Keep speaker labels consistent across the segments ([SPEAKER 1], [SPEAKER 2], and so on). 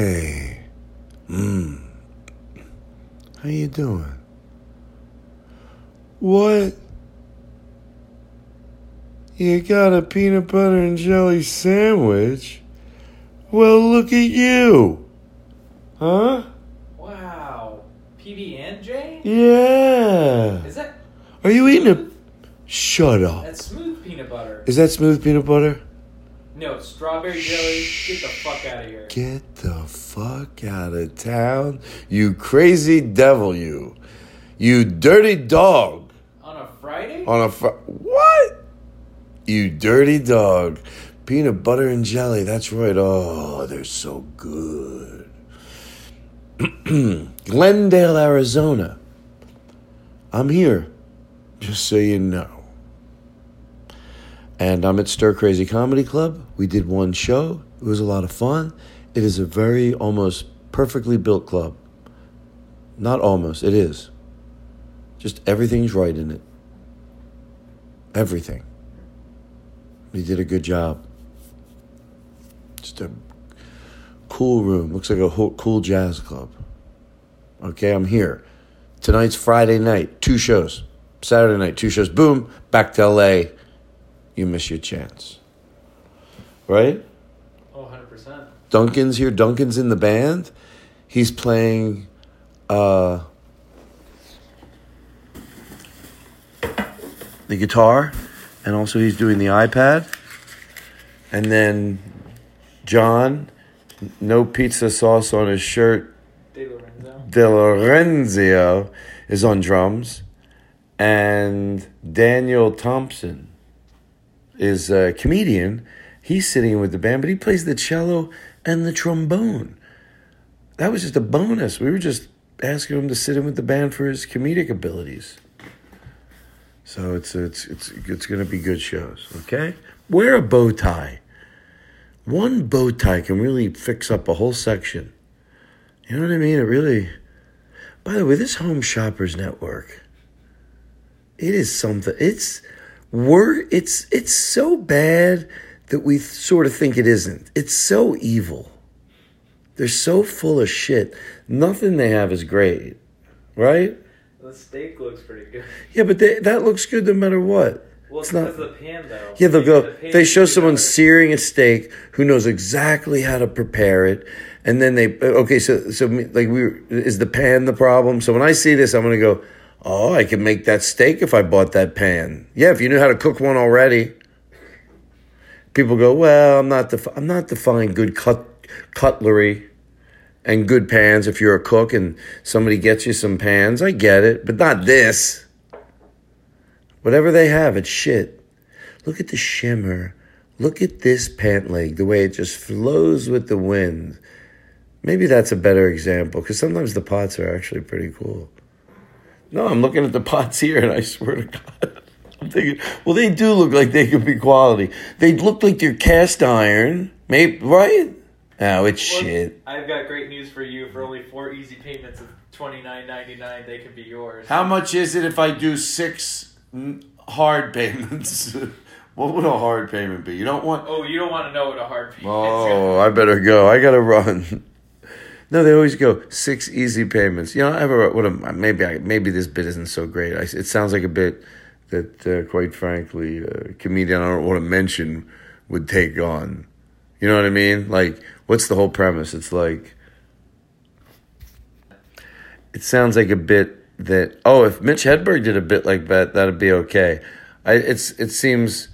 [SPEAKER 1] Hey. Mmm. How you doing? What? You got a peanut butter and jelly sandwich? Well, look at you. Huh?
[SPEAKER 2] Wow. PB and J?
[SPEAKER 1] Yeah.
[SPEAKER 2] Is that
[SPEAKER 1] Are you eating a. Shut up.
[SPEAKER 2] that's smooth peanut butter?
[SPEAKER 1] Is that smooth peanut butter?
[SPEAKER 2] No, strawberry jelly. Get the fuck out of here.
[SPEAKER 1] Get the fuck out of town, you crazy devil, you. You dirty dog.
[SPEAKER 2] On a Friday?
[SPEAKER 1] On a fr- what? You dirty dog. Peanut butter and jelly. That's right. Oh, they're so good. Glendale, Arizona. I'm here, just so you know. And I'm at Stir Crazy Comedy Club. We did one show. It was a lot of fun. It is a very almost perfectly built club. Not almost, it is. Just everything's right in it. Everything. We did a good job. Just a cool room. Looks like a ho- cool jazz club. Okay, I'm here. Tonight's Friday night, two shows. Saturday night, two shows. Boom, back to LA. You miss your chance. Right?
[SPEAKER 2] Oh, 100%.
[SPEAKER 1] Duncan's here. Duncan's in the band. He's playing uh, the guitar, and also he's doing the iPad. And then John, no pizza sauce on his shirt.
[SPEAKER 2] De Lorenzo.
[SPEAKER 1] De Lorenzio is on drums, and Daniel Thompson is a comedian. He's sitting with the band, but he plays the cello and the trombone. That was just a bonus. We were just asking him to sit in with the band for his comedic abilities. So it's it's it's it's going to be good shows. Okay, wear a bow tie. One bow tie can really fix up a whole section. You know what I mean? It really. By the way, this Home Shoppers Network, it is something. It's we're it's it's so bad that we sort of think it isn't. It's so evil. They're so full of shit. Nothing they have is great, right?
[SPEAKER 2] The steak looks pretty good.
[SPEAKER 1] Yeah, but they, that looks good no matter what.
[SPEAKER 2] Well,
[SPEAKER 1] It's not-
[SPEAKER 2] the pan though.
[SPEAKER 1] Yeah, they'll go.
[SPEAKER 2] The
[SPEAKER 1] They show someone
[SPEAKER 2] know,
[SPEAKER 1] searing a steak who knows exactly how to prepare it, and then they okay. So so like we were- is the pan the problem? So when I see this, I'm gonna go. Oh, I could make that steak if I bought that pan. Yeah, if you knew how to cook one already. People go, well, I'm not def- I'm not defying good cut cutlery and good pans if you're a cook and somebody gets you some pans. I get it, but not this. Whatever they have, it's shit. Look at the shimmer. Look at this pant leg, the way it just flows with the wind. Maybe that's a better example because sometimes the pots are actually pretty cool. No, I'm looking at the pots here and I swear to God, I'm thinking, well, they do look like they could be quality. They look like they're cast iron, maybe, right? Oh, it's
[SPEAKER 2] Well,
[SPEAKER 1] shit.
[SPEAKER 2] I've got great news for you. For only four easy payments of twenty nine ninety nine, they can be yours.
[SPEAKER 1] How much is it if I do six hard payments? what would a hard payment be? You don't want.
[SPEAKER 2] Oh, you don't want to know what a hard payment is.
[SPEAKER 1] Oh, I better go. I gotta run. No, they always go six easy payments. You know, I have a what? A, maybe I, maybe this bit isn't so great. I, it sounds like a bit that, uh, quite frankly, a comedian I don't want to mention would take on. You know what I mean? Like, what's the whole premise? It's like, it sounds like a bit that oh, if Mitch Hedberg did a bit like that, that'd be okay. I it's it seems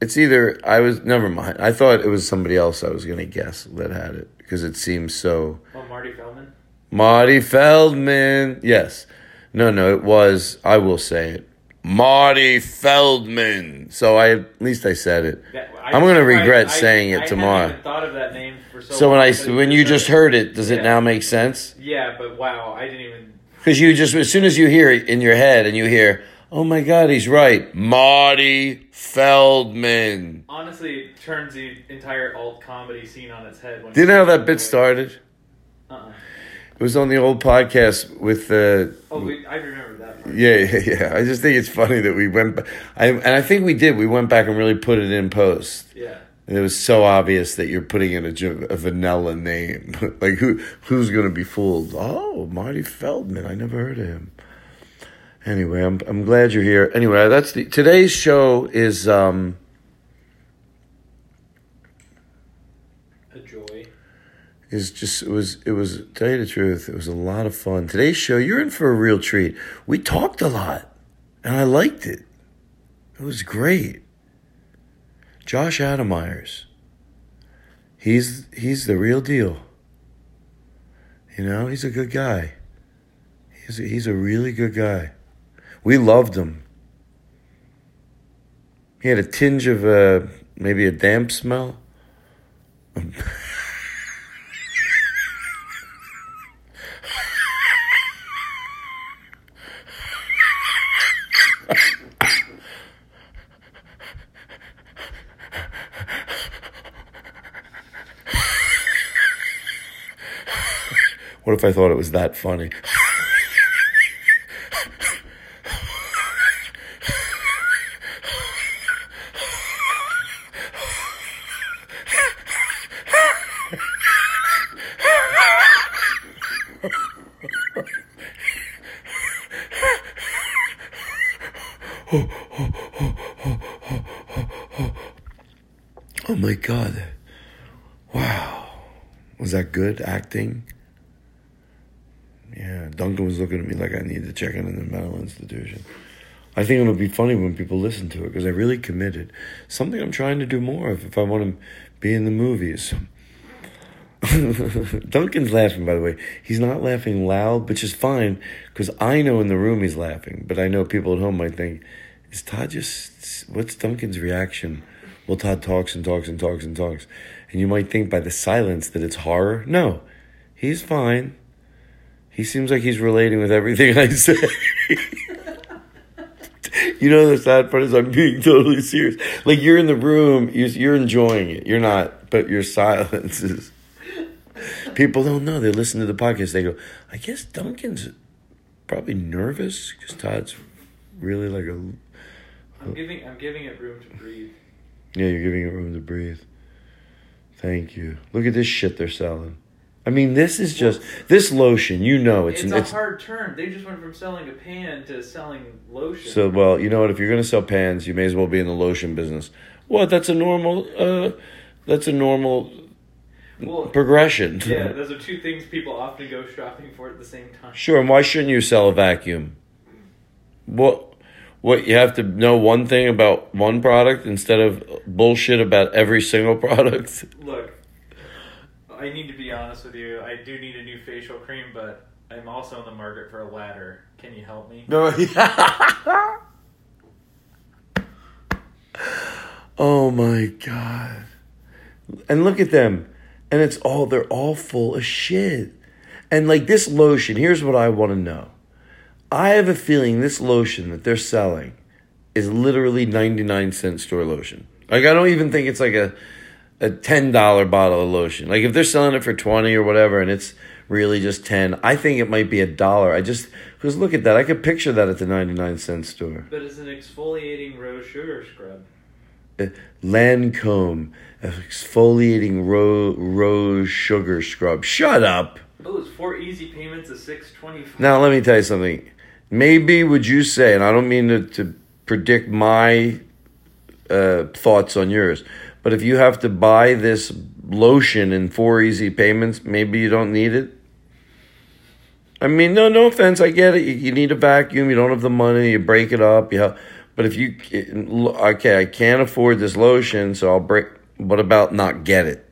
[SPEAKER 1] it's either I was never mind. I thought it was somebody else I was gonna guess that had it because it seems so.
[SPEAKER 2] Marty Feldman.
[SPEAKER 1] Marty Feldman. Yes. No, no, it was. I will say it. Marty Feldman. So I at least I said it.
[SPEAKER 2] Yeah, I-
[SPEAKER 1] I'm gonna regret
[SPEAKER 2] I-
[SPEAKER 1] saying it
[SPEAKER 2] I
[SPEAKER 1] tomorrow.
[SPEAKER 2] thought of that name for so.
[SPEAKER 1] So when I when you just heard it, does it now make sense?
[SPEAKER 2] Yeah, but wow, I didn't even.
[SPEAKER 1] Because you just as soon as you hear it in your head and you hear, oh my God, he's right, Marty Feldman.
[SPEAKER 2] Honestly, it turns the entire alt comedy scene on its head. When
[SPEAKER 1] Do you know how that bit started?
[SPEAKER 2] Uh-uh.
[SPEAKER 1] It was on the old podcast with uh,
[SPEAKER 2] Oh, wait, I remember that. Part.
[SPEAKER 1] Yeah, yeah, yeah. I just think it's funny that we went. I and I think we did. We went back and really put it in post.
[SPEAKER 2] Yeah.
[SPEAKER 1] And it was so obvious that you're putting in a, a vanilla name. like who who's going to be fooled? Oh, Marty Feldman. I never heard of him. Anyway, I'm I'm glad you're here. Anyway, that's the today's show is um
[SPEAKER 2] A joy.
[SPEAKER 1] Is just it was it was tell you the truth, it was a lot of fun. Today's show, you're in for a real treat. We talked a lot, and I liked it. It was great. Josh Adam Meyers. He's he's the real deal. You know, he's a good guy. He's a, he's a really good guy. We loved him. He had a tinge of uh, maybe a damp smell. What if I thought it was that funny? Oh my God. Wow. Was that good acting? Duncan was looking at me like I need to check in in the mental institution. I think it'll be funny when people listen to it because I really committed. Something I'm trying to do more of if I want to be in the movies. Duncan's laughing, by the way. He's not laughing loud, which is fine because I know in the room he's laughing, but I know people at home might think, is Todd just, what's Duncan's reaction? Well, Todd talks and talks and talks and talks. And you might think by the silence that it's horror. No, he's fine. He seems like he's relating with everything I say. you know the sad part is I'm being totally serious. Like you're in the room, you're, you're enjoying it. You're not, but your silence is. People don't know. They listen to the podcast. They go, I guess Duncan's probably nervous because Todd's really like a
[SPEAKER 2] I'm giving I'm giving it room to breathe.
[SPEAKER 1] Yeah, you're giving it room to breathe. Thank you. Look at this shit they're selling. I mean, this is just this lotion. You know, it's
[SPEAKER 2] It's,
[SPEAKER 1] it's,
[SPEAKER 2] a hard term. They just went from selling a pan to selling lotion.
[SPEAKER 1] so well. You know what? If you're gonna sell pans, you may as well be in the lotion business. What? That's a normal. Uh, that's a normal
[SPEAKER 2] well,
[SPEAKER 1] progression.
[SPEAKER 2] yeah, those are two things people often go shopping for at the same time.
[SPEAKER 1] Sure, and why shouldn't you sell a vacuum? What? What you have to know one thing about one product instead of bullshit about every single product.
[SPEAKER 2] Look, I need to be honest with you. I do need a new facial cream, but I'm also in the market for a ladder. Can you help me?
[SPEAKER 1] No. oh my god. And look at them. And it's all they're all full of shit. And like this lotion, here's what I want to know. I have a feeling this lotion that they're selling is literally 99 cent store lotion. Like I don't even think it's like a a $10 bottle of lotion. Like if they're selling it for 20 or whatever and it's really just 10, I think it might be a dollar. I just cuz look at that. I could picture that at the 99 cent store.
[SPEAKER 2] But it's an exfoliating rose sugar scrub.
[SPEAKER 1] Uh, Lancome exfoliating ro- rose sugar scrub. Shut up.
[SPEAKER 2] Oh, it's four easy payments of six twenty five.
[SPEAKER 1] Now let me tell you something. Maybe would you say, and I don't mean to, to predict my uh, thoughts on yours, but if you have to buy this lotion in four easy payments, maybe you don't need it. I mean, no, no offense. I get it. You, you need a vacuum. You don't have the money. You break it up. Have, but if you okay, I can't afford this lotion, so I'll break. What about not get it?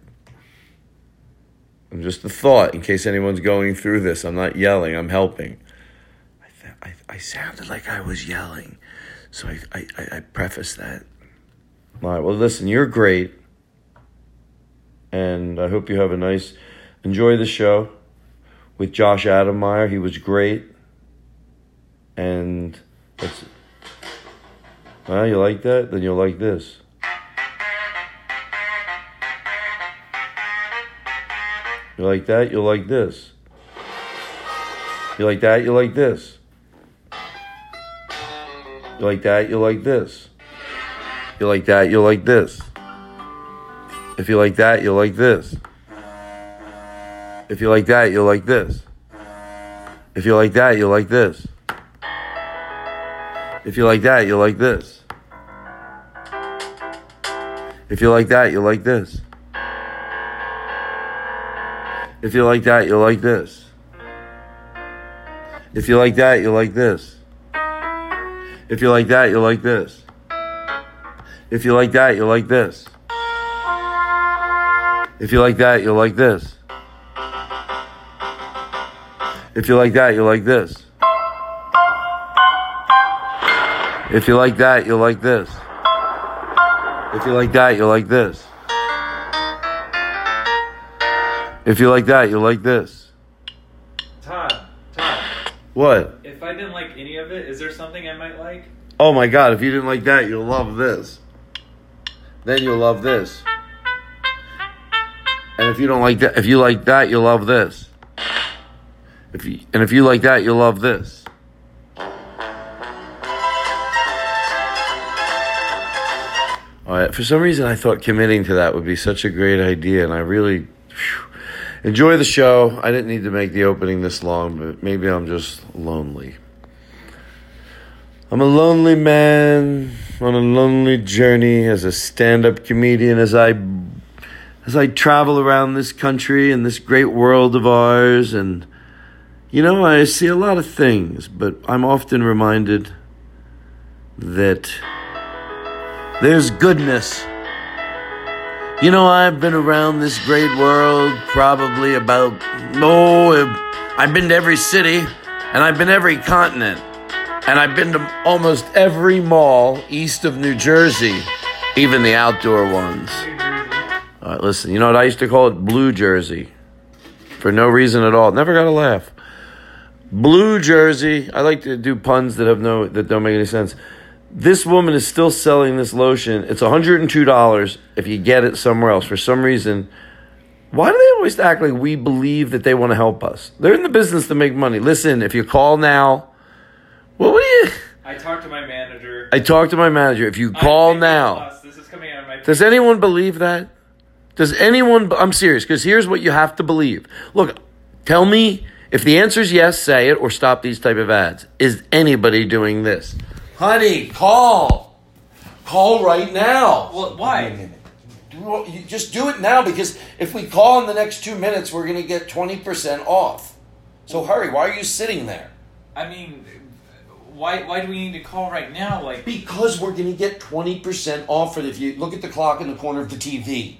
[SPEAKER 1] I'm just a thought in case anyone's going through this. I'm not yelling. I'm helping. I th- I, I sounded like I was yelling, so I I, I, I preface that. All right. Well, listen, you're great, and I hope you have a nice. Enjoy the show with Josh Adam Meyer. He was great, and that's. Well, you like that? Then you'll like this. You like that? You'll like this. You like that? You'll like this. You like that? You'll like this. You like that? You'll like this. If you like that, you'll like this. If you like that, you'll like this. If you like that, you'll like this. If you like that, you'll like this. If you like that, you'll like this. If you like that, you'll like this. If you like that, you'll like this. If you like that, you'll like this. If you like that, you'll like this. If you like that, you'll like this. If you like that, you'll like this. If you like that, you'll like this. If you like that, you'll like this. If you like that, you'll like this.
[SPEAKER 2] Todd, Todd,
[SPEAKER 1] What?
[SPEAKER 2] if I didn't like any of it, is there something I might like?
[SPEAKER 1] Oh my god, if you didn't like that, you'll love this. Then you'll love this. And if you don't like that, if you like that, you'll love this. If you, and if you like that, you'll love this. All right, for some reason, I thought committing to that would be such a great idea, and I really enjoy the show. I didn't need to make the opening this long, but maybe I'm just lonely. I'm a lonely man on a lonely journey as a stand-up comedian as I as I travel around this country and this great world of ours. And you know I see a lot of things but I'm often reminded that there's goodness. You know I've been around this great world probably about oh I've been to every city and I've been every continent and I've been to almost every mall east of New Jersey, even the outdoor ones. All right, listen, you know what I used to call it? Blue Jersey. For no reason at all. Never got a laugh. Blue Jersey. I like to do puns that have no that don't make any sense. This woman is still selling this lotion. It's $102 if you get it somewhere else. For some reason, why do they always act like we believe that they want to help us? They're in the business to make money. Listen, if you call now, what do you?
[SPEAKER 2] I talked to my manager.
[SPEAKER 1] I talked to my manager. If you call now.
[SPEAKER 2] This is coming out of my.
[SPEAKER 1] does anyone believe that? Does anyone? I'm serious because here's what you have to believe. Look, tell me if the answer is yes, say it or stop these type of ads. Is anybody doing this? Honey, call. Call right now.
[SPEAKER 2] Well, why?
[SPEAKER 1] Well, you just do it now because if we call in the next two minutes, we're going to get 20% off. So hurry. Why are you sitting there?
[SPEAKER 2] I mean, why? Why do we need to call right now? Like,
[SPEAKER 1] Because we're going to get 20% off for it if you look at the clock in the corner of the TV.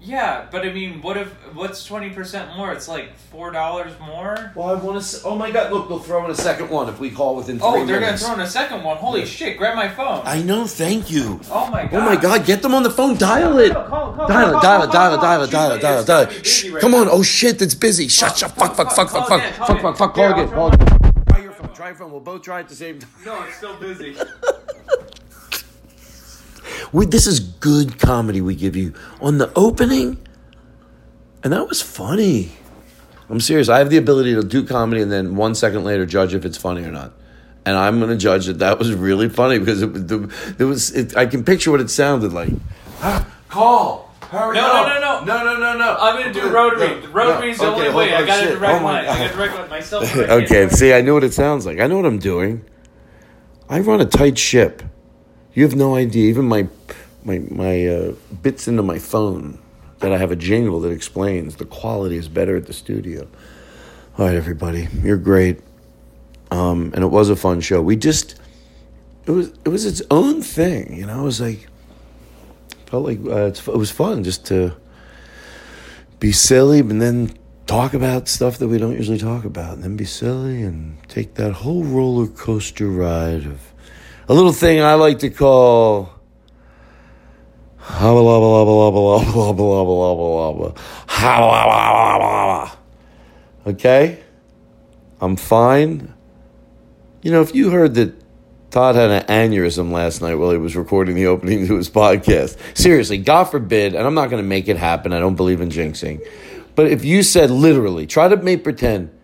[SPEAKER 2] yeah, but I mean, what if? What's twenty percent more? It's like four dollars more.
[SPEAKER 1] Well, I want to. Oh my God! Look, they'll throw in a second one if we call within oh, three
[SPEAKER 2] Oh, they're gonna throw in a second one. Holy shit! Grab my phone.
[SPEAKER 1] I know. Thank you.
[SPEAKER 2] oh my god.
[SPEAKER 1] Oh my God! Get them on the phone. Dial it.
[SPEAKER 2] Call, call, call,
[SPEAKER 1] Dial
[SPEAKER 2] call,
[SPEAKER 1] it. Dial it. Dial it. Dial it. Dial it. Dial it. Dial it. Shh,
[SPEAKER 2] right
[SPEAKER 1] Come
[SPEAKER 2] now.
[SPEAKER 1] on. Oh shit! It's busy. Shut. Shut. Fuck. Fuck. Fuck. Fuck. Fuck. Fuck. Fuck. Fuck. Call again. Call again. Try your phone. Try your phone. We'll both try at the same time.
[SPEAKER 2] No, it's still busy.
[SPEAKER 1] We, this is good comedy we give you on the opening, and that was funny. I'm serious. I have the ability to do comedy and then one second later judge if it's funny or not. And I'm going to judge that that was really funny because it, was- it was. It, I can picture what it sounded like. Ah, call. Hurry
[SPEAKER 2] No,
[SPEAKER 1] up.
[SPEAKER 2] no, no,
[SPEAKER 1] no, no, no, no.
[SPEAKER 2] I'm gonna do rotary. The rotary is the
[SPEAKER 1] Okay,
[SPEAKER 2] only way. I got a
[SPEAKER 1] shit.
[SPEAKER 2] direct
[SPEAKER 1] Oh
[SPEAKER 2] line. I got direct line myself.
[SPEAKER 1] okay, see, I know what it sounds like. I know what I'm doing. I run a tight ship. You have no idea. Even my my my uh, bits into my phone that I have a jingle that explains the quality is better at the studio. All right, everybody, you're great, um, and it was a fun show. We just it was it was its own thing, you know. It was like felt like uh, it was fun just to be silly and then talk about stuff that we don't usually talk about and then be silly and take that whole roller coaster ride of a little thing I like to call Okay? I'm fine. You know, if you heard that Todd had an aneurysm last night while he was recording the opening to his podcast. Seriously, God forbid, and I'm not going to make it happen. I don't believe in jinxing. But if you said literally, try to make pretend,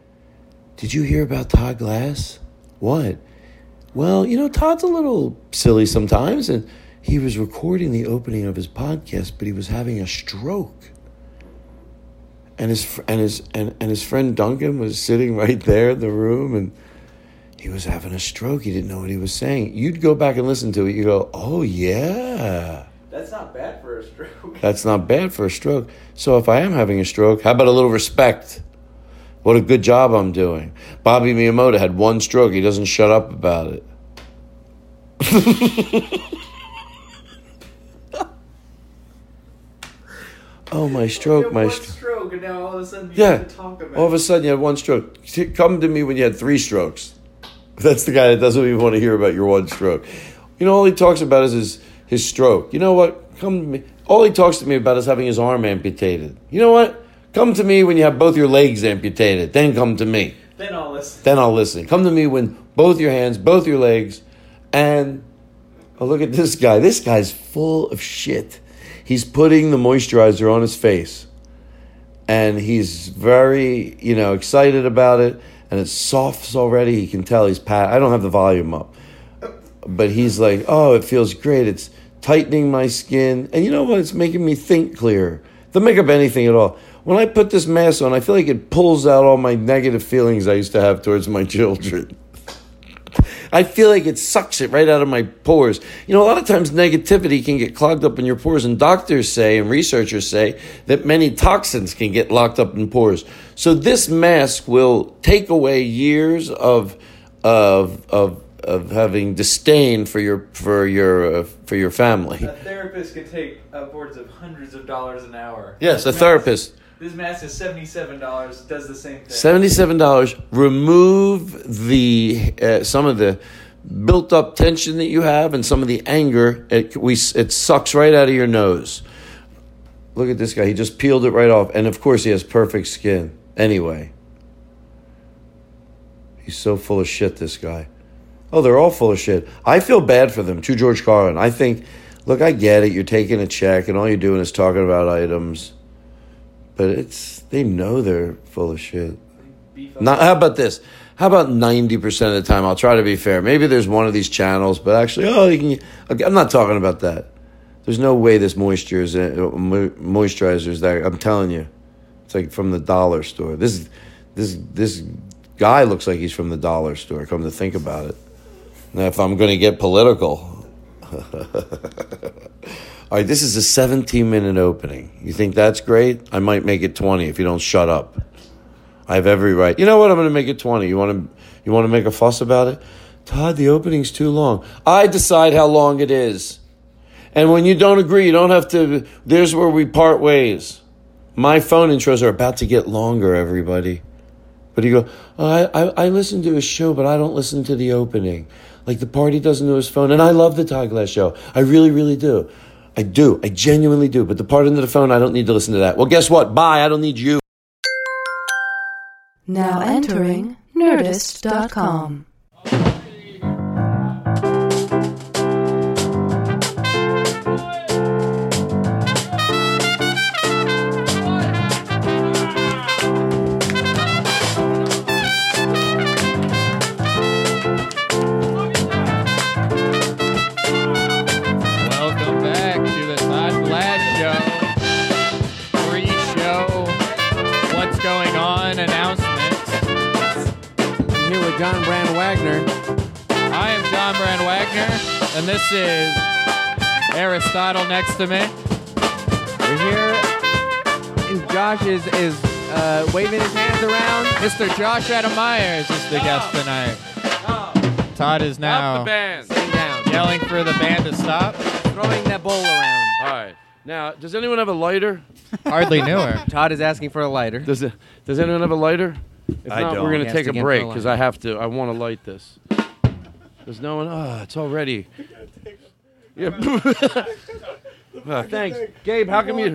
[SPEAKER 1] did you hear about Todd Glass? What? Well, you know, Todd's a little silly sometimes, and he was recording the opening of his podcast, but he was having a stroke. And his and his and, and his friend Duncan was sitting right there in the room and he was having a stroke. He didn't know what he was saying. You'd go back and listen to it. You go, oh yeah,
[SPEAKER 2] That's not bad for a stroke.
[SPEAKER 1] that's not bad for a stroke. So if I am having a stroke, how about a little respect? What a good job I'm doing. Bobby Miyamoto had one stroke. He doesn't shut up about it. oh my stroke, my
[SPEAKER 2] one
[SPEAKER 1] stroke.
[SPEAKER 2] and now all of a sudden you
[SPEAKER 1] Yeah.
[SPEAKER 2] have to talk about
[SPEAKER 1] All of a sudden, you had one stroke. Come to me when you had three strokes. That's the guy that doesn't even want to hear about your one stroke. You know, all he talks about is his, his stroke. You know what? Come to me. All he talks to me about is having his arm amputated. You know what? Come to me when you have both your legs amputated. Then come to me.
[SPEAKER 2] Then I'll listen.
[SPEAKER 1] Then I'll listen. Come to me when both your hands, both your legs, and oh, look at this guy. This guy's full of shit. He's putting the moisturizer on his face, and he's very, you know, excited about it. And it's softs already. He can tell he's pat. I don't have the volume up, but he's like, "Oh, it feels great. It's tightening my skin, and you know what? It's making me think clearer. The makeup, anything at all." When I put this mask on, I feel like it pulls out all my negative feelings I used to have towards my children. I feel like it sucks it right out of my pores. You know, a lot of times negativity can get clogged up in your pores, and doctors say and researchers say that many toxins can get locked up in pores. So this mask will take away years of of of of having disdain for your for your uh, for your family.
[SPEAKER 2] A therapist could take upwards of hundreds of dollars an hour.
[SPEAKER 1] Yes, a
[SPEAKER 2] This
[SPEAKER 1] therapist.
[SPEAKER 2] mask- This mask is seventy-seven dollars. Does the same thing.
[SPEAKER 1] Seventy-seven dollars. Remove the uh, some of the built-up tension that you have and some of the anger. It we it sucks right out of your nose. Look at this guy. He just peeled it right off, and of course he has perfect skin. Anyway, he's so full of shit. This guy. Oh, they're all full of shit. I feel bad for them. To George Carlin, I think. Look, I get it. You're taking a check, and all you're doing is talking about items. But it's they know they're full of shit. Not, how about this? How about 90% of the time? I'll try to be fair. Maybe there's one of these channels, but actually, oh, you can. Okay, I'm not talking about that. There's no way this moisture is, uh, moisturizer is that. I'm telling you. It's like from the dollar store. This, this, this guy looks like he's from the dollar store, come to think about it. Now, if I'm going to get political. All right, this is a 17 minute opening. You think that's great? I might make it 20 if you don't shut up. I have every right. You know what? I'm going to make it 20. You want to you want to make a fuss about it? Todd, the opening's too long. I decide how long it is. And when you don't agree, you don't have to there's where we part ways. My phone intros are about to get longer, everybody. But you go, oh, I, I, I listen to his show, but I don't listen to the opening. Like the party doesn't know his phone. And I love the Todd Glass show. I really, really do. I do. I genuinely do. But the part into the phone, I don't need to listen to that. Well, guess what? Bye. I don't need you.
[SPEAKER 3] Now entering Nerdist.com.
[SPEAKER 4] John Brand Wagner,
[SPEAKER 5] and this is Aristotle next to me.
[SPEAKER 4] We're here, and Josh is is uh, waving his hands around.
[SPEAKER 5] Mr. Josh Adam Meyers is the guest tonight. Todd is now the
[SPEAKER 1] band.
[SPEAKER 4] Sitting down,
[SPEAKER 5] yelling for the band to stop.
[SPEAKER 4] throwing that bowl around.
[SPEAKER 1] All right. Now, does anyone have a lighter?
[SPEAKER 5] Hardly knew her.
[SPEAKER 4] Todd is asking for a lighter.
[SPEAKER 1] Does it, Does anyone have a lighter? If
[SPEAKER 6] I
[SPEAKER 1] not,
[SPEAKER 6] don't.
[SPEAKER 1] we're going
[SPEAKER 4] He
[SPEAKER 1] to
[SPEAKER 4] has
[SPEAKER 1] take
[SPEAKER 4] to
[SPEAKER 1] a
[SPEAKER 4] get for
[SPEAKER 1] break
[SPEAKER 4] a
[SPEAKER 1] because. I have to. I want to light this. There's no one. Ah, it's already. Yeah. Ah, thanks, Gabe. How come you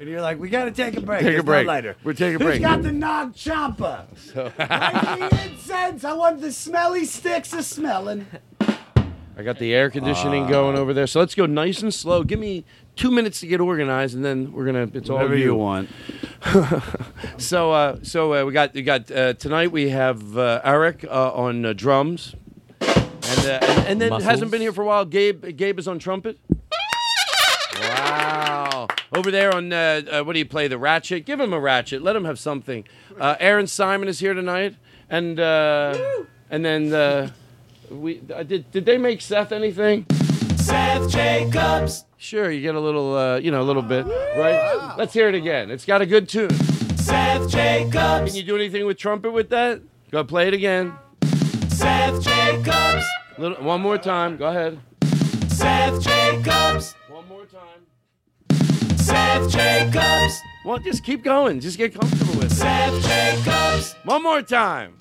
[SPEAKER 7] And you're like, we gotta take a break.
[SPEAKER 1] take a
[SPEAKER 7] There's no
[SPEAKER 1] break?
[SPEAKER 7] lighter.
[SPEAKER 1] We're taking a
[SPEAKER 7] Who's
[SPEAKER 1] break.
[SPEAKER 7] got the nog chomper? I need incense. I want the smelly sticks a smelling.
[SPEAKER 1] I got the air conditioning going over there. So let's go nice and slow. Give me two minutes to get organized, and then we're gonna. It's all
[SPEAKER 7] Whatever
[SPEAKER 1] you.
[SPEAKER 7] you want.
[SPEAKER 1] So, uh, so uh, we got we got uh, tonight. We have uh, Eric uh, on uh, drums, and, uh, and and then
[SPEAKER 4] Muscles.
[SPEAKER 1] hasn't been here for a while. Gabe Gabe is on trumpet. Wow! Over there on uh, uh, what do you play? The ratchet. Give him a ratchet. Let him have something. Uh, Aaron Simon is here tonight, and uh, and then uh, we uh, did. Did they make Seth anything?
[SPEAKER 6] Seth Jacobs.
[SPEAKER 1] Sure, you get a little, uh, you know, a little bit, right? Let's hear it again. It's got a good tune.
[SPEAKER 6] Seth Jacobs.
[SPEAKER 1] Can you do anything with trumpet with that? Go play it again.
[SPEAKER 6] Seth Jacobs.
[SPEAKER 1] Little, one more time. Go ahead.
[SPEAKER 6] Seth Jacobs.
[SPEAKER 1] One more time.
[SPEAKER 6] Seth Jacobs.
[SPEAKER 1] Well, just keep going. Just get comfortable with it.
[SPEAKER 6] Seth Jacobs.
[SPEAKER 1] One more time.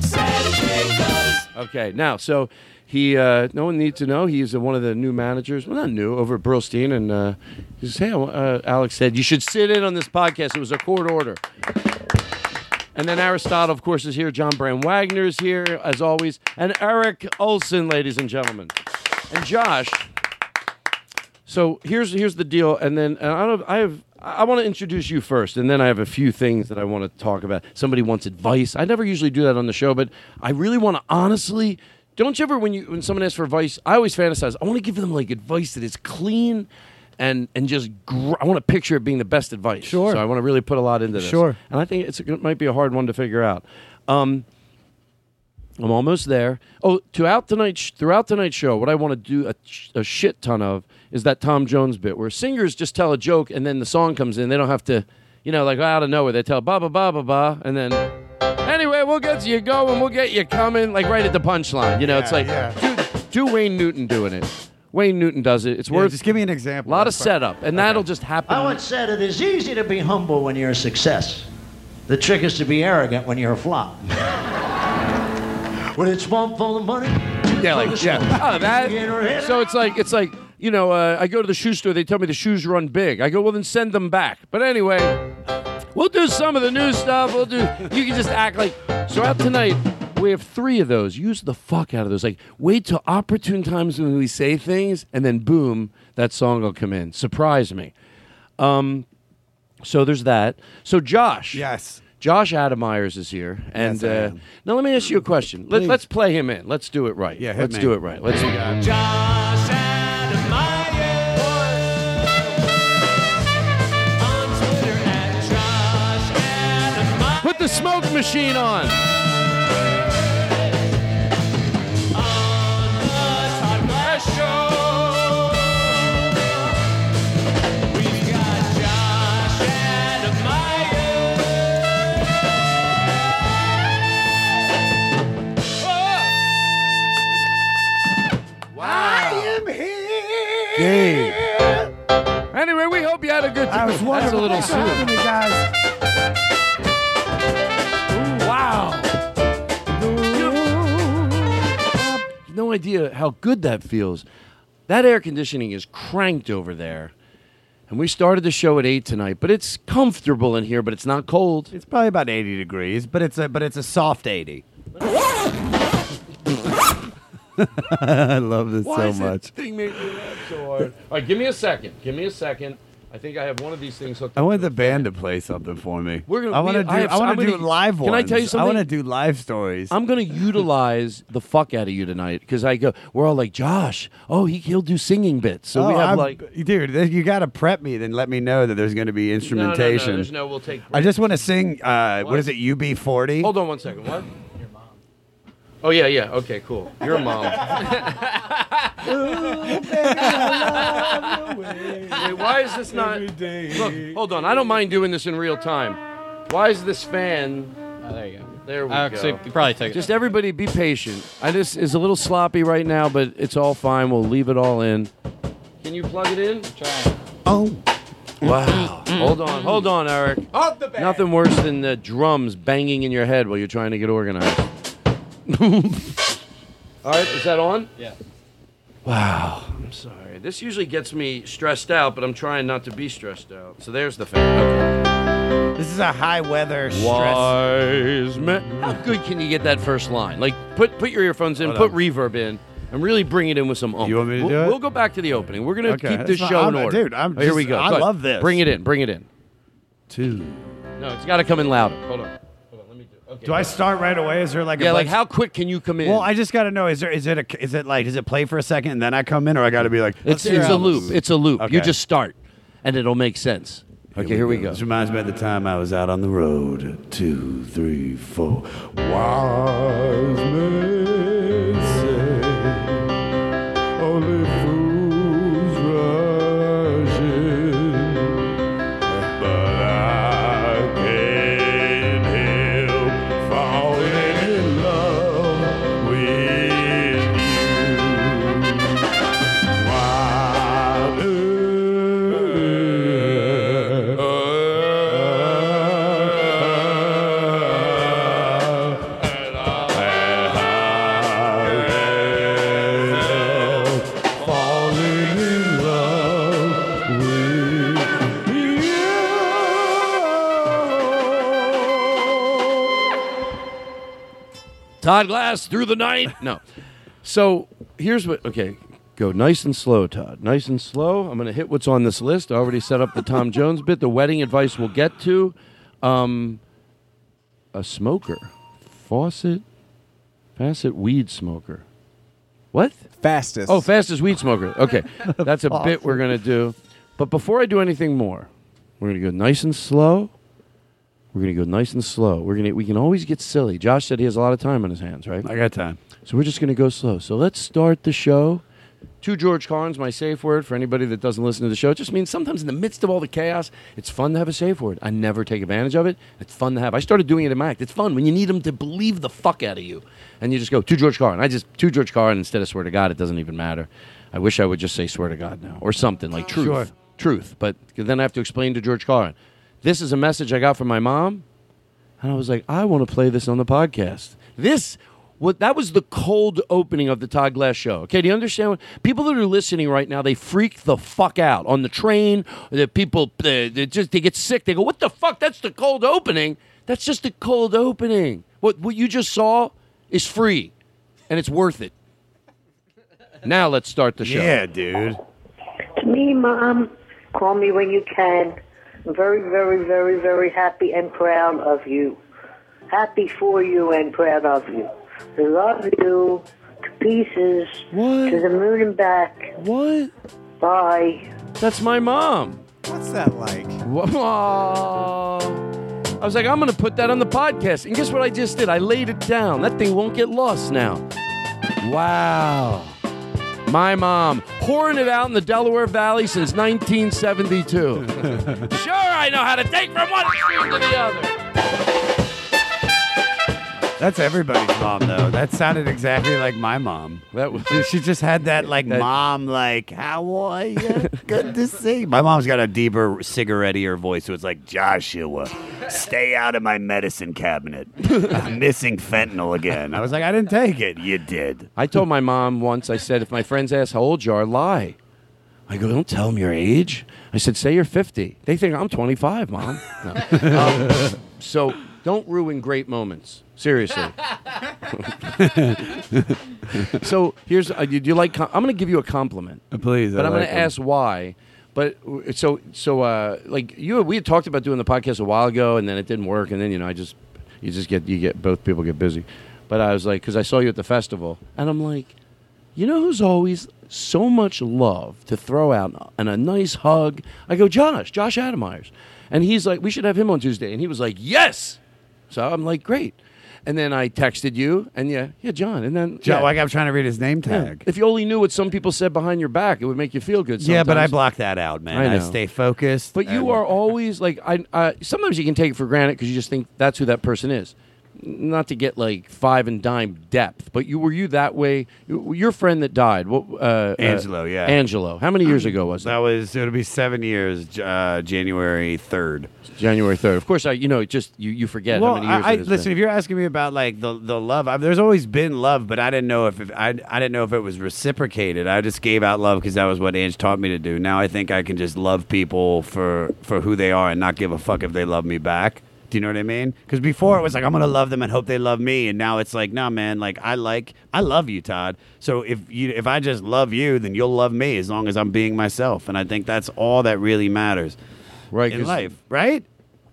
[SPEAKER 6] Seth Jacobs.
[SPEAKER 1] Okay. Now, so he, uh, no one needs to know. He's uh, one of the new managers. Well, not new, over at Brillstein. And uh, he says, hey, uh, Alex said, you should sit in on this podcast. It was a court order. And then Aristotle, of course, is here. John Brand Wagner is here, as always. And Eric Olson, ladies and gentlemen. And Josh. So here's here's the deal, and then and I don't I have I want to introduce you first, and then I have a few things that I want to talk about. Somebody wants advice. I never usually do that on the show, but I really want to honestly. Don't you ever when you when someone asks for advice, I always fantasize. I want to give them like advice that is clean. And, and just gr- I want to picture it being the best advice.
[SPEAKER 7] Sure.
[SPEAKER 1] So I want to really put a lot into this.
[SPEAKER 7] Sure.
[SPEAKER 1] And I think it's it might be a hard one to figure out. Um, I'm almost there. Oh, throughout tonight's throughout tonight's show, what I want to do a, a shit ton of is that Tom Jones bit where singers just tell a joke and then the song comes in. They don't have to, you know, like out of nowhere they tell ba ba ba ba ba and then anyway we'll get you going, we'll get you coming, like right at the punchline. You know, it's like do, do Wayne Newton doing it. Wayne Newton does it. It's
[SPEAKER 7] Yeah,
[SPEAKER 1] worth
[SPEAKER 7] just give me an example.
[SPEAKER 1] a lot of
[SPEAKER 7] That's fine.
[SPEAKER 1] setup, and that'll just happen.
[SPEAKER 8] I once said it is easy to be humble when you're a success. The trick is to be arrogant when you're a flop. when it's one full of money.
[SPEAKER 1] Yeah, like yeah. Oh, that. So it's like it's like you know, uh, I go to the shoe store. They tell me the shoes run big. I go, well, then send them back. But anyway, we'll do some of the new stuff. We'll do. You can just act like. So out tonight, we have three of those. Use the fuck out of those. Like, wait till opportune times when we say things, and then boom, that song will come in. Surprise me. Um. So there's that. So Josh.
[SPEAKER 7] Yes.
[SPEAKER 1] Josh Adam Meyers is here, and
[SPEAKER 7] Yes, I
[SPEAKER 1] uh, now let me ask you a question. Let, let's play him in. Let's do it right.
[SPEAKER 7] Yeah, hit
[SPEAKER 1] let's
[SPEAKER 7] me.
[SPEAKER 1] do it right. Let's.
[SPEAKER 6] Josh
[SPEAKER 9] here.
[SPEAKER 1] Dave. Anyway, we hope you had a good
[SPEAKER 9] I
[SPEAKER 1] time.
[SPEAKER 9] was wondering
[SPEAKER 1] That's a little soon.
[SPEAKER 9] guys.
[SPEAKER 1] Wow. No idea how good that feels. That air conditioning is cranked over there. And we started the show at 8 tonight, but it's comfortable in here, but it's not cold.
[SPEAKER 7] It's probably about 80 degrees, but it's a but it's a soft 80. I love this
[SPEAKER 1] Why
[SPEAKER 7] so
[SPEAKER 1] is that
[SPEAKER 7] much.
[SPEAKER 1] thing me laugh so hard? All right, give me a second. Give me a second. I think I have one of these things hooked
[SPEAKER 7] I want the band to play something for me.
[SPEAKER 1] We're gonna-
[SPEAKER 7] I want to do.
[SPEAKER 1] I have-
[SPEAKER 7] I want to do
[SPEAKER 1] gonna-
[SPEAKER 7] live
[SPEAKER 1] can I tell you something?
[SPEAKER 7] I want to do live stories.
[SPEAKER 1] I'm going to utilize the fuck out of you tonight because I go. We're all like, Josh. Oh, he he'll do singing bits. So we
[SPEAKER 7] Oh,
[SPEAKER 1] have
[SPEAKER 7] I'm-
[SPEAKER 1] like.
[SPEAKER 7] dude, you got to prep me. Then let me know that there's going to be
[SPEAKER 1] No, no, no,
[SPEAKER 7] instrumentation.
[SPEAKER 1] there's no. We'll take.
[SPEAKER 7] I just want to sing. Uh, what
[SPEAKER 1] What?
[SPEAKER 7] is it? UB40.
[SPEAKER 1] Hold on one second. What? Your mom. Oh yeah, yeah. Okay, cool. Your mom. Wait, why is this not? Look, hold on. I don't mind doing this in real time. Why is this fan?
[SPEAKER 4] Oh, there you go.
[SPEAKER 1] There we
[SPEAKER 4] Uh,
[SPEAKER 1] go.
[SPEAKER 4] so probably take it.
[SPEAKER 1] Just everybody be patient. I just is a little sloppy right now, but it's all fine. We'll leave it all in. Can you plug it in?
[SPEAKER 4] Try.
[SPEAKER 7] Oh.
[SPEAKER 1] Wow. hold on, hold on, Eric. Nothing worse than the drums banging in your head while you're trying to get organized. All right, is that on?
[SPEAKER 4] Yeah.
[SPEAKER 1] Wow. I'm sorry. This usually gets me stressed out, but I'm trying not to be stressed out. So there's the fan.
[SPEAKER 7] This is a high weather stress.
[SPEAKER 1] Wise man. How good can you get that first line? Like, put put your earphones in,
[SPEAKER 7] Hold
[SPEAKER 1] put
[SPEAKER 7] on.
[SPEAKER 1] reverb in, and really bring it in with some oomph.
[SPEAKER 7] You want me to
[SPEAKER 1] we'll,
[SPEAKER 7] do it?
[SPEAKER 1] We'll go back to the opening. We're gonna
[SPEAKER 7] Okay,
[SPEAKER 1] keep
[SPEAKER 7] that's
[SPEAKER 1] this
[SPEAKER 7] fine.
[SPEAKER 1] show in
[SPEAKER 7] I'm-
[SPEAKER 1] order.
[SPEAKER 7] dude, I'm
[SPEAKER 1] Oh, here we
[SPEAKER 7] just-
[SPEAKER 1] go.
[SPEAKER 7] I
[SPEAKER 1] Go ahead.
[SPEAKER 7] love this.
[SPEAKER 1] Bring it in. Bring it in.
[SPEAKER 7] Two.
[SPEAKER 1] No, it's got to come in louder. Hold on. Okay.
[SPEAKER 7] Do I start right away? Is there like
[SPEAKER 1] Yeah,
[SPEAKER 7] a
[SPEAKER 1] like
[SPEAKER 7] bunch-
[SPEAKER 1] how quick can you come in?
[SPEAKER 7] Well, I just got to know is there is it a is it like does it play for a second and then I come in or I got to be like
[SPEAKER 1] it's it's a loop. It's a loop. You just start, and it'll make sense. Okay, here we go.
[SPEAKER 7] This reminds me of the time I was out on the road. Two, three, four. Wise men say
[SPEAKER 1] Todd Glass through the night. No. So here's what. Okay, go nice and slow, Todd. Nice and slow. I'm going to hit what's on this list. I already set up the Tom Jones bit. The wedding advice we'll get to. Um, a smoker, faucet, faucet weed smoker. What?
[SPEAKER 5] Fastest.
[SPEAKER 1] Oh, fastest weed smoker. Okay, that's a bit we're going to do. But before I do anything more, we're going to go nice and slow. We're gonna go nice and slow. We're gonna we can always get silly. Josh said he has a lot of time on his hands, right?
[SPEAKER 7] I got time.
[SPEAKER 1] So we're just gonna go slow. So let's start the show. To George Carlin, my safe word for anybody that doesn't listen to the show. It just means sometimes in the midst of all the chaos, it's fun to have a safe word. I never take advantage of it. It's fun to have. I started doing it in my act. It's fun when you need them to believe the fuck out of you, and you just go to George Carlin. I just to George Carlin instead of swear to God. It doesn't even matter. I wish I would just say swear to God now or something like truth,
[SPEAKER 7] Sure.
[SPEAKER 1] truth. But then I have to explain to George Carlin. This is a message I got from my mom. And I was like, I want to play this on the podcast. This, what that was the cold opening of the Todd Glass show. Okay, do you understand? What, people that are listening right now, they freak the fuck out on the train. The people, they, they just they get sick. They go, "What the fuck? That's the cold opening. That's just the cold opening. What what you just saw is free, and it's worth it." Now let's start the show.
[SPEAKER 7] Yeah, dude.
[SPEAKER 10] To me, Mom, call me when you can. I'm very, very, very, very happy and proud of you. Happy for you and proud of you. I love you to pieces.
[SPEAKER 1] What?
[SPEAKER 10] To the moon and back.
[SPEAKER 1] What?
[SPEAKER 10] Bye.
[SPEAKER 1] That's my mom.
[SPEAKER 7] What's that like?
[SPEAKER 1] Whoa. I was like, I'm going to put that on the podcast. And guess what I just did? I laid it down. That thing won't get lost now. Wow. My mom, pouring it out in the Delaware Valley since 1972. sure, I know how to take from one extreme to the other.
[SPEAKER 7] That's everybody's mom, though. That sounded exactly like my mom.
[SPEAKER 1] That was
[SPEAKER 7] she, she just had that like mom, like how are you? Good to see. My mom's got a deeper cigarette-ier voice, so it's like Joshua, stay out of my medicine cabinet. I'm missing fentanyl again. I was like, I didn't take it. You did.
[SPEAKER 1] I told my mom once, I said, if my friends ask how old you are, lie. I go, don't tell them your age. I said, say you're 50. They think I'm 25, mom. No. Um, so don't ruin great moments. Seriously. so here's, uh, do you like, com- I'm going to give you a compliment.
[SPEAKER 7] Please,
[SPEAKER 1] But
[SPEAKER 7] I
[SPEAKER 1] I'm going
[SPEAKER 7] like
[SPEAKER 1] to
[SPEAKER 7] 'em.
[SPEAKER 1] ask why. But uh, so, so, uh, like you, we had talked about doing the podcast a while ago and then it didn't work. And then, you know, I just, you just get, you get, both people get busy. But I was like, because I saw you at the festival and I'm like, you know who's always so much love to throw out and a nice hug? I go, Josh, Josh Adam Meyers. And he's like, we should have him on Tuesday. And he was like, yes. So I'm like, great. And then I texted you, and yeah, yeah, John. And then
[SPEAKER 7] Joe,
[SPEAKER 1] yeah.
[SPEAKER 7] like I'm trying to read his name
[SPEAKER 1] Yeah.
[SPEAKER 7] tag.
[SPEAKER 1] If you only knew what some people said behind your back, it would make you feel good.
[SPEAKER 7] Yeah, but I block that out, man.
[SPEAKER 1] I
[SPEAKER 7] I, stay focused.
[SPEAKER 1] But you are always like I. Uh, sometimes you can take it for granted because you just think that's who that person is. Not to get like five and dime depth, but you were you that way. Your friend that died, what? Uh,
[SPEAKER 7] Angelo,
[SPEAKER 1] uh,
[SPEAKER 7] yeah.
[SPEAKER 1] Angelo. How many years ago was that?
[SPEAKER 7] That was it'll be seven years, uh, January third.
[SPEAKER 1] January third. Of course, I. You know, just you. You forget
[SPEAKER 7] well,
[SPEAKER 1] how many years.
[SPEAKER 7] I, I,
[SPEAKER 1] it has
[SPEAKER 7] listen.
[SPEAKER 1] been.
[SPEAKER 7] If you're asking me about like the the love, I, there's always been love, but I didn't know if, if I I didn't know if it was reciprocated. I just gave out love because that was what Ange taught me to do. Now I think I can just love people for for who they are and not give a fuck if they love me back. Do you know what I mean? Because before it was like I'm gonna love them and hope they love me, and now it's like, nah, man. Like I like I love you, Todd. So if you if I just love you, then you'll love me as long as I'm being myself. And I think that's all that really matters,
[SPEAKER 1] right?
[SPEAKER 7] In life, right?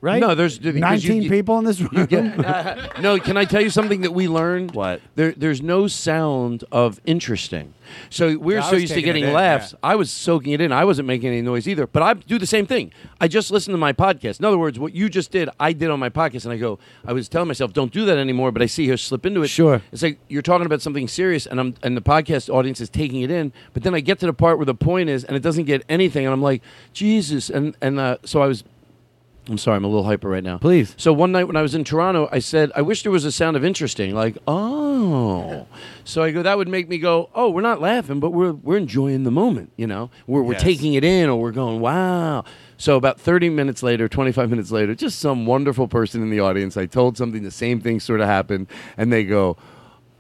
[SPEAKER 7] Right?
[SPEAKER 1] No, there's because
[SPEAKER 7] 19
[SPEAKER 1] you-
[SPEAKER 7] people in this room.
[SPEAKER 1] Get, no, can I tell you something that we learned?
[SPEAKER 7] What?
[SPEAKER 1] There, there's no sound of interesting. So we're so used to getting
[SPEAKER 7] in,
[SPEAKER 1] laughs.
[SPEAKER 7] yeah.
[SPEAKER 1] I was soaking it in. I wasn't making any noise either. But I do the same thing. I just listen to my podcast. In other words, what you just did, I did on my podcast, and I go. I was telling myself, don't do that anymore. But I see her slip into it.
[SPEAKER 7] Sure.
[SPEAKER 1] It's like you're talking about something serious, and I'm and the podcast audience is taking it in. But then I get to the part where the point is, and it doesn't get anything, and I'm like, Jesus. And and uh, so I was I'm sorry, I'm a little hyper right now.
[SPEAKER 7] Please.
[SPEAKER 1] So one night when I was in Toronto, I said, I wish there was a sound of interesting, like, oh. So I go, that would make me go, oh, we're not laughing, but we're we're enjoying the moment, you know? We're we're
[SPEAKER 7] Yes.
[SPEAKER 1] taking it in or we're going, wow. So about 30 minutes later, 25 minutes later, just some wonderful person in the audience, I told something, the same thing sort of happened, and they go,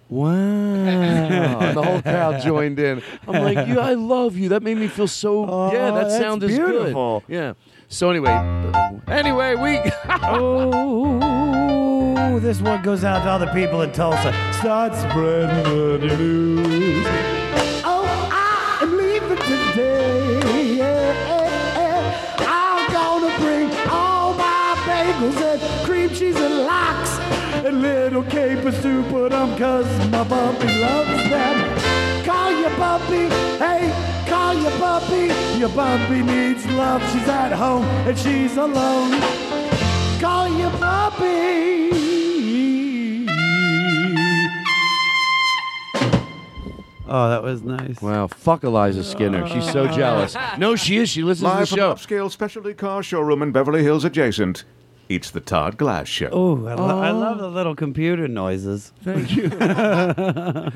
[SPEAKER 1] Wow. and the whole crowd joined in. I'm like, yeah, I love you. That made me feel so yeah, that
[SPEAKER 7] Oh,
[SPEAKER 1] sound is
[SPEAKER 7] beautiful.
[SPEAKER 1] good. Yeah. So anyway, anyway, we
[SPEAKER 7] Oh, this one goes out to all the people in Tulsa. Start spreading the news. Oh, I am leaving today. Yeah, I'm gonna bring all my bagels and cream cheese and lox and little capers to 'cause my puppy loves them. Call your puppy, hey, your puppy. Your puppy needs love. She's at home and she's alone. Call your puppy. Oh, that was nice.
[SPEAKER 1] Wow, fuck Eliza Skinner. She's so jealous. No, she is. She listens
[SPEAKER 11] Live
[SPEAKER 1] to
[SPEAKER 11] from
[SPEAKER 1] the
[SPEAKER 11] an
[SPEAKER 1] show.
[SPEAKER 11] upscale specialty car showroom in Beverly Hills adjacent. It's the Todd Glass Show.
[SPEAKER 7] Oh, I, lo- I love the little computer noises.
[SPEAKER 1] Thank you.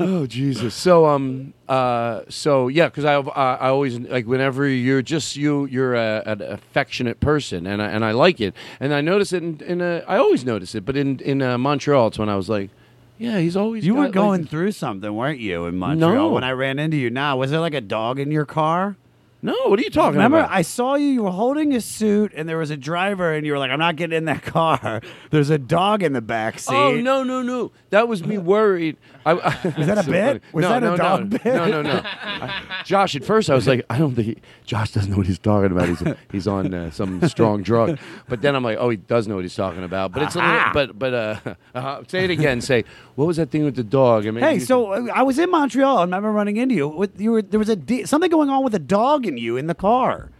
[SPEAKER 1] oh Jesus. So um uh so yeah, because I I I always like whenever you're just you you're a, an affectionate person and I, and I like it and I notice it in, in uh, I always notice it but in in uh, Montreal it's when I was like yeah he's always
[SPEAKER 7] You
[SPEAKER 1] got,
[SPEAKER 7] were
[SPEAKER 1] like-
[SPEAKER 7] going through something, weren't you, in Montreal?
[SPEAKER 1] No.
[SPEAKER 7] When I ran into you, now was there like a dog in your car?
[SPEAKER 1] No, what are you talking
[SPEAKER 7] Remember,
[SPEAKER 1] about?
[SPEAKER 7] I saw you. You were holding a suit, and there was a driver, and you were like, "I'm not getting in that car." There's a dog in the back seat.
[SPEAKER 1] Oh no no no! That was me worried. I, I,
[SPEAKER 7] Was that a
[SPEAKER 1] So
[SPEAKER 7] bit?
[SPEAKER 1] funny.
[SPEAKER 7] Was
[SPEAKER 1] no,
[SPEAKER 7] that a dog
[SPEAKER 1] no.
[SPEAKER 7] bit?
[SPEAKER 1] No no no. I- Josh, at first I was like, I don't think he, Josh doesn't know what he's talking about. He's he's on uh, some strong drug. But then I'm like, oh, he does know what he's talking about. But it's a little. But but uh, uh, say it again. Say what was that thing with the dog? I mean,
[SPEAKER 7] Hey, so uh, I was in Montreal. And I remember running into you. With, you were there was a de- something going on with a dog in you in the car.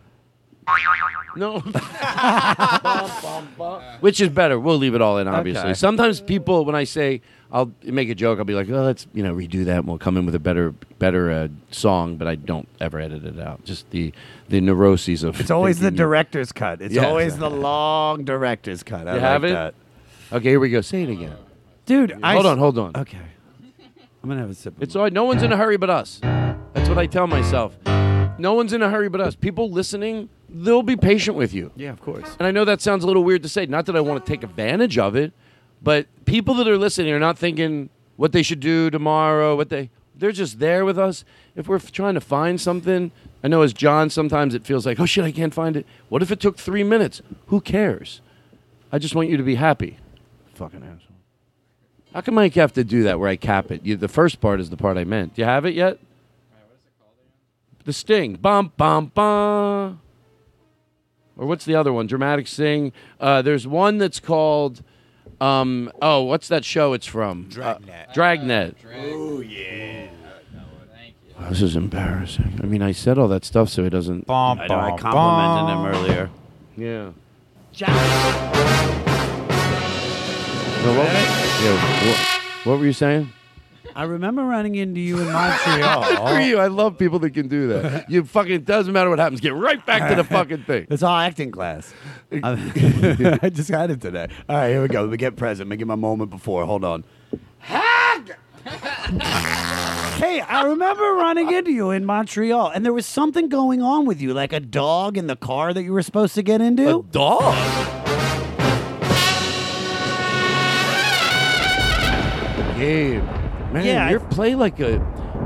[SPEAKER 1] No. Which is better? We'll leave it all in, obviously.
[SPEAKER 7] Okay.
[SPEAKER 1] Sometimes people, when I say I'll make a joke, I'll be like, "Oh, let's you know redo that, and we'll come in with a better better uh, song." But I don't ever edit it out. Just the the neuroses of.
[SPEAKER 7] It's always the director's cut. It's
[SPEAKER 1] Yeah.
[SPEAKER 7] always the long director's cut. I
[SPEAKER 1] You have
[SPEAKER 7] like
[SPEAKER 1] it?
[SPEAKER 7] that.
[SPEAKER 1] Okay, here we go. Say it again,
[SPEAKER 7] dude.
[SPEAKER 1] Hold
[SPEAKER 7] s-
[SPEAKER 1] on, hold on.
[SPEAKER 7] Okay, I'm gonna have a sip.
[SPEAKER 1] It's all right. No one's in a hurry but us. That's what I tell myself. No one's in a hurry but us. People listening, they'll be patient with you.
[SPEAKER 7] Yeah, of course.
[SPEAKER 1] And I know that sounds a little weird to say. Not that I want to take advantage of it, but people that are listening are not thinking what they should do tomorrow. What they they're just there with us. If we're f- trying to find something, I know as John, sometimes it feels like, oh shit, I can't find it. What if it took three minutes? Who cares? I just want you to be happy. Fucking asshole. How come I have to do that where I cap it? You, the first part is the part I meant. Do you have it yet? The sting. Bum, bum, bum. Or what's the other one? Dramatic sing. Uh, there's one that's called. Um, oh, what's that show it's from? Dragnet. Dragnet.
[SPEAKER 7] Oh yeah.
[SPEAKER 1] Oh, this is embarrassing. I mean, I said all that stuff so he doesn't.
[SPEAKER 7] I know. I complimented him earlier.
[SPEAKER 1] Yeah. No, what, yeah, what, what were you saying?
[SPEAKER 7] I remember running into you in Montreal.
[SPEAKER 1] Screw you. I love people that can do that. You fucking doesn't matter what happens. Get right back to the fucking thing.
[SPEAKER 7] It's all acting class. I I just had it today. All right, here we go. Let me get present. Let me get my moment before. Hold on. Hey, I remember running into you in Montreal, and there was something going on with you, like a dog in the car that you were supposed to get into. A
[SPEAKER 1] dog? Gabe, man,
[SPEAKER 7] Yeah,
[SPEAKER 1] you play like a.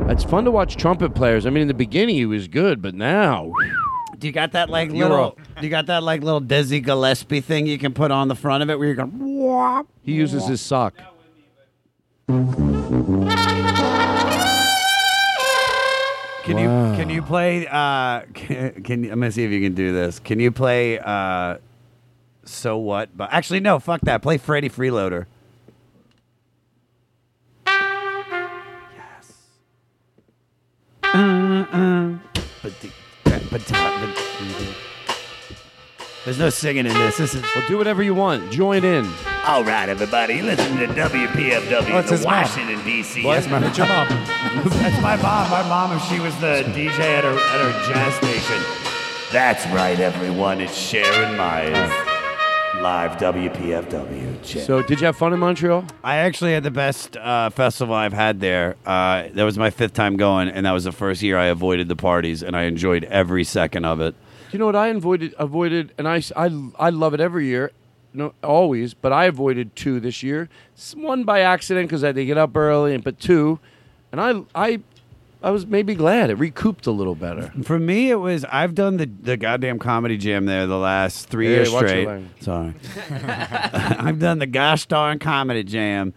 [SPEAKER 1] It's fun to watch trumpet players. I mean, in the beginning he was good, but now.
[SPEAKER 7] Do you got that like
[SPEAKER 1] You're
[SPEAKER 7] little? Do you got that like little Dizzy Gillespie thing you can put on the front of it where you're going? Wah,
[SPEAKER 1] He uses his sock.
[SPEAKER 7] Can you can you play? Uh, can, can I'm gonna see if you can do this. Can you play? Uh, so what? But actually, no. Fuck that. Play Freddie Freeloader. Uh, uh, but the, but, but, there's no singing in this. This is.
[SPEAKER 1] Well, do whatever you want. Join in.
[SPEAKER 7] All right, everybody, listen to WPFW,
[SPEAKER 5] What's
[SPEAKER 7] the
[SPEAKER 5] his mom?
[SPEAKER 7] Washington D.C.
[SPEAKER 5] What?
[SPEAKER 7] That's my,
[SPEAKER 5] your mom?
[SPEAKER 7] That's my mom. My mom, if she was the DJ at her at her jazz station. That's right, everyone. It's Sharon Meyers, live WPFW. Check.
[SPEAKER 1] So, did you have fun in Montreal?
[SPEAKER 7] I actually had the best uh, festival I've had there. Uh, that was my fifth time going, and that was the first year I avoided the parties, and I enjoyed every second of it.
[SPEAKER 1] You know what I avoided? Avoided, and I, I, I love it every year. No, always, but I avoided two this year. One by accident because I had to get up early, and but two, and I, I, I was maybe glad it recouped a little better.
[SPEAKER 7] For me, it was I've done the, the goddamn comedy jam there the last three
[SPEAKER 1] Hey,
[SPEAKER 7] years
[SPEAKER 1] watch your
[SPEAKER 7] straight.
[SPEAKER 1] language.
[SPEAKER 7] Sorry, I've done the gosh darn comedy jam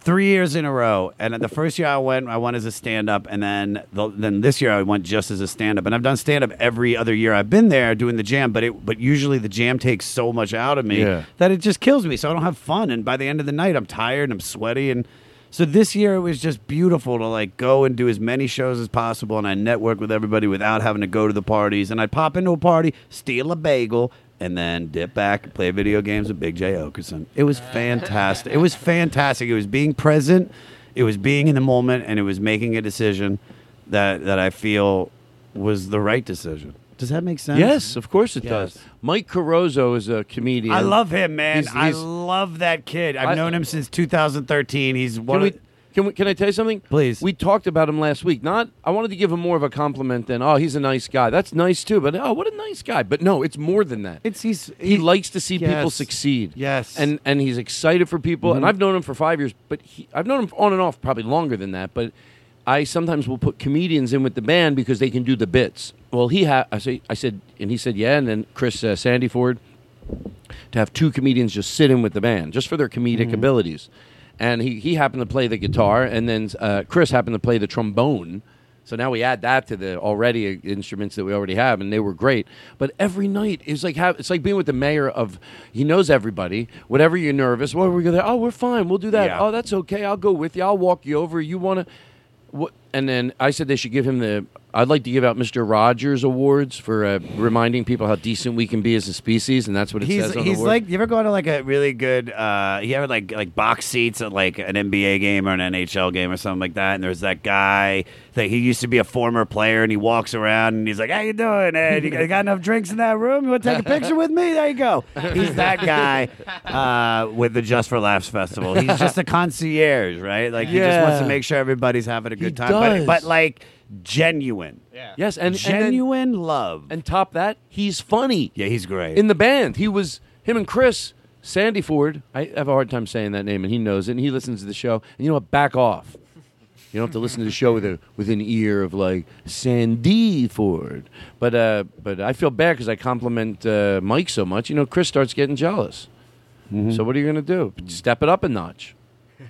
[SPEAKER 7] three years in a row. And the first year I went, I went as a stand up, and then the, then this year I went just as a stand up. And I've done stand up every other year I've been there doing the jam, but it but usually the jam takes so much out of me
[SPEAKER 1] Yeah.
[SPEAKER 7] that it just kills me. So I don't have fun, and by the end of the night, I'm tired and I'm sweaty and. So this year it was just beautiful to like go and do as many shows as possible, and I network with everybody without having to go to the parties. And I'd pop into a party, steal a bagel, and then dip back play video games with Big Jay Oakerson. It was fantastic. It was fantastic. It was being present, it was being in the moment, and it was making a decision that that I feel was the right decision. Does that make sense?
[SPEAKER 1] Yes, of course it
[SPEAKER 7] Yes.
[SPEAKER 1] does. Mike Carrozza is a comedian.
[SPEAKER 7] I love him, man.
[SPEAKER 1] He's-
[SPEAKER 7] I
[SPEAKER 1] he's-
[SPEAKER 7] love that kid. I've
[SPEAKER 1] I-
[SPEAKER 7] known him since 2013. He's one
[SPEAKER 1] Can
[SPEAKER 7] of
[SPEAKER 1] we, can we? Can I tell you something?
[SPEAKER 7] Please.
[SPEAKER 1] We talked about him last week. Not. I wanted to give him more of a compliment than oh he's a nice guy. That's nice too. But oh what a nice guy. But no, it's more than that.
[SPEAKER 7] It's he's
[SPEAKER 1] he, likes to see people
[SPEAKER 7] yes.
[SPEAKER 1] succeed.
[SPEAKER 7] Yes.
[SPEAKER 1] And and he's excited for people. And
[SPEAKER 7] Mhm.
[SPEAKER 1] I've known him for five years. But he, I've known him on and off probably longer than that. But I sometimes will put comedians in with the band because they can do the bits. Well, he had. I say, I said, and he said, yeah. And then Chris uh, Sandiford to have two comedians just sit in with the band just for their comedic
[SPEAKER 7] Mm-hmm.
[SPEAKER 1] abilities. And he, he happened to play the guitar, and then uh, Chris happened to play the trombone. So now we add that to the already uh, instruments that we already have, and they were great. But every night it's like have, it's like being with the mayor of he knows everybody. Whatever you're nervous, are we go there? Oh, we're fine. We'll do that.
[SPEAKER 7] Yeah.
[SPEAKER 1] Oh, that's okay. I'll go with you. I'll walk you over. You want to? What? And then I said they should give him the. I'd like to give out Mr. Rogers awards for uh, reminding people how decent we can be as a species, and that's what it
[SPEAKER 7] he's
[SPEAKER 1] says on
[SPEAKER 7] he's
[SPEAKER 1] the
[SPEAKER 7] like you ever go to like a really good uh you ever like like box seats at like an NBA game or an NHL game or something like that and there's that guy that he used to be a former player and he walks around and he's like how you doing Ed you got enough drinks in that room? You want to take a picture with me? There you go. He's that guy uh with the Just for Laughs festival. He's just a concierge right? Like he just wants to make sure everybody's having a good time
[SPEAKER 1] does.
[SPEAKER 7] but but like genuine
[SPEAKER 1] Yes, and
[SPEAKER 7] genuine
[SPEAKER 1] and then,
[SPEAKER 7] love.
[SPEAKER 1] And top that, he's funny.
[SPEAKER 7] Yeah, he's great.
[SPEAKER 1] In the band, he was him and Chris Sandiford. I have a hard time saying that name, and he knows it. And he listens to the show. And you know what? Back off. You don't have to listen to the show with a with an ear of like Sandy Ford. But uh, but I feel bad because I compliment uh, Mike so much. You know, Chris starts getting jealous.
[SPEAKER 7] Mm-hmm.
[SPEAKER 1] So what are you gonna do? Step it up a notch,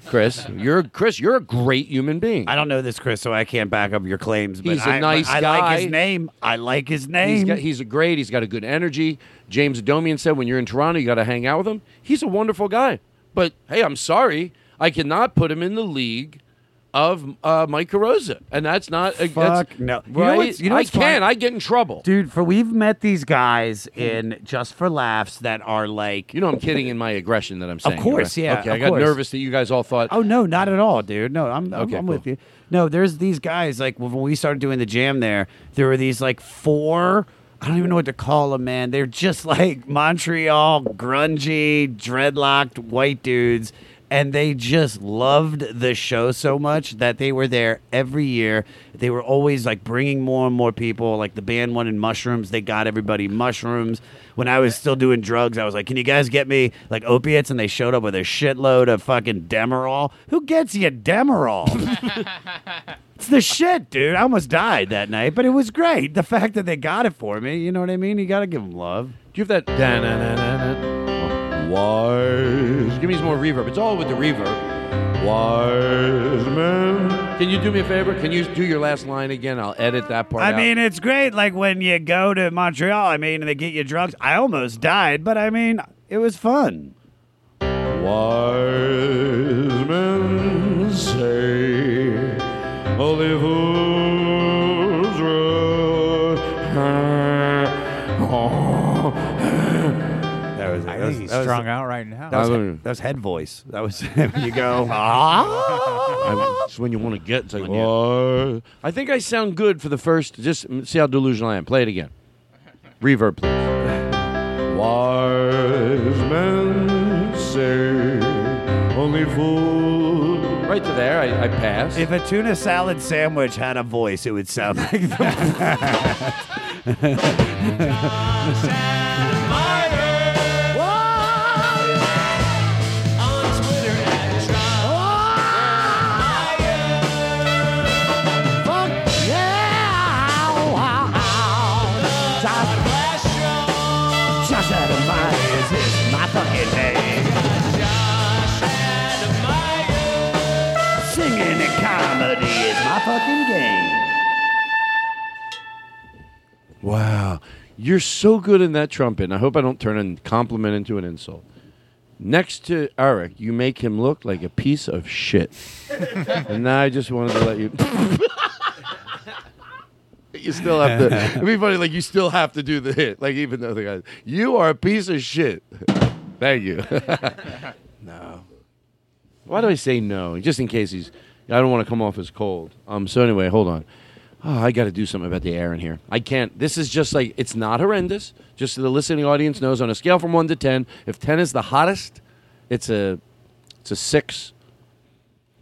[SPEAKER 1] Chris. You're Chris. You're a great human being.
[SPEAKER 7] I don't know this, Chris, so I can't back up your claims. But
[SPEAKER 1] He's a
[SPEAKER 7] I-
[SPEAKER 1] nice
[SPEAKER 7] I
[SPEAKER 1] guy.
[SPEAKER 7] like his name. I like his name.
[SPEAKER 1] He's, got, he's a great. He's got a good energy. James Adomian said, when you're in Toronto, you got to hang out with him. He's a wonderful guy. But hey, I'm sorry, I cannot put him in the league of uh, Mike Carrozza, and that's not a
[SPEAKER 7] Fuck
[SPEAKER 1] that's,
[SPEAKER 7] no. You know
[SPEAKER 1] Right?
[SPEAKER 7] what's- you know
[SPEAKER 1] I
[SPEAKER 7] what's funny?
[SPEAKER 1] can. I get in trouble.
[SPEAKER 7] Dude, for we've met these guys in Just for Laughs that are like.
[SPEAKER 1] You know, I'm kidding in my aggression that I'm saying.
[SPEAKER 7] Of course,
[SPEAKER 1] right?
[SPEAKER 7] yeah.
[SPEAKER 1] Okay, I got
[SPEAKER 7] course.
[SPEAKER 1] nervous that you guys all thought.
[SPEAKER 7] Oh no, not at all, dude. No, I'm I'm,
[SPEAKER 1] Okay,
[SPEAKER 7] I'm
[SPEAKER 1] cool.
[SPEAKER 7] with you. No, there's these guys like when we started doing the jam there. There were these like four. I don't even know what to call them, man. They're just like Montreal grungy, dreadlocked white dudes, and they just loved the show so much that they were there every year. They were always like bringing more and more people. Like the band wanted mushrooms, they got everybody mushrooms. When I was still doing drugs, I was like, "Can you guys get me like opiates?" And they showed up with a shitload of fucking Demerol. Who gets you Demerol? it's the shit, dude. I almost died that night, but it was great. The fact that they got it for me, you know what I mean? You got to give them love.
[SPEAKER 1] Do you have that? Wise. Give me some more reverb. It's all with the reverb. Wise man. Can you do me a favor? Can you do your last line again? I'll edit that part.
[SPEAKER 7] I
[SPEAKER 1] out.
[SPEAKER 7] mean, it's great. Like when you go to Montreal, I mean, and they get you drugs. I almost died, but I mean, it was fun.
[SPEAKER 1] Wise men say only fools
[SPEAKER 7] was-
[SPEAKER 5] think he's
[SPEAKER 7] that was-
[SPEAKER 5] strung out right now.
[SPEAKER 7] That was,
[SPEAKER 1] I
[SPEAKER 7] he- that was head voice. That was you go. ah.
[SPEAKER 1] It's when you want to get. It's like, "Why?" I think I sound good for the first. Just see how delusional I am. Play it again. Reverb, please. Wise men say only fool. Right to there. I, I passed.
[SPEAKER 7] If a tuna salad sandwich had a voice, it would sound like that.
[SPEAKER 1] Wow. You're so good in that trumpet. And I hope I don't turn a compliment into an insult. Next to Eric, you make him look like a piece of shit. and now I just wanted to let you. you still have to. It'd be funny, like, you still have to do the hit. Like, even though the guy. You are a piece of shit. Thank you. no. Why do I say no? Just in case he's. I don't want to come off as cold. Um. So anyway, hold on. Oh, I got to do something about the air in here. I can't. This is just like it's not horrendous. Just so the listening audience knows, on a scale from one to ten, if ten is the hottest, it's a it's a six.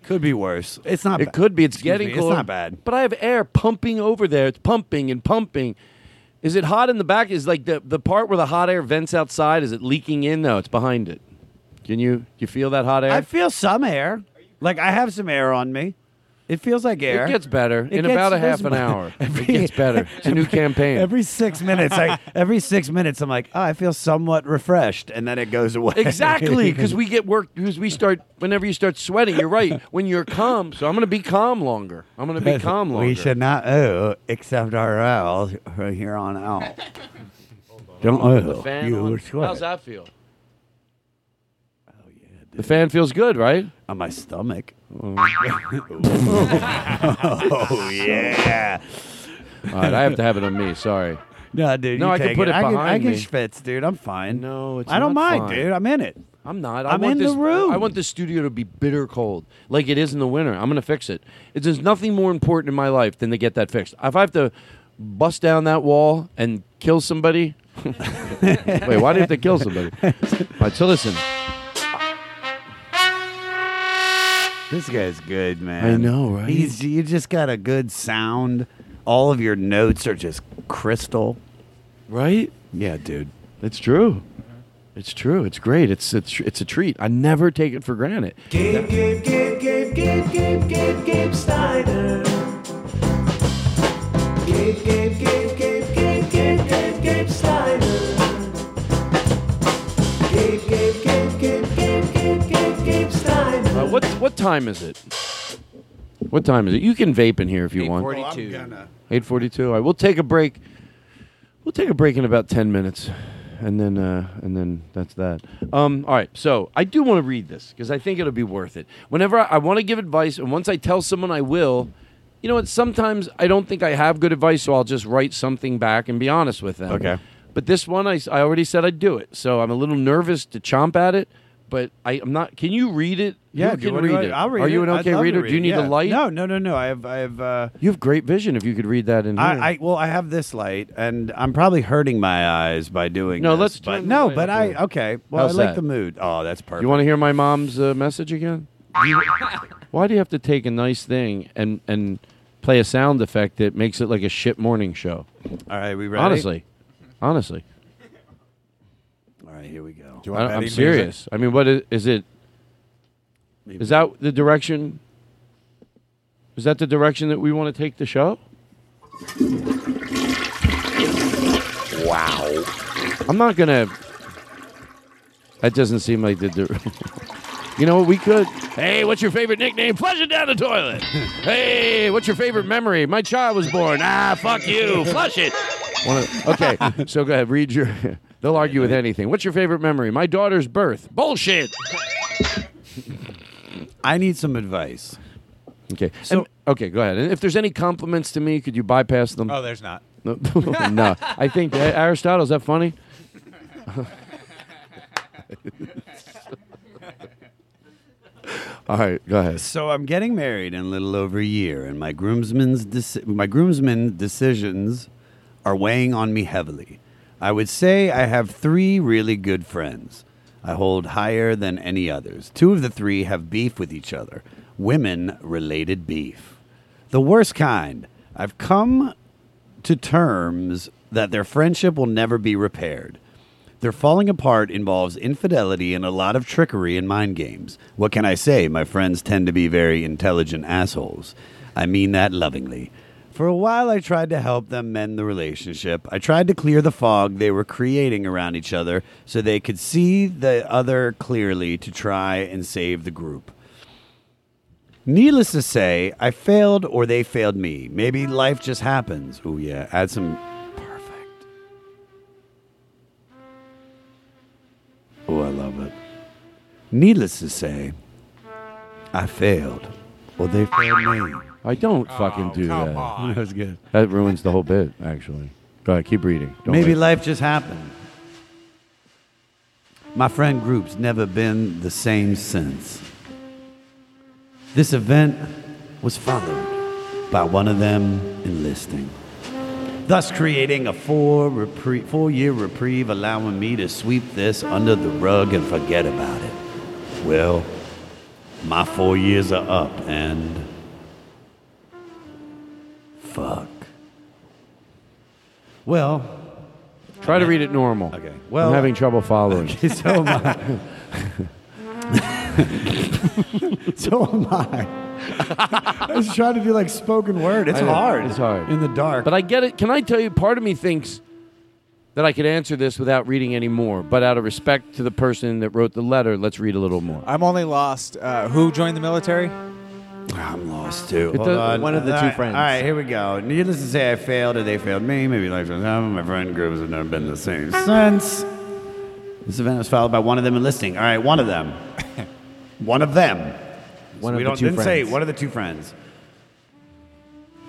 [SPEAKER 7] Could be worse. It's not.
[SPEAKER 1] It
[SPEAKER 7] ba-
[SPEAKER 1] could be. It's
[SPEAKER 7] Excuse
[SPEAKER 1] getting
[SPEAKER 7] me,
[SPEAKER 1] cooler.
[SPEAKER 7] It's not bad.
[SPEAKER 1] But I have air pumping over there. It's pumping and pumping. Is it hot in the back? Is like the the part where the hot air vents outside? Is it leaking in? No, it's behind it. Can you you feel that hot air?
[SPEAKER 7] I feel some air. Like I have some air on me. It feels like air.
[SPEAKER 1] It gets better
[SPEAKER 7] It
[SPEAKER 1] in
[SPEAKER 7] gets-
[SPEAKER 1] about a half an hour. it gets better. It's a new campaign.
[SPEAKER 7] Every six minutes, I, every six minutes, I'm like, oh, I feel somewhat refreshed, and then it goes away.
[SPEAKER 1] Exactly, because we get work. Because we start whenever you start sweating. You're right. When you're calm, so I'm going to be calm longer. I'm going to be calm longer.
[SPEAKER 7] We should not owe except our owls from here on out. Don't
[SPEAKER 1] fan
[SPEAKER 7] You
[SPEAKER 1] on?
[SPEAKER 7] will sweat.
[SPEAKER 1] How's that feel? The fan feels good, right?
[SPEAKER 7] On my stomach.
[SPEAKER 1] oh
[SPEAKER 7] yeah.
[SPEAKER 1] All right, I have to have it on me. Sorry.
[SPEAKER 7] No, dude.
[SPEAKER 1] No,
[SPEAKER 7] you
[SPEAKER 1] I can
[SPEAKER 7] take
[SPEAKER 1] put it,
[SPEAKER 7] I can,
[SPEAKER 1] behind
[SPEAKER 7] I can
[SPEAKER 1] me.
[SPEAKER 7] schwitz, dude. I'm fine.
[SPEAKER 1] No, it's
[SPEAKER 7] I don't
[SPEAKER 1] not
[SPEAKER 7] mind,
[SPEAKER 1] fine.
[SPEAKER 7] dude. I'm in it.
[SPEAKER 1] I'm not. I
[SPEAKER 7] I'm
[SPEAKER 1] want
[SPEAKER 7] in the
[SPEAKER 1] this,
[SPEAKER 7] room.
[SPEAKER 1] I want the studio to be bitter cold, like it is in the winter. I'm going to fix it. It's, there's nothing more important in my life than to get that fixed. If I have to bust down that wall and kill somebody, wait, why do you have to kill somebody? All right, so listen.
[SPEAKER 7] This guy's good, man.
[SPEAKER 1] I know, right?
[SPEAKER 7] He's you just got a good sound. All of your notes are just crystal.
[SPEAKER 1] Right?
[SPEAKER 7] Yeah, dude.
[SPEAKER 1] It's true. It's true. It's great. It's it's it's a treat. I never take it for granted.
[SPEAKER 6] Gabe, Gabe, Gabe, Gabe, Gabe, Gabe, Gabe, Gabe Steiner. Gabe, Gabe, Gabe, Gabe, Gabe, Gabe, Gabe, Gabe Steiner.
[SPEAKER 1] What what time is it? What time is it? You can vape in here if you want.
[SPEAKER 7] 842. gonna.
[SPEAKER 1] Eight forty-two. All right, we'll take a break. We'll take a break in about ten minutes, and then uh, and then that's that. Um, all right. So I do want to read this because I think it'll be worth it. Whenever I, I want to give advice, and once I tell someone I will, you know what? Sometimes I don't think I have good advice, so I'll just write something back and be honest with them.
[SPEAKER 7] Okay.
[SPEAKER 1] But this one, I, s- I already said I'd do it, so I'm a little nervous to chomp at it. But I, I'm not. Can you read it?
[SPEAKER 7] Yeah,
[SPEAKER 1] Who
[SPEAKER 7] you
[SPEAKER 1] can
[SPEAKER 7] wanna-
[SPEAKER 1] read it.
[SPEAKER 7] I'll read it.
[SPEAKER 1] Are you an
[SPEAKER 7] I'd
[SPEAKER 1] okay reader?
[SPEAKER 7] read
[SPEAKER 1] Do you need
[SPEAKER 7] yeah.
[SPEAKER 1] the light?
[SPEAKER 7] No, no, no, no. I have, I have. Uh,
[SPEAKER 1] You have great vision. If you could read that in here.
[SPEAKER 7] I, I well, I have this light, and I'm probably hurting my eyes by doing.
[SPEAKER 1] No,
[SPEAKER 7] this,
[SPEAKER 1] let's
[SPEAKER 7] but no, but
[SPEAKER 1] I.
[SPEAKER 7] I
[SPEAKER 1] a
[SPEAKER 7] okay. Well,
[SPEAKER 1] How's
[SPEAKER 7] I like
[SPEAKER 1] that?
[SPEAKER 7] the mood. Oh, that's perfect.
[SPEAKER 1] You want to hear my mom's uh, message again? Why do you have to take a nice thing and and play a sound effect that makes it like a shit morning show?
[SPEAKER 7] All right, we ready?
[SPEAKER 1] Honestly, honestly,
[SPEAKER 7] All right, here we go.
[SPEAKER 1] I, am serious. I mean, what is, is it? Is that the direction? Is that the direction that we want to take the show? Wow. I'm not gonna. That doesn't seem like the. Di- you know what? We could. Hey, what's your favorite nickname? Flush it down the toilet. hey, what's your favorite memory? My child was born. Ah, fuck you. Flush it. Wanna- okay, so go ahead. Read your. They'll argue with anything. What's your favorite memory? My daughter's birth. Bullshit.
[SPEAKER 7] I need some advice.
[SPEAKER 1] Okay. So okay, go ahead. And if there's any compliments to me, could you bypass them?
[SPEAKER 5] Oh, there's not.
[SPEAKER 1] No, no. I think Aristotle. Is that funny? All right, go ahead.
[SPEAKER 7] So I'm getting married in a little over a year, and my groomsman's deci- my groomsmen decisions are weighing on me heavily. I would say I have three really good friends. I hold higher than any others. Two of the three have beef with each other, women related beef. The worst kind. I've come to terms that their friendship will never be repaired. Their falling apart involves infidelity and a lot of trickery and mind games. What can I say? My friends tend to be very intelligent assholes. I mean that lovingly. For a while, I tried to help them mend the relationship. I tried to clear the fog they were creating around each other so they could see the other clearly to try and save the group. Needless to say, I failed or they failed me. Maybe life just happens. Oh, yeah. Add some. Perfect. Oh, I love it. Needless to say, I failed or they failed me.
[SPEAKER 1] I don't oh, fucking do
[SPEAKER 7] come
[SPEAKER 1] that.
[SPEAKER 7] on. That was good.
[SPEAKER 1] That ruins the whole bit. Actually, go ahead. Keep reading. Don't
[SPEAKER 7] Maybe
[SPEAKER 1] wait.
[SPEAKER 7] life just happened. My friend group's never been the same since. This event was followed by one of them enlisting, thus creating a four reprie- four-year reprieve, allowing me to sweep this under the rug and forget about it. Well, my four years are up, and fuck. Well,
[SPEAKER 1] Try to read it normal.
[SPEAKER 7] Okay. Well,
[SPEAKER 1] I'm having trouble following.
[SPEAKER 7] Okay, so am I. so am I. I was trying to do like spoken word. It's
[SPEAKER 1] I know,
[SPEAKER 7] hard.
[SPEAKER 1] It's hard
[SPEAKER 7] in the dark.
[SPEAKER 1] But I get it. Can I tell you? Part of me thinks that I could answer this without reading any more. But out of respect to the person that wrote the letter, let's read a little more.
[SPEAKER 5] I'm only lost. Uh, who joined the military?
[SPEAKER 7] I'm lost too.
[SPEAKER 1] It
[SPEAKER 7] Hold
[SPEAKER 1] does-
[SPEAKER 7] on.
[SPEAKER 1] one of the
[SPEAKER 7] All
[SPEAKER 1] two
[SPEAKER 7] right,
[SPEAKER 1] friends.
[SPEAKER 7] All right, here we go. Needless to say, I failed or they failed me. Maybe like some my friend groups have never been the same since. This event was followed by one of them enlisting. All right, one of them. one of them.
[SPEAKER 5] One
[SPEAKER 7] So
[SPEAKER 5] of
[SPEAKER 7] we
[SPEAKER 5] the
[SPEAKER 7] don't,
[SPEAKER 5] two
[SPEAKER 7] didn't say
[SPEAKER 5] friends.
[SPEAKER 7] one of the two friends.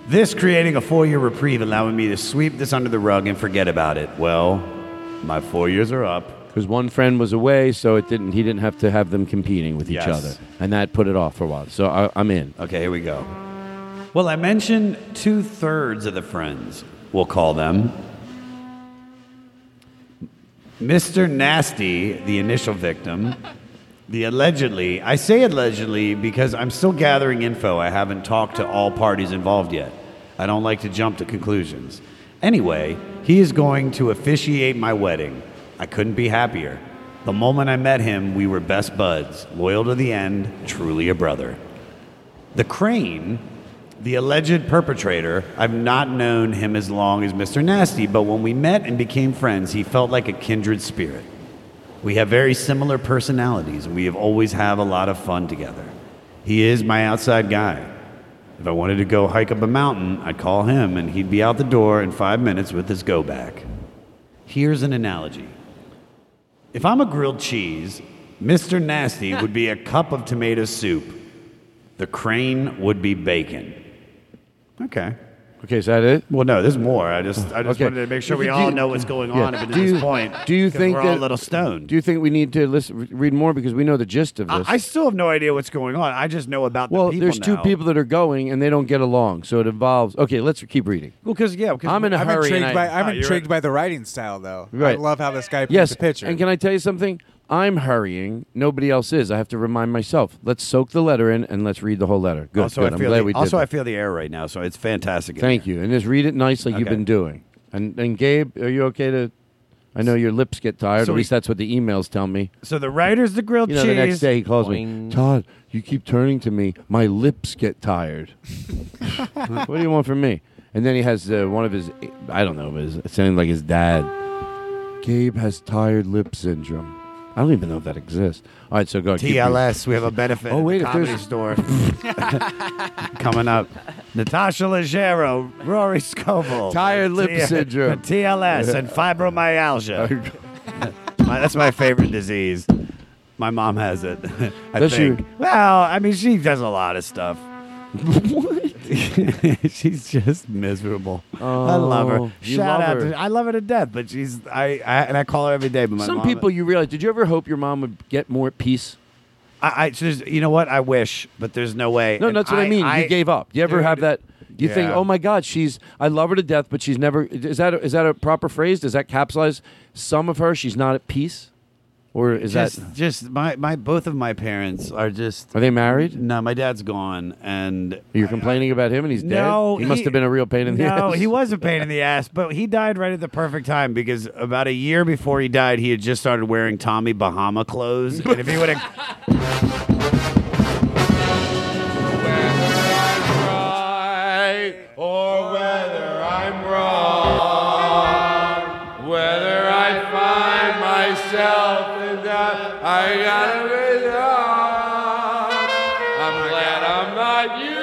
[SPEAKER 7] This creating a four-year reprieve, allowing me to sweep this under the rug and forget about it. Well, my four years are up.
[SPEAKER 1] Because one friend was away, so it didn't. He didn't have to have them competing with each
[SPEAKER 7] Yes.
[SPEAKER 1] other, and that put it off for a while. So I, I'm in.
[SPEAKER 7] Okay, here we go. Well, I mentioned two thirds of the friends, we'll call them. Mr. Nasty, the initial victim, the allegedly, I say allegedly because I'm still gathering info. I haven't talked to all parties involved yet. I don't like to jump to conclusions. Anyway, he is going to officiate my wedding. I couldn't be happier. The moment I met him, we were best buds, loyal to the end, truly a brother. The crane, the alleged perpetrator, I've not known him as long as Mr. Nasty, but when we met and became friends, he felt like a kindred spirit. We have very similar personalities, and we have always have a lot of fun together. He is my outside guy. If I wanted to go hike up a mountain, I'd call him, and he'd be out the door in five minutes with his go back. Here's an analogy. If I'm a grilled cheese, Mr. Nasty would be a cup of tomato soup. The crane would be bacon. Okay.
[SPEAKER 1] Okay, is that it?
[SPEAKER 7] Well, no, there's more. I just, I just
[SPEAKER 1] Okay.
[SPEAKER 7] wanted to make sure we
[SPEAKER 1] Do
[SPEAKER 7] all
[SPEAKER 1] you-
[SPEAKER 7] know what's going
[SPEAKER 1] Yeah.
[SPEAKER 7] on up to
[SPEAKER 1] Do you-
[SPEAKER 7] this point.
[SPEAKER 1] Do you
[SPEAKER 7] 'cause
[SPEAKER 1] think
[SPEAKER 7] we're
[SPEAKER 1] that
[SPEAKER 7] all a little stoned?
[SPEAKER 1] Do you think we need to listen, read more because we know the gist of this?
[SPEAKER 7] I still have no idea what's going on. I just know about the
[SPEAKER 1] well,
[SPEAKER 7] people
[SPEAKER 1] there's two
[SPEAKER 7] now.
[SPEAKER 1] people that are going and they don't get along, so it involves. Okay, let's keep reading.
[SPEAKER 7] Well, because yeah, because
[SPEAKER 1] I'm in a
[SPEAKER 5] I'm
[SPEAKER 1] hurry.
[SPEAKER 5] intrigued
[SPEAKER 1] and
[SPEAKER 5] by
[SPEAKER 1] I,
[SPEAKER 5] I'm intrigued by the writing style though.
[SPEAKER 1] Right.
[SPEAKER 5] I love how this guy paints
[SPEAKER 1] yes,
[SPEAKER 5] the picture.
[SPEAKER 1] and can I tell you something? I'm hurrying. Nobody else is. I have to remind myself. Let's soak the letter in and let's read the whole letter. Good.
[SPEAKER 7] also,
[SPEAKER 1] good.
[SPEAKER 7] I
[SPEAKER 1] I'm
[SPEAKER 7] feel
[SPEAKER 1] glad
[SPEAKER 7] the,
[SPEAKER 1] we did
[SPEAKER 7] also
[SPEAKER 1] that.
[SPEAKER 7] I feel the air right now, so it's fantastic. in
[SPEAKER 1] Thank you. And just read it nice like you've
[SPEAKER 7] Okay.
[SPEAKER 1] been doing. And and Gabe, are you okay to? I know your lips get tired.
[SPEAKER 7] So
[SPEAKER 1] At
[SPEAKER 7] we-
[SPEAKER 1] least that's what the emails tell me.
[SPEAKER 7] So the writer's the grilled
[SPEAKER 1] You know,
[SPEAKER 7] cheese.
[SPEAKER 1] the next day he calls
[SPEAKER 7] Boing.
[SPEAKER 1] me, Todd. You keep turning to me. My lips get tired. what do you want from me? And then he has uh, one of his, I don't know, his, it sounded like his dad. Gabe has tired lip syndrome. I don't even know if that exists. All right, so go. keep.
[SPEAKER 7] TLS. We have a benefit.
[SPEAKER 1] Oh
[SPEAKER 7] at
[SPEAKER 1] wait,
[SPEAKER 7] the
[SPEAKER 1] if
[SPEAKER 7] comedy
[SPEAKER 1] there's
[SPEAKER 7] store coming up. Natasha Leggero, Rory Scovel,
[SPEAKER 1] Tired lip syndrome.
[SPEAKER 7] TLS, and fibromyalgia. My- that's my favorite disease. My mom has it. I
[SPEAKER 1] Does she?
[SPEAKER 7] think. Well, I mean, she does a lot of stuff. she's just miserable. I love
[SPEAKER 1] Oh,
[SPEAKER 7] her.
[SPEAKER 1] you
[SPEAKER 7] Shout
[SPEAKER 1] love
[SPEAKER 7] out
[SPEAKER 1] her.
[SPEAKER 7] to I love her to death, but she's I, I and I call her every day. But my
[SPEAKER 1] Some
[SPEAKER 7] mom-
[SPEAKER 1] people you realize. Did you ever hope your mom would get more at peace?
[SPEAKER 7] I, I so there's- you know what? I wish, but there's no way.
[SPEAKER 1] No,
[SPEAKER 7] And
[SPEAKER 1] that's what I, mean. you gave up. You ever
[SPEAKER 7] Dude,
[SPEAKER 1] have that? You think,
[SPEAKER 7] yeah.
[SPEAKER 1] oh my God, she's I love her to death, but she's never. Is that a, is that a proper phrase? Does that capsulize some of her? She's not at peace, or is
[SPEAKER 7] just,
[SPEAKER 1] that?
[SPEAKER 7] just my my both of my parents are just
[SPEAKER 1] Are they married?
[SPEAKER 7] no. My dad's gone, and
[SPEAKER 1] You're complaining about him, and he's dead.
[SPEAKER 7] no,
[SPEAKER 1] he, must have been a real pain in the
[SPEAKER 7] no,
[SPEAKER 1] ass.
[SPEAKER 7] he was a pain in the ass, but he died right at the perfect time because about a year before he died, he had just started wearing Tommy Bahama clothes, and if he would have.
[SPEAKER 1] or whether I'm wrong, I gotta be wrong. I'm glad I'm not you.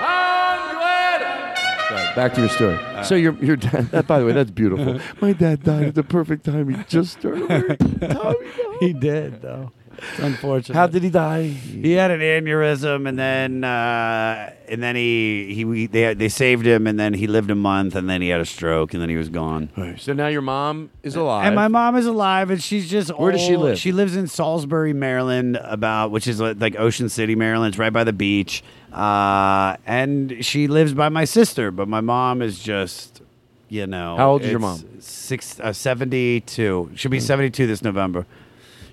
[SPEAKER 1] I'm glad. Back to your story. so your your dad. That, by the way, that's beautiful. My dad died at the perfect time. He just started wearing Tommy.
[SPEAKER 7] he did though. It's unfortunate.
[SPEAKER 1] How did he die?
[SPEAKER 7] He had an aneurysm, and then uh, and then he he we, they they saved him, and then he lived a month, and then he had a stroke, and then he was gone.
[SPEAKER 1] So now your mom is alive.
[SPEAKER 7] And my mom is alive, and she's just
[SPEAKER 1] Where does she
[SPEAKER 7] old.
[SPEAKER 1] live?
[SPEAKER 7] She lives in Salisbury, Maryland, about which is like Ocean City, Maryland. It's right by the beach. Uh, and she lives by my sister, but my mom is just, you know.
[SPEAKER 1] How old is your
[SPEAKER 7] it's
[SPEAKER 1] mom?
[SPEAKER 7] Six, uh, seventy-two. She'll be seventy-two this November.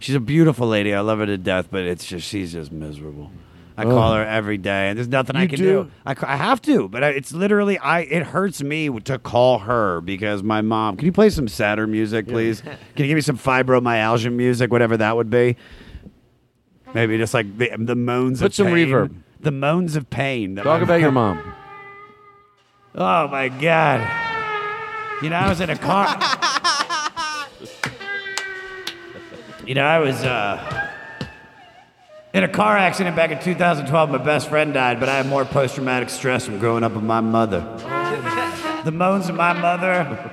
[SPEAKER 7] She's a beautiful lady. I love her to death, but it's just she's just miserable. I
[SPEAKER 1] Ugh.
[SPEAKER 7] call her every day, and there's nothing I
[SPEAKER 1] You
[SPEAKER 7] can
[SPEAKER 1] do?
[SPEAKER 7] do. I, ca- I have to, but I, it's literally I. It hurts me to call her because my mom. Can you play some sadder music, please? Can you give me some fibromyalgia music, whatever that would be? Maybe just like the, the moans
[SPEAKER 1] Put
[SPEAKER 7] of
[SPEAKER 1] some
[SPEAKER 7] pain.
[SPEAKER 1] reverb.
[SPEAKER 7] The moans of pain. that
[SPEAKER 1] Talk
[SPEAKER 7] my-
[SPEAKER 1] about your mom.
[SPEAKER 7] Oh my god. You know, I was in a car. you know, I was uh, in a car accident back in 2012. My best friend died, but I have more post traumatic stress from growing up with my mother. The moans of my mother.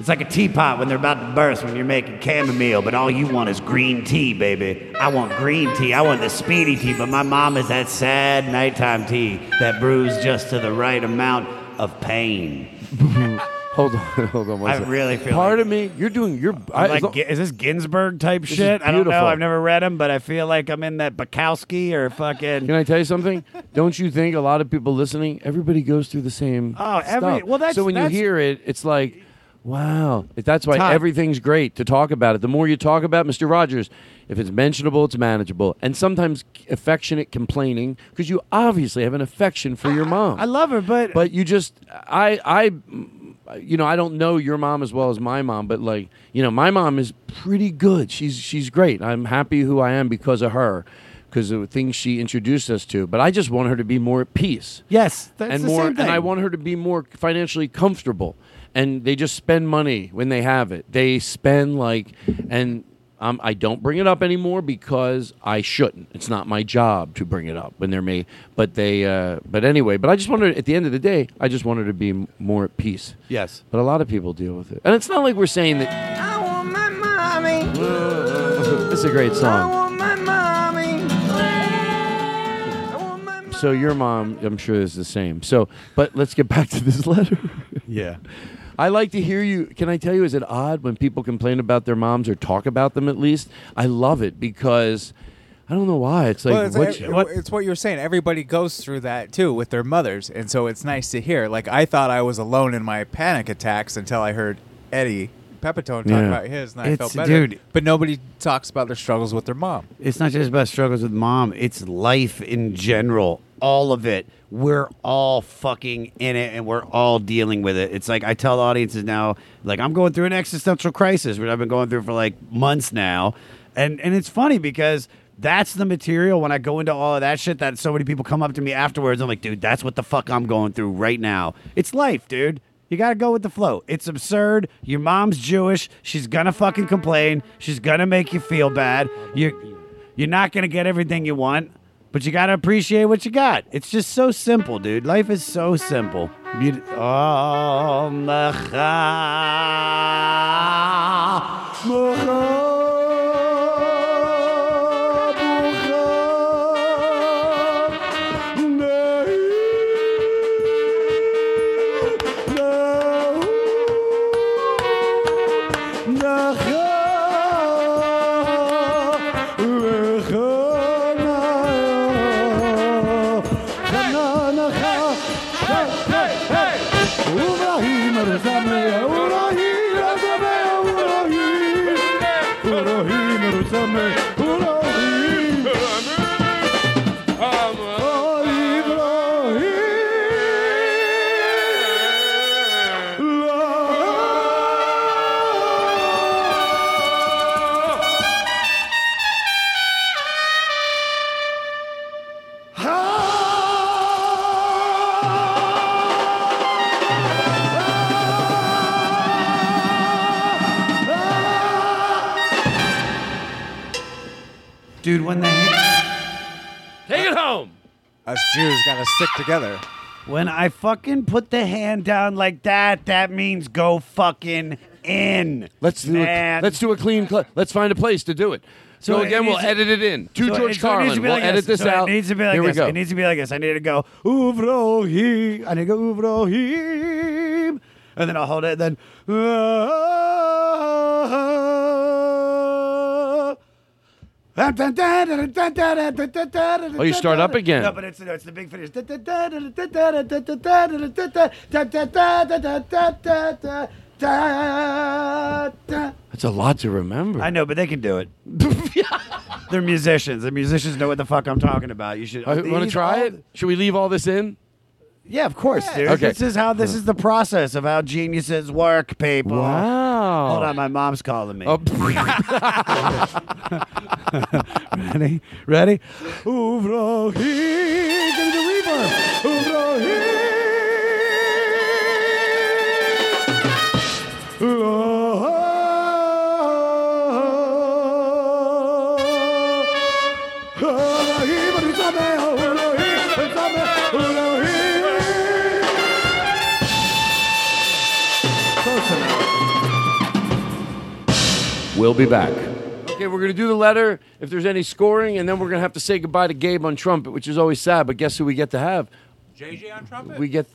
[SPEAKER 7] It's like a teapot when they're about to burst when you're making chamomile, but all you want is green tea, baby. I want green tea. I want the speedy tea, but my mom is that sad nighttime tea that brews just to the right amount of pain.
[SPEAKER 1] hold on, hold on. One
[SPEAKER 7] I
[SPEAKER 1] second.
[SPEAKER 7] really feel
[SPEAKER 1] Part
[SPEAKER 7] like-
[SPEAKER 1] of me, you're doing. You're.
[SPEAKER 7] I'm
[SPEAKER 1] I,
[SPEAKER 7] like, is this Ginsberg type
[SPEAKER 1] is
[SPEAKER 7] shit? I don't know.
[SPEAKER 1] beautiful.
[SPEAKER 7] I've never read him, but I feel like I'm in that Bukowski or fucking.
[SPEAKER 1] Can I tell you something? Don't you think a lot of people listening, everybody goes through the same
[SPEAKER 7] Oh, every-
[SPEAKER 1] stuff.
[SPEAKER 7] well, that's-
[SPEAKER 1] so when
[SPEAKER 7] that's-
[SPEAKER 1] you hear it, it's like, wow. That's why
[SPEAKER 7] Todd.
[SPEAKER 1] everything's great to talk about it. The more you talk about Mr. Rogers, if it's mentionable, it's manageable, and sometimes affectionate complaining because you obviously have an affection for your mom.
[SPEAKER 7] I love her, but
[SPEAKER 1] but you just, I, I. You know, I don't know your mom as well as my mom, but like, you know, my mom is pretty good. She's she's great. I'm happy who I am because of her, because of the things she introduced us to. But I just want her to be more at peace.
[SPEAKER 7] Yes, that's
[SPEAKER 1] and
[SPEAKER 7] the
[SPEAKER 1] more,
[SPEAKER 7] same thing.
[SPEAKER 1] and I want her to be more financially comfortable. And they just spend money when they have it. They spend like, and um, I don't bring it up anymore because I shouldn't. It's not my job to bring it up when they're me. But they, uh, but anyway. But I just wanted, at the end of the day, I just wanted to be m- more at peace.
[SPEAKER 7] Yes.
[SPEAKER 1] But a lot of people deal with it, and it's not like we're saying that.
[SPEAKER 12] I want my mommy.
[SPEAKER 1] This is a great
[SPEAKER 12] I
[SPEAKER 1] song.
[SPEAKER 12] want my mommy.
[SPEAKER 1] So your mom, I'm sure, is the same. So, but let's get back to this letter.
[SPEAKER 7] Yeah.
[SPEAKER 1] I like to hear you. Can I tell you, is it odd when people complain about their moms or talk about them at least? I love it because I don't know why. It's like,
[SPEAKER 5] well, it's,
[SPEAKER 1] what,
[SPEAKER 5] it-
[SPEAKER 1] what-
[SPEAKER 5] it's what you're saying. Everybody goes through that too with their mothers, and so it's nice to hear. Like I thought I was alone in my panic attacks until I heard Eddie Pepitone talk
[SPEAKER 7] Yeah.
[SPEAKER 5] about his, and I
[SPEAKER 7] It's-
[SPEAKER 5] felt better.
[SPEAKER 7] dude.
[SPEAKER 5] but nobody talks about their struggles with their mom.
[SPEAKER 7] It's not just about struggles with mom, it's life in general. All of it. We're all fucking in it and we're all dealing with it. It's like I tell audiences now, like I'm going through an existential crisis, which I've been going through for like months now. And and it's funny because that's the material when I go into all of that shit that so many people come up to me afterwards. I'm like, dude, that's what the fuck I'm going through right now. It's life, dude. You gotta go with the flow. It's absurd. Your mom's Jewish. She's gonna fucking complain. She's gonna make you feel bad. You you're not gonna get everything you want, but you gotta appreciate what you got. It's just so simple, dude. Life is so simple. You, oh,
[SPEAKER 5] Gotta stick together.
[SPEAKER 7] When I fucking put the hand down like that, that means go fucking in.
[SPEAKER 1] Let's do a, let's do a clean. Cl- let's find a place to do it. So,
[SPEAKER 7] So it
[SPEAKER 1] again, we'll
[SPEAKER 7] needs-
[SPEAKER 1] edit it in to
[SPEAKER 7] So
[SPEAKER 1] George
[SPEAKER 7] it- so it to
[SPEAKER 1] Carlin. We'll
[SPEAKER 7] like
[SPEAKER 1] edit this out.
[SPEAKER 7] It needs to be like
[SPEAKER 1] Here
[SPEAKER 7] this.
[SPEAKER 1] we go.
[SPEAKER 7] It needs to be like this. I need to go Uvrohim. I need to go Uvrohim, and then I'll hold it. And then.
[SPEAKER 1] Ah, ah, ah, Oh, you start up again.
[SPEAKER 7] No, but it's, it's the big finish.
[SPEAKER 1] That's a lot to remember.
[SPEAKER 7] I know, but they can do it. They're musicians. The musicians know what the fuck I'm talking about. You should.
[SPEAKER 1] Want to try it? Should we leave all this in?
[SPEAKER 7] Yeah, of course, dude.
[SPEAKER 1] Okay.
[SPEAKER 7] This is how this is the process of how geniuses work, people.
[SPEAKER 1] Wow.
[SPEAKER 7] Hold on, my mom's calling me.
[SPEAKER 1] Oh.
[SPEAKER 7] Ready? Ready? Ouvre here. Give me the reverb. Ouvre
[SPEAKER 1] We'll be back. Okay, we're going to do the letter if there's any scoring, and then we're going to have to say goodbye to Gabe on trumpet, which is always sad, but guess who we get to have?
[SPEAKER 5] JJ on trumpet?
[SPEAKER 1] We get.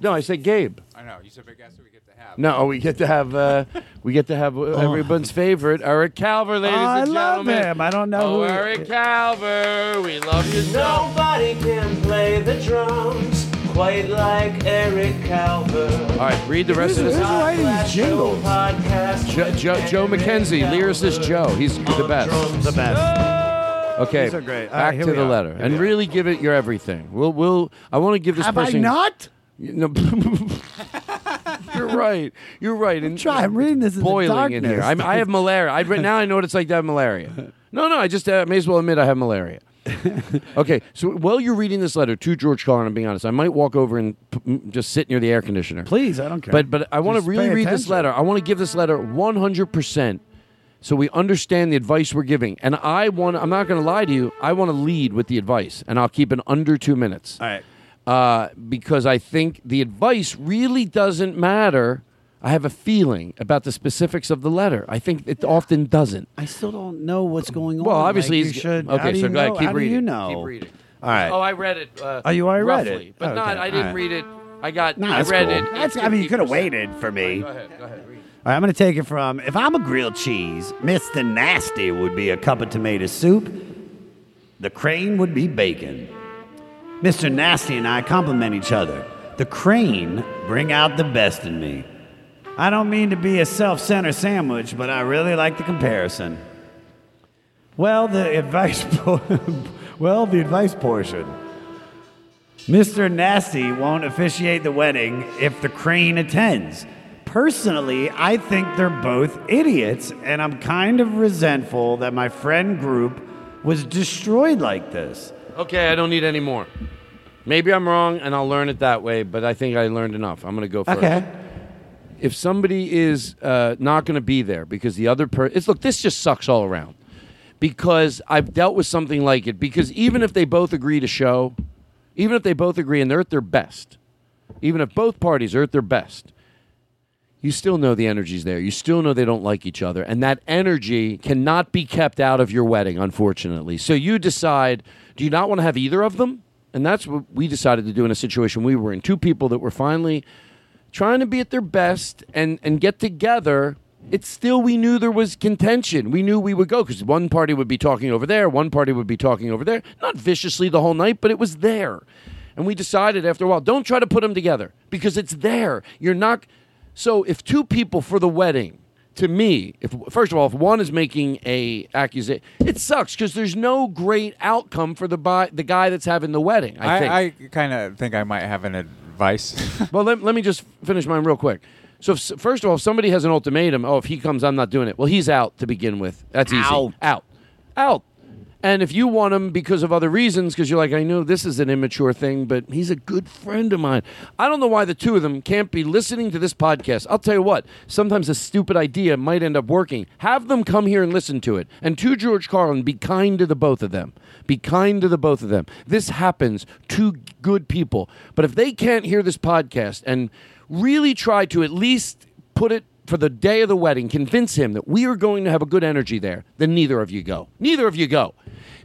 [SPEAKER 1] No, I said Gabe.
[SPEAKER 5] I know. You said big guess who we get to have.
[SPEAKER 1] No, we get to have uh, we get to have everyone's favorite Eric Calver, ladies
[SPEAKER 7] Oh, I love
[SPEAKER 1] gentlemen.
[SPEAKER 7] him. I don't know
[SPEAKER 1] Oh,
[SPEAKER 7] who-
[SPEAKER 1] Eric Calver, we love you so.
[SPEAKER 6] Nobody can play the drums quite like Eric Calver.
[SPEAKER 1] All right, read the rest of this.
[SPEAKER 6] jingles? Podcast
[SPEAKER 1] Jo- Jo- Joe McKenzie, lyricist Joe. He's the best.
[SPEAKER 7] The best.
[SPEAKER 1] Okay,
[SPEAKER 7] These are great. All
[SPEAKER 1] back
[SPEAKER 7] right, here
[SPEAKER 1] to
[SPEAKER 7] we
[SPEAKER 1] the
[SPEAKER 7] are.
[SPEAKER 1] letter, and really give it your everything. We'll, we'll. I want to give this
[SPEAKER 7] Have I
[SPEAKER 1] person.
[SPEAKER 7] not?
[SPEAKER 1] You know, you're right. You're right. And
[SPEAKER 7] Try. I'm reading this in the
[SPEAKER 1] boiling in here.
[SPEAKER 7] darkness.
[SPEAKER 1] I'm, I have malaria. I, right now I know what it's like to have malaria. No, no. I just uh, may as well admit I have malaria. okay, so while you're reading this letter to George Carlin, I'm being honest. I might walk over and p- just sit near the air conditioner.
[SPEAKER 7] Please, I don't care.
[SPEAKER 1] But but I want to really read this letter. I want to give this letter 100 percent, so we understand the advice we're giving. And I want. I'm not going to lie to you. I want to lead with the advice, and I'll keep it under two minutes.
[SPEAKER 7] All right.
[SPEAKER 1] Uh, because I think the advice really doesn't matter. I have a feeling about the specifics of the letter. I think it often doesn't.
[SPEAKER 7] I still don't know what's going on.
[SPEAKER 1] Well, obviously
[SPEAKER 7] Like, you
[SPEAKER 1] he's-
[SPEAKER 7] should.
[SPEAKER 1] okay,
[SPEAKER 7] how do
[SPEAKER 1] so
[SPEAKER 7] you
[SPEAKER 1] go ahead,
[SPEAKER 7] know?
[SPEAKER 1] keep
[SPEAKER 7] how do
[SPEAKER 1] reading.
[SPEAKER 7] you know?
[SPEAKER 1] Keep reading.
[SPEAKER 7] All right.
[SPEAKER 1] Oh, I read it. Uh,
[SPEAKER 7] Oh, you already read
[SPEAKER 1] roughly,
[SPEAKER 7] it?
[SPEAKER 1] but not.
[SPEAKER 7] Okay,
[SPEAKER 1] I didn't
[SPEAKER 7] all right.
[SPEAKER 1] read it. I got.
[SPEAKER 7] No,
[SPEAKER 1] I
[SPEAKER 7] that's
[SPEAKER 1] read
[SPEAKER 7] cool.
[SPEAKER 1] it.
[SPEAKER 7] That's, I mean, you could have waited for me.
[SPEAKER 1] Go ahead. Go ahead. Read.
[SPEAKER 7] All right, I'm going to take it from if I'm a grilled cheese, Mr. Nasty would be a cup of tomato soup. The crane would be bacon. Mr. Nasty and I complement each other. The crane bring out the best in me. I don't mean to be a self-centered sandwich, but I really like the comparison. Well, the advice po- well, the advice portion. Mr. Nasty won't officiate the wedding if the crane attends. Personally, I think they're both idiots, and I'm kind of resentful that my friend group was destroyed like this.
[SPEAKER 1] Okay, I don't need any more. Maybe I'm wrong, and I'll learn it that way. But I think I learned enough. I'm going to go first.
[SPEAKER 7] Okay.
[SPEAKER 1] If somebody is uh, not going to be there because the other person, look, this just sucks all around. Because I've dealt with something like it. Because even if they both agree to show, even if they both agree and they're at their best, even if both parties are at their best, you still know the energy's there. You still know they don't like each other. And that energy cannot be kept out of your wedding, unfortunately. So you decide do you not want to have either of them? And that's what we decided to do in a situation we were in. Two people that were finally trying to be at their best and, and get together. It's still, we knew there was contention. We knew we would go because one party would be talking over there, one party would be talking over there. Not viciously the whole night, but it was there. And we decided after a while, don't try to put them together because it's there. You're not. So if two people for the wedding, to me, if first of all, if one is making a accusation, it sucks because there's no great outcome for the the guy that's having the wedding. I.
[SPEAKER 5] I, I kind of think I might have an advice.
[SPEAKER 1] well, let, let me just finish mine real quick. So, if, first of all, if somebody has an ultimatum, oh, if he comes, I'm not doing it. Well, he's out to begin with. That's easy.
[SPEAKER 7] Out.
[SPEAKER 1] Out. Out. And if you want him because of other reasons, because you're like, I know this is an immature thing, but he's a good friend of mine. I don't know why the two of them can't be listening to this podcast. I'll tell you what, sometimes a stupid idea might end up working. Have them come here and listen to it. And to George Carlin, be kind to the both of them. Be kind to the both of them. This happens to good people. But if they can't hear this podcast and really try to at least put it for the day of the wedding, convince him that we are going to have a good energy there, then neither of you go. Neither of you go.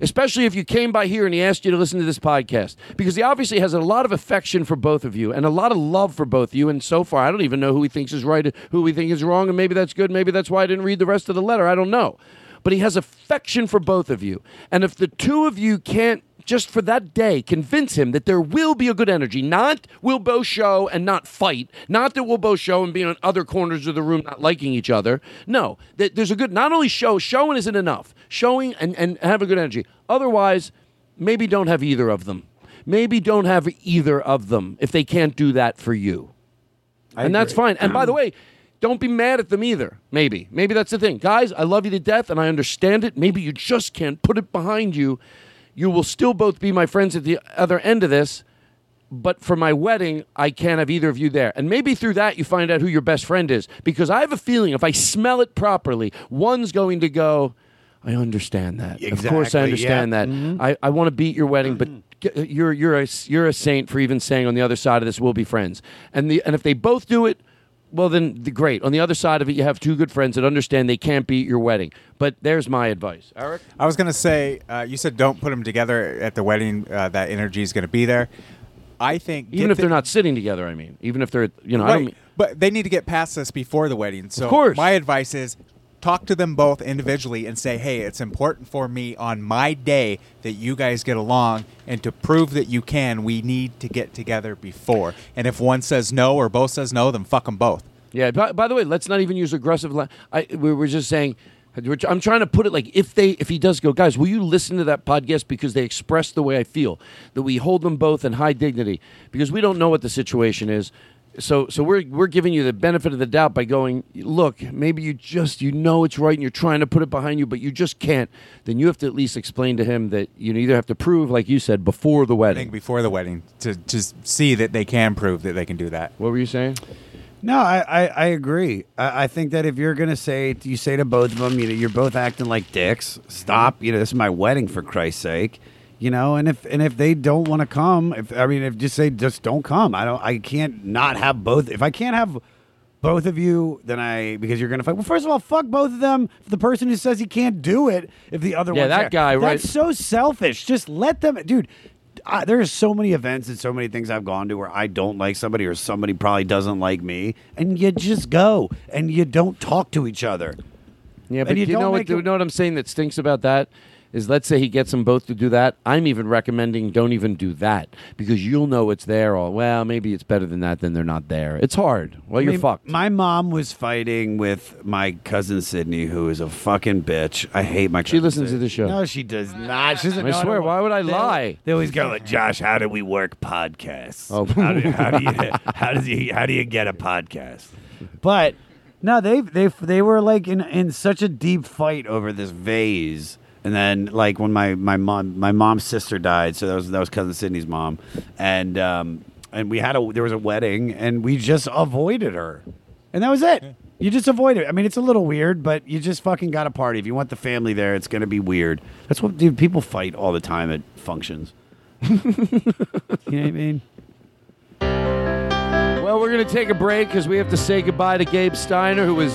[SPEAKER 1] Especially if you came by here and he asked you to listen to this podcast. Because he obviously has a lot of affection for both of you and a lot of love for both of you. And so far, I don't even know who he thinks is right, who he thinks is wrong, and maybe that's good. Maybe that's why I didn't read the rest of the letter. I don't know. But he has affection for both of you. And if the two of you can't just for that day, convince him that there will be a good energy. Not we'll both show and not fight. Not that we'll both show and be on other corners of the room not liking each other. No, that there's a good, not only show, showing isn't enough. Showing and, and have a good energy. Otherwise, maybe don't have either of them. Maybe don't have either of them if they can't do that for you. and that's fine. And by the mm-hmm. way, don't be mad at them either. Maybe. Maybe that's the thing. Guys, I love you to death and I understand it. Maybe you just can't put it behind you. You will still both be my friends at the other end of this, but for my wedding, I can't have either of you there. And maybe through that, you find out who your best friend is. Because I have a feeling if I smell it properly, one's going to go, I understand that. Exactly, of course, I understand
[SPEAKER 7] yeah.
[SPEAKER 1] that.
[SPEAKER 7] Mhm.
[SPEAKER 1] I, I want to beat your wedding, but you're you're a you're a saint for even saying on the other side of this we'll be friends. And the and if they both do it, well then the, great. On the other side of it, you have two good friends that understand they can't beat your wedding. But there's my advice, Eric.
[SPEAKER 5] I was gonna say, uh, you said don't put them together at the wedding. Uh, that energy is gonna be there. I think
[SPEAKER 1] Even if they're not sitting together, I mean, even if they're you know, I don't mean,
[SPEAKER 5] but they need to get past this before the wedding. So
[SPEAKER 1] Of course.
[SPEAKER 5] my advice is talk to them both individually and say, hey, it's important for me on my day that you guys get along, and to prove that you can, we need to get together before. And if one says no or both says no, then fuck them both.
[SPEAKER 1] Yeah. By, by the way, let's not even use aggressive. La- I, we were just saying. I'm trying to put it like if they if he does go, guys, will you listen to that podcast because they express the way I feel that we hold them both in high dignity because we don't know what the situation is. So so we're we're giving you the benefit of the doubt by going, look, maybe you just you know it's right and you're trying to put it behind you, but you just can't. Then you have to at least explain to him that you either have to prove, like you said, before the
[SPEAKER 5] I
[SPEAKER 1] wedding.
[SPEAKER 5] think before the wedding to just see that they can prove that they can do that.
[SPEAKER 1] What were you saying?
[SPEAKER 7] No, I, I, I agree. I, I think that if you're gonna say you say to both of them, you know, you're both acting like dicks. Stop. You know, this is my wedding for Christ's sake. You know, and if and if they don't want to come, if I mean, if just say just don't come. I don't. I can't not have both. If I can't have both of you, then I because you're gonna fight. Well, first of all, fuck both of them. The person who says he can't do it, if the other
[SPEAKER 1] Yeah, that
[SPEAKER 7] there.
[SPEAKER 1] guy, right.
[SPEAKER 7] That's so selfish. Just let them, dude. I, there's so many events and so many things I've gone to where I don't like somebody or somebody probably doesn't like me, and you just go and you don't talk to each other.
[SPEAKER 1] Yeah, but
[SPEAKER 7] And you
[SPEAKER 1] know what? You know what I'm saying that stinks about that is let's say he gets them both to do that. I'm even recommending don't even do that because you'll know it's there. Or well, maybe it's better than that. Then they're not there. It's hard. Well,
[SPEAKER 7] I
[SPEAKER 1] you're fucked.
[SPEAKER 7] My mom was fighting with my cousin Sydney, who is a fucking bitch. I hate my.
[SPEAKER 1] She listens to the show.
[SPEAKER 7] No, she does not. She doesn't.
[SPEAKER 1] I swear, why would I
[SPEAKER 7] They-
[SPEAKER 1] lie?
[SPEAKER 7] They always go like, Josh, how do we work podcasts?
[SPEAKER 1] Oh.
[SPEAKER 7] how, do, how do you how does he how do you get a podcast? But no, they they they were like in in such a deep fight over this vase. And then, like when my, my mom my mom's sister died, so that was that was cousin Sydney's mom, and um and we had a there was a wedding, and we just avoided her, and that was it. You just avoid it. I mean, it's a little weird, but you just fucking got a party. If you want the family there, it's gonna be weird. That's what dude, people fight all the time at functions. you know what I mean?
[SPEAKER 1] Well, we're gonna take a break because we have to say goodbye to Gabe Steiner, who was,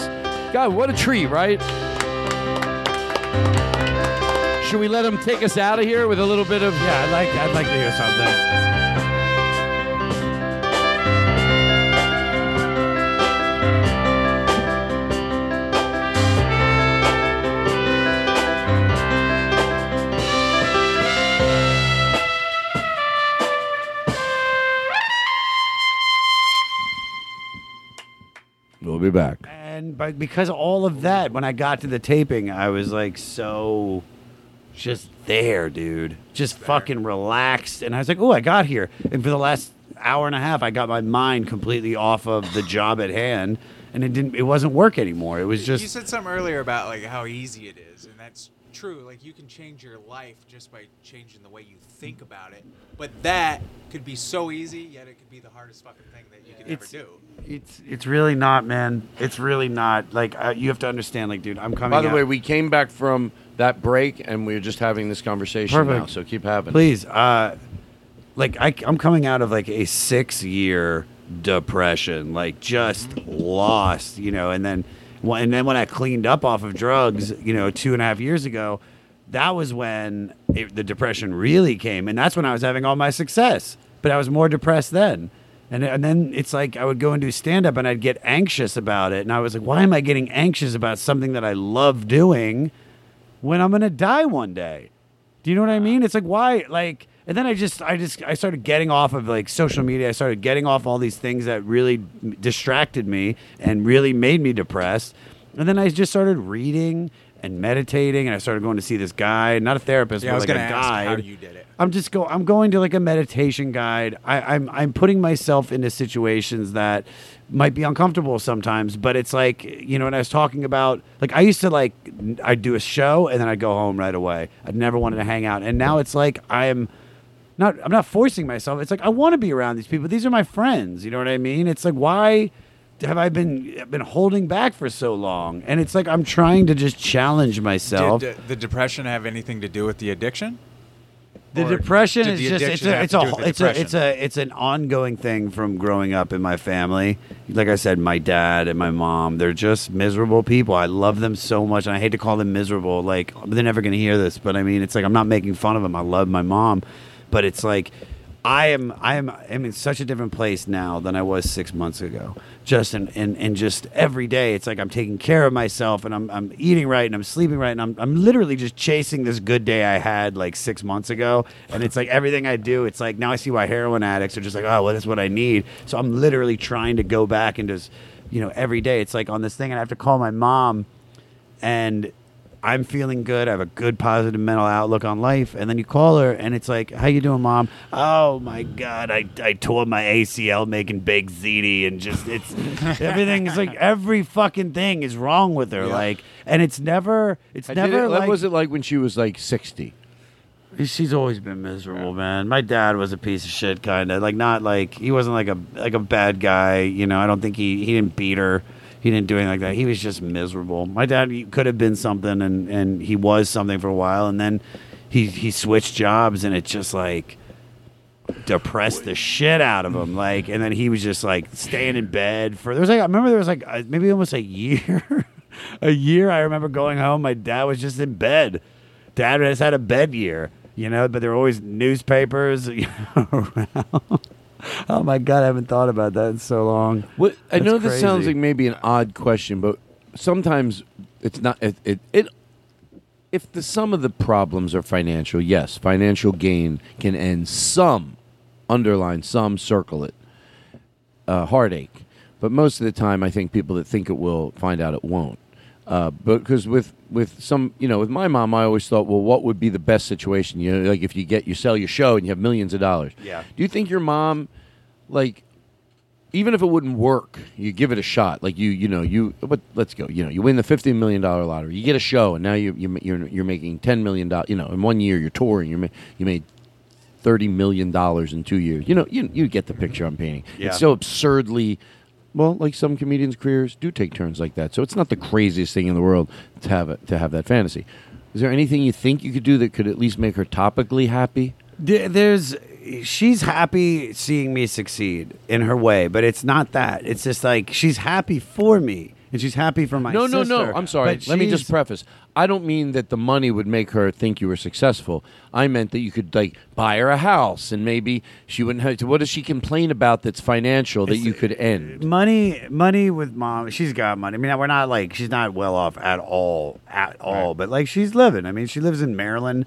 [SPEAKER 1] God, what a treat, right? Should we let him take us out of here with a little bit of?
[SPEAKER 7] Yeah, I'd like I'd like to hear something.
[SPEAKER 1] We'll be back.
[SPEAKER 7] And but because all of that, when I got to the taping, I was like so just there, dude. Just fucking relaxed. And I was like, oh, I got here. And for the last hour and a half, I got my mind completely off of the job at hand. And it didn't it wasn't work anymore. It was just.
[SPEAKER 5] you said something earlier about like how easy it is, and that's true. Like you can change your life just by changing the way you think about it. But that could be so easy, yet it could be the hardest fucking thing that you could
[SPEAKER 7] It's-
[SPEAKER 5] ever do.
[SPEAKER 7] it's it's really not, man. It's really not. Like uh, you have to understand, like, dude, I'm coming.
[SPEAKER 1] By the
[SPEAKER 7] out-
[SPEAKER 1] way, we came back from that break and we're just having this conversation
[SPEAKER 7] Perfect.
[SPEAKER 1] now. So keep having. it.
[SPEAKER 7] Please, uh, like I, I'm coming out of like a six year depression, like just lost, you know. And then, and then when I cleaned up off of drugs, you know, two and a half years ago, that was when it, the depression really came, and that's when I was having all my success. But I was more depressed then. And, and then it's like I would go and do stand up and I'd get anxious about it. And I was like, why am I getting anxious about something that I love doing when I'm going to die one day? Do you know what I mean? It's like why like and then I just I just I started getting off of like social media. I started getting off all these things that really distracted me and really made me depressed. And then I just started reading and meditating, and I started going to see this guy, not a therapist,
[SPEAKER 5] Yeah, I
[SPEAKER 7] but
[SPEAKER 5] was
[SPEAKER 7] like a guy.
[SPEAKER 5] how you did it.
[SPEAKER 7] I'm just go. I'm going to like a meditation guide. I, I'm I'm putting myself into situations that might be uncomfortable sometimes, but it's like you know. when I was talking about like I used to like I'd do a show and then I'd go home right away. I'd never wanted to hang out, and now it's like I am not. I'm not forcing myself. It's like I want to be around these people. These are my friends. You know what I mean? It's like why have I been been holding back for so long? And it's like I'm trying to just challenge myself.
[SPEAKER 5] Did the depression have anything to do with the addiction?
[SPEAKER 7] The depression is just it's a, it's a
[SPEAKER 5] do with the
[SPEAKER 7] it's a it's a it's an ongoing thing from growing up in my family. Like I said, my dad and my mom, they're just miserable people. I love them so much and I hate to call them miserable. Like they're never going to hear this, but I mean, it's like I'm not making fun of them. I love my mom, but it's like I am I am I'm in such a different place now than I was 6 months ago. Just in, in, in just every day it's like I'm taking care of myself and I'm I'm eating right and I'm sleeping right and I'm I'm literally just chasing this good day I had like 6 months ago and it's like everything I do it's like now I see why heroin addicts are just like oh well that's what I need. So I'm literally trying to go back and just you know every day it's like on this thing and I have to call my mom and I'm feeling good. I have a good positive mental outlook on life. And then you call her and it's like, how you doing, mom? Oh my God, I, I tore my ACL making baked ziti and just it's everything is like every fucking thing is wrong with her.
[SPEAKER 1] Yeah.
[SPEAKER 7] Like and it's never it's
[SPEAKER 1] I
[SPEAKER 7] never
[SPEAKER 1] it-
[SPEAKER 7] like
[SPEAKER 1] what was it like when she was like 60?
[SPEAKER 7] She's always been miserable, man. My dad was a piece of shit, kind of like not like he wasn't like a like a bad guy. You know, I don't think he he didn't beat her. He didn't do anything like that. He was just miserable. My dad could have been something, and and he was something for a while, and then he he switched jobs, and it just like depressed the shit out of him. Like, and then he was just like staying in bed for. There was like I remember there was like uh, maybe almost a year, a year. I remember going home. My dad was just in bed. Dad has had a bed year, you know. But there were always newspapers around. Oh my god, I haven't thought about that in so long.
[SPEAKER 1] What I
[SPEAKER 7] That's
[SPEAKER 1] know this sounds like maybe an odd question, but sometimes it's not. It, it, it if the sum of the problems are financial, yes, financial gain can end some. Underline some, circle it. Uh, heartache, but most of the time, I think people that think it will find out it won't. Uh, but because with with some, you know, with my mom, I always thought, well, what would be the best situation? You know, like if you get you sell your show and you have millions of dollars.
[SPEAKER 7] Yeah.
[SPEAKER 1] Do you think your mom, like, even if it wouldn't work, you give it a shot. Like you, you know, you. But let's go. You know, you win the fifteen million dollar lottery. You get a show, and now you you you're you're making ten million dollars. You know, in one year you're touring. You you made thirty million dollars in two years. You know, you you get the picture I'm painting.
[SPEAKER 7] Yeah.
[SPEAKER 1] It's so absurdly. Well, like some comedians' careers do take turns like that, so it's not the craziest thing in the world to have it, to have that fantasy. Is there anything you think you could do that could at least make her topically happy?
[SPEAKER 7] There's she's happy seeing me succeed in her way, but it's not that. It's just like she's happy for me and she's happy for my
[SPEAKER 1] no, no,
[SPEAKER 7] sister.
[SPEAKER 1] no. I'm sorry. Let me just preface. I don't mean that the money would make her think you were successful. I meant that you could like buy her a house and maybe she wouldn't have to. What does she complain about that's financial that you could end?
[SPEAKER 7] money money with mom she's got money i mean we're not like she's not well off at all at all but like she's living i mean she lives in maryland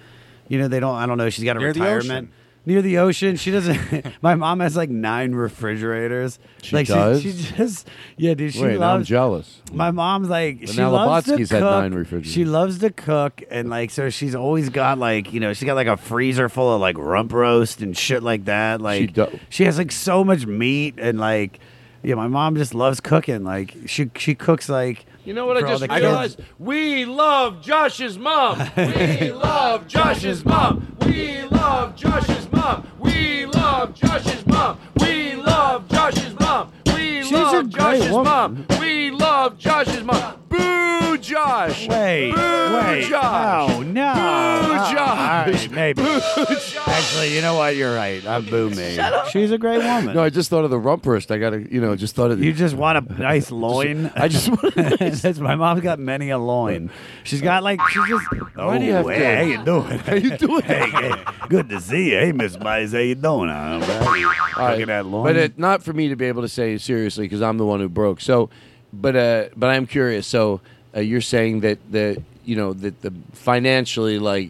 [SPEAKER 7] you know they don't i don't know she's got a
[SPEAKER 5] Near the
[SPEAKER 7] retirement
[SPEAKER 5] ocean.
[SPEAKER 7] Near the ocean she doesn't my mom has like nine refrigerators
[SPEAKER 1] She
[SPEAKER 7] like
[SPEAKER 1] does?
[SPEAKER 7] she, she just yeah dude she
[SPEAKER 1] Wait, now I'm jealous.
[SPEAKER 7] my mom's like
[SPEAKER 1] But
[SPEAKER 7] she
[SPEAKER 1] now
[SPEAKER 7] loves to
[SPEAKER 1] Lobotsky's had
[SPEAKER 7] cook.
[SPEAKER 1] nine refrigerators.
[SPEAKER 7] She loves to cook, and like so, she's always got like you know she's got like a freezer full of like rump roast and shit like that. Like
[SPEAKER 1] do-
[SPEAKER 7] she has like so much meat and like yeah, my mom just loves cooking. Like she she cooks like
[SPEAKER 1] You know what I just realized? We love Josh's mom. We love Josh's mom. We love Josh's mom. We love Josh's mom. We love Josh's mom. We
[SPEAKER 7] She's a
[SPEAKER 1] love
[SPEAKER 7] great
[SPEAKER 1] Josh's
[SPEAKER 7] woman.
[SPEAKER 1] mom. We love Josh's mom. Boo, Josh.
[SPEAKER 7] Wait,
[SPEAKER 1] Boo,
[SPEAKER 7] wait,
[SPEAKER 1] Josh.
[SPEAKER 7] no, no.
[SPEAKER 1] Boo,
[SPEAKER 7] Uh,
[SPEAKER 1] Josh.
[SPEAKER 7] all right, maybe. Actually, you know what? You're right. I'm boo me. She's a great woman.
[SPEAKER 1] No, I just thought of the rump roast. I gotta, you know, just thought of
[SPEAKER 7] You just want a nice loin.
[SPEAKER 1] I just want.
[SPEAKER 7] That's my mom's got many a loin. She's got like she's just. Oh,
[SPEAKER 1] Why do you have
[SPEAKER 7] hey,
[SPEAKER 1] to-
[SPEAKER 7] how you doing?
[SPEAKER 1] How you doing?
[SPEAKER 7] hey, hey, good to see you. Hey, Miss Mize, how you doing? Huh,
[SPEAKER 1] All
[SPEAKER 7] Cooking that loin.
[SPEAKER 1] But it, not for me to be able to say seriously because I'm the one who broke. So, but uh, but I'm curious. So uh, you're saying that the you know that the financially like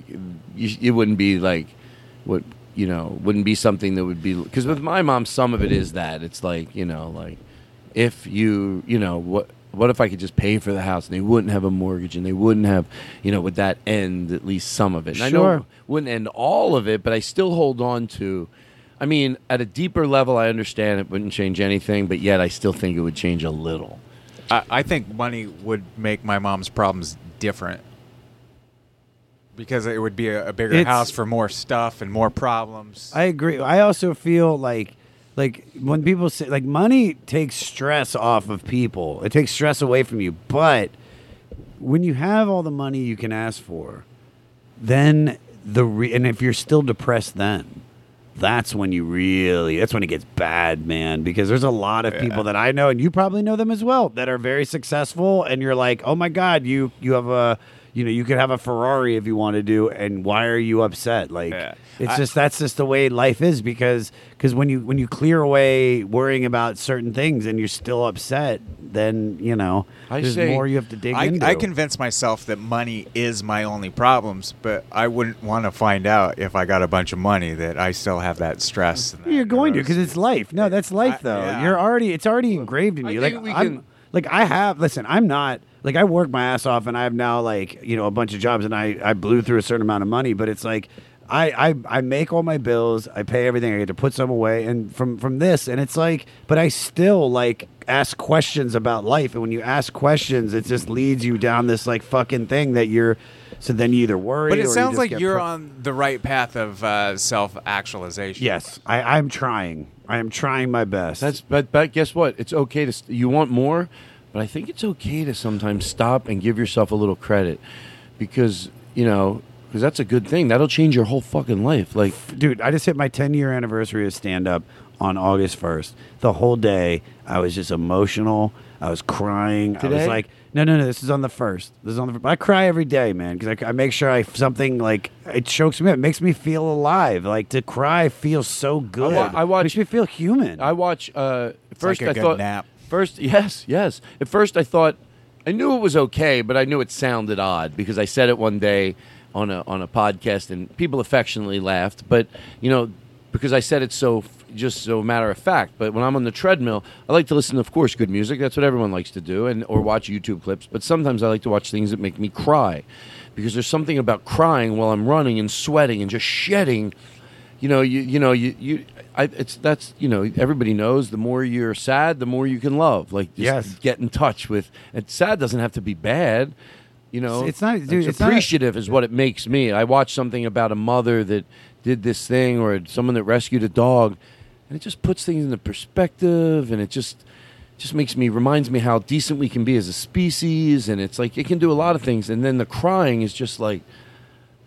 [SPEAKER 1] you, it wouldn't be like what you know wouldn't be something that would be because with my mom some of it is that it's like you know like if you you know what what if I could just pay for the house and they wouldn't have a mortgage and they wouldn't have, you know, would that end at least some of it? And I know
[SPEAKER 7] Sure.
[SPEAKER 1] it wouldn't end all of it, but I still hold on to. I mean, at a deeper level, I understand it wouldn't change anything, but yet I still think it would change a little.
[SPEAKER 5] I, I think money would make my mom's problems different because it would be a, a bigger
[SPEAKER 7] It's-
[SPEAKER 5] house for more stuff and more problems.
[SPEAKER 7] I agree. I also feel like like when people say like money takes stress off of people. It takes stress away from you. But when you have all the money you can ask for, then the re- and if you're still depressed then that's when you really that's when it gets bad man because there's a lot of people that i know and you probably know them as well that are very successful and you're like oh my god you you have a you know you could have a ferrari if you want to do and why are you upset like it's
[SPEAKER 5] I-
[SPEAKER 7] just that's just the way life is because because when you when you clear away worrying about certain things and you're still upset then you know
[SPEAKER 5] I
[SPEAKER 7] there's
[SPEAKER 5] say-
[SPEAKER 7] more you have to dig
[SPEAKER 5] I,
[SPEAKER 7] into
[SPEAKER 5] I convince myself that money is my only problems, but I wouldn't want to find out if I got a bunch of money that I still have that stress. and
[SPEAKER 7] You're going to because it's life. No, that's life though.
[SPEAKER 5] yeah.
[SPEAKER 7] You're already it's already engraved in you.
[SPEAKER 1] think
[SPEAKER 7] Like
[SPEAKER 1] we
[SPEAKER 7] I'm,
[SPEAKER 1] can-
[SPEAKER 7] like I have listen, I'm not like I work my ass off and I have now like, you know, a bunch of jobs and I I blew through a certain amount of money, but it's like I, I, I make all my bills. I pay everything. I get to put some away, and from from this, and it's like, but I still like ask questions about life. And when you ask questions, it just leads you down this like fucking thing that you're. So then you either worry.
[SPEAKER 5] But
[SPEAKER 7] or
[SPEAKER 5] it
[SPEAKER 7] you
[SPEAKER 5] sounds
[SPEAKER 7] just
[SPEAKER 5] like you're
[SPEAKER 7] pro-
[SPEAKER 5] on the right path of uh, self-actualization.
[SPEAKER 7] Yes, I, I'm trying. I am trying my best.
[SPEAKER 1] That's but but guess what? It's okay to st- you want more, but I think it's okay to sometimes stop and give yourself a little credit because you know because that's a good thing. That'll change your whole fucking life. Like,
[SPEAKER 7] dude, I just hit my 10 year anniversary of stand up on August 1st. The whole day, I was just emotional. I was crying. I
[SPEAKER 1] Today?
[SPEAKER 7] was like, no, no, no. This is on the first. This is on the. I cry every day, man, because I, I make sure I something like it chokes me up. It makes me feel alive. Like to cry feels so good.
[SPEAKER 1] wa- I watch-
[SPEAKER 7] makes me feel human.
[SPEAKER 1] I watch. Uh, first,
[SPEAKER 5] like
[SPEAKER 1] I thought.
[SPEAKER 5] nap.
[SPEAKER 1] First, yes, yes. At first, I thought I knew it was okay, but I knew it sounded odd because I said it one day on a on a podcast, and people affectionately laughed. But you know, because I said it so just so matter of fact. But when I'm on the treadmill, I like to listen, of course, good music. That's what everyone likes to do, and or watch YouTube clips. But sometimes I like to watch things that make me cry, because there's something about crying while I'm running and sweating and just shedding you know, you you know, you you. I, it's that's you know, everybody knows the more you're sad, the more you can love. Like, just
[SPEAKER 7] Yes.
[SPEAKER 1] get in touch with. And sad doesn't have to be bad. You know,
[SPEAKER 7] It's not- dude, it's not-
[SPEAKER 1] appreciative is what it makes me. I watch something about a mother that did this thing, or someone that rescued a dog, and it just puts things into perspective, and it just just makes me reminds me how decent we can be as a species, and it's like it can do a lot of things. And then the crying is just like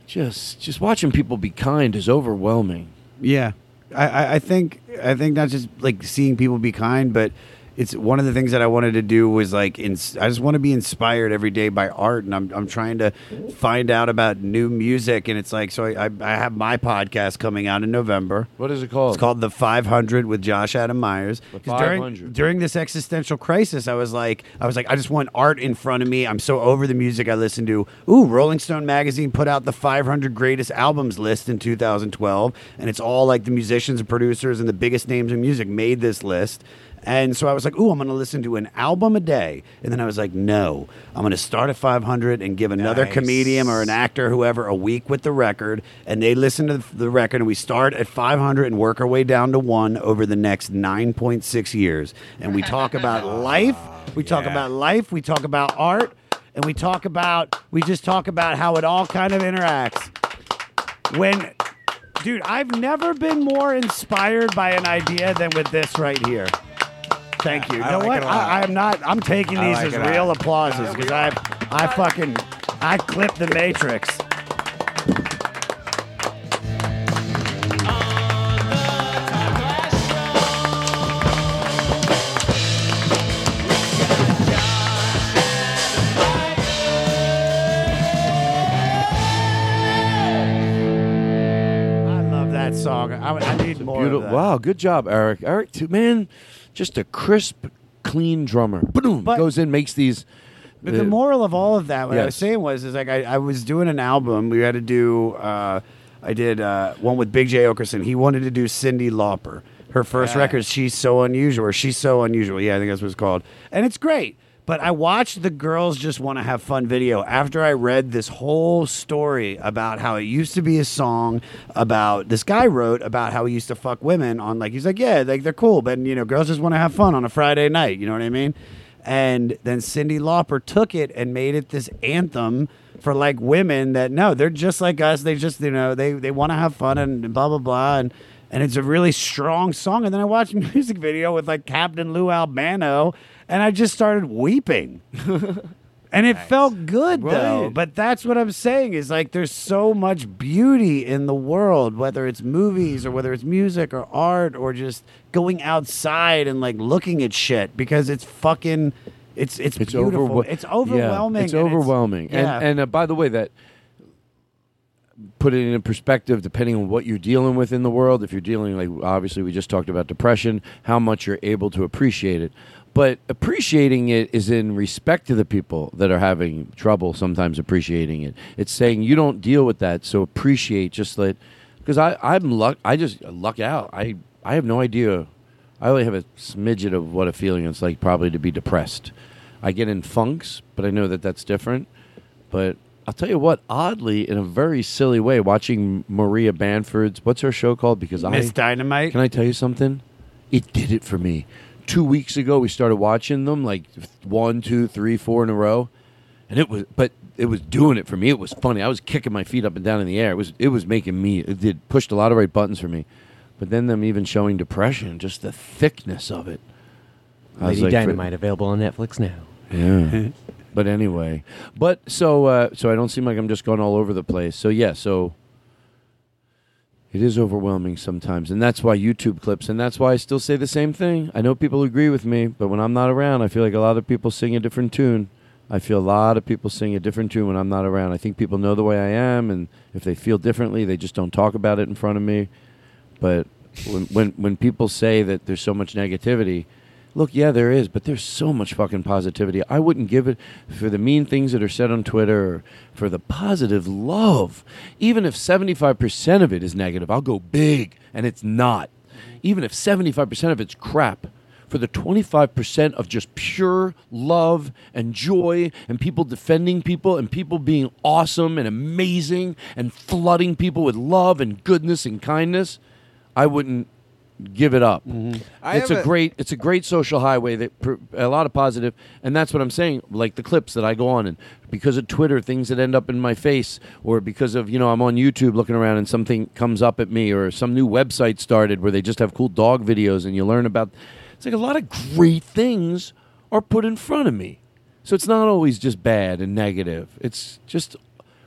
[SPEAKER 1] just just watching people be kind is overwhelming.
[SPEAKER 7] Yeah, I, I, think I think not just like seeing people be kind, but it's one of the things that I wanted to do was like I just want to be inspired every day by art, and I'm I'm trying to find out about new music, and it's like so I I, I have my podcast coming out in November.
[SPEAKER 1] What is it called?
[SPEAKER 7] It's called the 500 with Josh Adam Meyers.
[SPEAKER 1] The
[SPEAKER 7] 'Cause during-
[SPEAKER 1] 500.
[SPEAKER 7] during this existential crisis, I was like, I was like, I just want art in front of me. I'm so over the music I listen to. Ooh, Rolling Stone magazine put out the 500 greatest albums list in 2012, and it's all like the musicians and producers and the biggest names in music made this list. And so I was like, ooh, I'm going to listen to an album a day. And then I was like, no, I'm going to start at 500 and give another
[SPEAKER 5] Nice.
[SPEAKER 7] comedian or an actor, whoever, a week with the record. And they listen to the record, and we start at 500 and work our way down to one over the next 9.6 years. And we talk about life. Ah, we talk about life. We talk about art. And we talk about, we just talk about how it all kind of interacts. When, dude, I've never been more inspired by an idea than with this right here. Thank you. You
[SPEAKER 5] I
[SPEAKER 7] know
[SPEAKER 5] like
[SPEAKER 7] what?
[SPEAKER 5] it a lot.
[SPEAKER 7] I, I'm not. I'm taking
[SPEAKER 5] I
[SPEAKER 7] these
[SPEAKER 5] like
[SPEAKER 7] as
[SPEAKER 5] it a
[SPEAKER 7] real
[SPEAKER 5] lot.
[SPEAKER 7] applauses because I, I fucking, I clipped the Matrix. I love that song. I, I need more.
[SPEAKER 1] Beautiful.
[SPEAKER 7] Of that.
[SPEAKER 1] Wow, good job, Eric. Eric, too, man, just a crisp, clean drummer. Boom,
[SPEAKER 7] But-
[SPEAKER 1] goes in, makes these.
[SPEAKER 7] But
[SPEAKER 1] uh,
[SPEAKER 7] the moral of all of that, what I was
[SPEAKER 1] Yes.
[SPEAKER 7] saying was, is like I, I was doing an album. We had to do. Uh, I did uh, one with Big Jay Oakerson. He wanted to do Cyndi Lauper. Her first record, She's So Unusual, or She's So Unusual. Yeah, I think that's what it's called. And it's great. But I watched the girls just want to have fun video after I read this whole story about how it used to be a song about this guy wrote about how he used to fuck women on like he's like yeah like they're cool but you know girls just want to have fun on a Friday night you know what I mean? And then Cyndi Lauper took it and made it this anthem for like women that no they're just like us they just you know they they want to have fun and blah blah blah and and it's a really strong song. And then I watched a music video with like Captain Lou Albano and I just started weeping. And it felt good though. But that's what I'm saying is like there's so much beauty in the world, whether it's movies or whether it's music or art or just going outside and like looking at shit because it's fucking it's it's,
[SPEAKER 1] It's
[SPEAKER 7] beautiful.
[SPEAKER 1] overwhelming.
[SPEAKER 7] It's overwhelming.
[SPEAKER 1] it's
[SPEAKER 7] and
[SPEAKER 1] overwhelming.
[SPEAKER 7] yeah.
[SPEAKER 1] And and uh, by the way, that put it in perspective depending on what you're dealing with in the world. If you're dealing like obviously we just talked about depression, how much you're able to appreciate it. But appreciating it is in respect to the people that are having trouble sometimes appreciating it. It's saying you don't deal with that, so appreciate just let because I I'm luck I just luck out. I I have no idea. I only have a smidget of what a feeling it's like probably to be depressed. I get in funks, but I know that that's different. But I'll tell you what, oddly, in a very silly way, watching Maria Bamford's what's her show called? Because I
[SPEAKER 7] Miss Dynamite.
[SPEAKER 1] Can I tell you something? It did it for me. Two weeks ago, we started watching them like one, two, three, four in a row, and it was. But it was doing it for me. It was funny. I was kicking my feet up and down in the air. It was. It was making me. It did pushed a lot of right buttons for me. But then them even showing depression, just the thickness of it. I
[SPEAKER 13] Lady
[SPEAKER 1] like,
[SPEAKER 13] Dynamite available on Netflix now.
[SPEAKER 1] yeah. but anyway, but so uh, so I don't seem like I'm just going all over the place. So yeah, so it is overwhelming sometimes, and that's why YouTube clips, and that's why I still say the same thing. I know people agree with me, but when I'm not around, I feel like a lot of people sing a different tune. I feel a lot of people sing a different tune when I'm not around. I think people know the way I am, and if they feel differently, they just don't talk about it in front of me. But when when, when people say that there's so much negativity, look, yeah, there is, but there's so much fucking positivity. I wouldn't give it for the mean things that are said on Twitter, or for the positive love. Even if 75% of it is negative, I'll go big, and it's not. Even if 75% of it's crap, for the 25% of just pure love and joy and people defending people and people being awesome and amazing and flooding people with love and goodness and kindness, I wouldn't give it up. Mm-hmm.
[SPEAKER 5] I
[SPEAKER 1] It's a
[SPEAKER 5] a-
[SPEAKER 1] great it's a great social highway that pr- a lot of positive and that's what I'm saying like the clips that I go on and because of Twitter things that end up in my face or because of you know I'm on YouTube looking around and something comes up at me or some new website started where they just have cool dog videos and you learn about it's like a lot of great things are put in front of me. So it's not always just bad and negative. It's just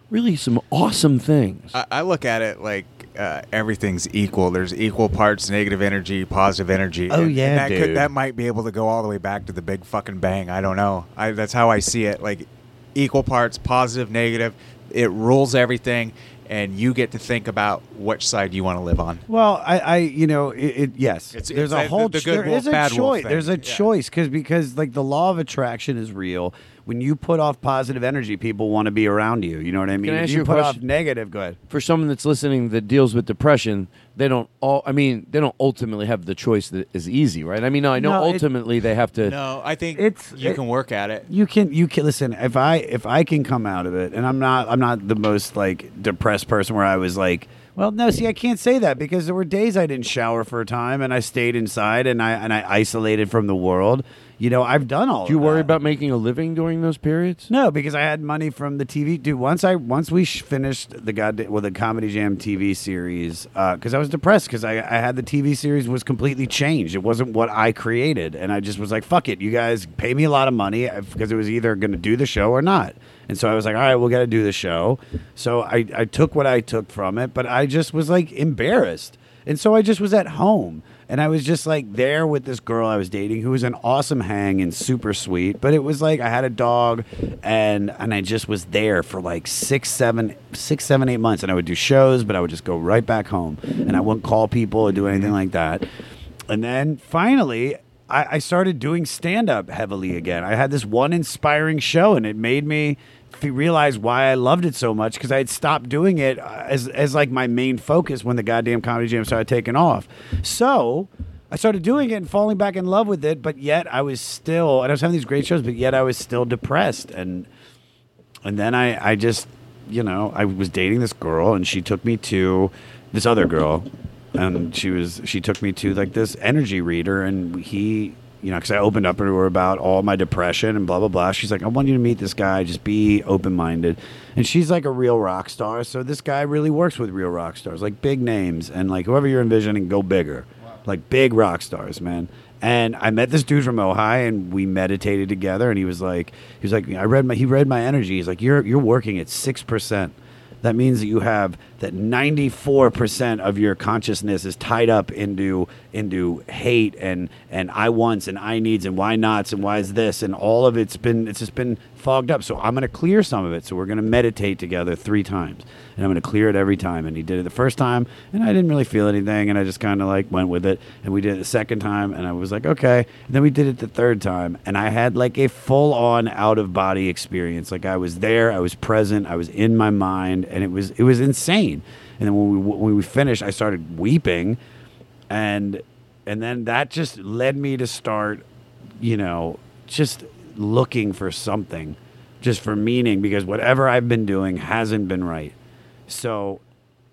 [SPEAKER 1] really some awesome things.
[SPEAKER 5] I, I look at it like uh, everything's equal. There's equal parts negative energy, positive energy.
[SPEAKER 7] Oh,
[SPEAKER 5] and- and
[SPEAKER 7] yeah,
[SPEAKER 5] that
[SPEAKER 7] dude.
[SPEAKER 5] Could, that might be able to go all the way back to the big fucking bang. I don't know. I, that's how I see it. Like equal parts, positive, negative. It rules everything, and you get to think about which side you want to live on.
[SPEAKER 7] Well, I, I, you know, it, it yes.
[SPEAKER 5] It's-
[SPEAKER 7] there's
[SPEAKER 5] it's
[SPEAKER 7] a
[SPEAKER 5] a-
[SPEAKER 7] whole.
[SPEAKER 5] the good
[SPEAKER 7] there
[SPEAKER 5] wolf,
[SPEAKER 7] is a choice. There's a
[SPEAKER 5] Yeah.
[SPEAKER 7] choice because because like the law of attraction is real. When you put off positive energy, people want to be around you. You know what I mean?
[SPEAKER 1] Can I
[SPEAKER 7] if you
[SPEAKER 1] you a
[SPEAKER 7] put off
[SPEAKER 1] question?
[SPEAKER 7] negative, go ahead.
[SPEAKER 1] for someone that's listening that deals with depression, they don't all. I mean, they don't ultimately have the choice that is easy, right? I mean, no, I know
[SPEAKER 7] No, it-
[SPEAKER 1] ultimately they have to.
[SPEAKER 5] No, I think
[SPEAKER 7] It's-
[SPEAKER 5] you
[SPEAKER 7] it-
[SPEAKER 5] can work at it.
[SPEAKER 7] You can you can listen if I if I can come out of it and I'm not I'm not the most like depressed person where I was like well no see I can't say that because there were days I didn't shower for a time and I stayed inside and I and I isolated from the world you know I've done all
[SPEAKER 1] Do you worry
[SPEAKER 7] that.
[SPEAKER 1] about making a living during those periods?
[SPEAKER 7] No, because I had money from the TV. Dude, once I once we sh- finished the god well the Comedy Jam TV series, uh, because I was depressed because I, I had the TV series was completely changed. It wasn't what I created, and I just was like, "Fuck it, you guys pay me a lot of money uh, because it was either going to do the show or not." And so I was like, "All right, we'll got to do the show." So I I took what I took from it, but I just was like embarrassed, and so I just was at home. And I was just like there with this girl I was dating who was an awesome hang and super sweet. But it was like I had a dog and and I just was there for like six, seven, six, seven, eight months. And I would do shows, but I would just go right back home. And I wouldn't call people or do anything like that. And then finally I, I started doing stand up heavily again. I had this one inspiring show and it made me f- realize why I loved it so much because I had stopped doing it uh, as, as like my main focus when the goddamn comedy jam started taking off. So I started doing it and falling back in love with it, but yet I was still, and I was having these great shows, but yet I was still depressed. And and then I, I just, you know, I was dating this girl, and she took me to this other girl, and she was, she took me to like this energy reader, and he, you know, because I opened up to her about all my depression and blah blah blah. She's like, I want you to meet this guy. Just be open minded, and she's like a real rock star. So this guy really works with real rock stars, like big names, and like whoever you're envisioning, go bigger, like big rock stars, man. And I met this dude from Ohio, and we meditated together. And he was like, he was like, I read my, he read my energy. He's like, you're you're working at six percent. That means that you have that 94% of your consciousness is tied up into into hate and and I wants and I needs and why nots and why is this and all of it's been it's just been fogged up. So I'm going to clear some of it. So we're going to meditate together 3 times. And I'm going to clear it every time and he did it the first time and I didn't really feel anything and I just kind of like went with it and we did it the second time and I was like okay. And then we did it the third time and I had like a full on out of body experience. Like I was there, I was present, I was in my mind and it was it was insane. And then when we when we finished, I started weeping, and and then that just led me to start, you know, just looking for something, just for meaning, because whatever I've been doing hasn't been right. So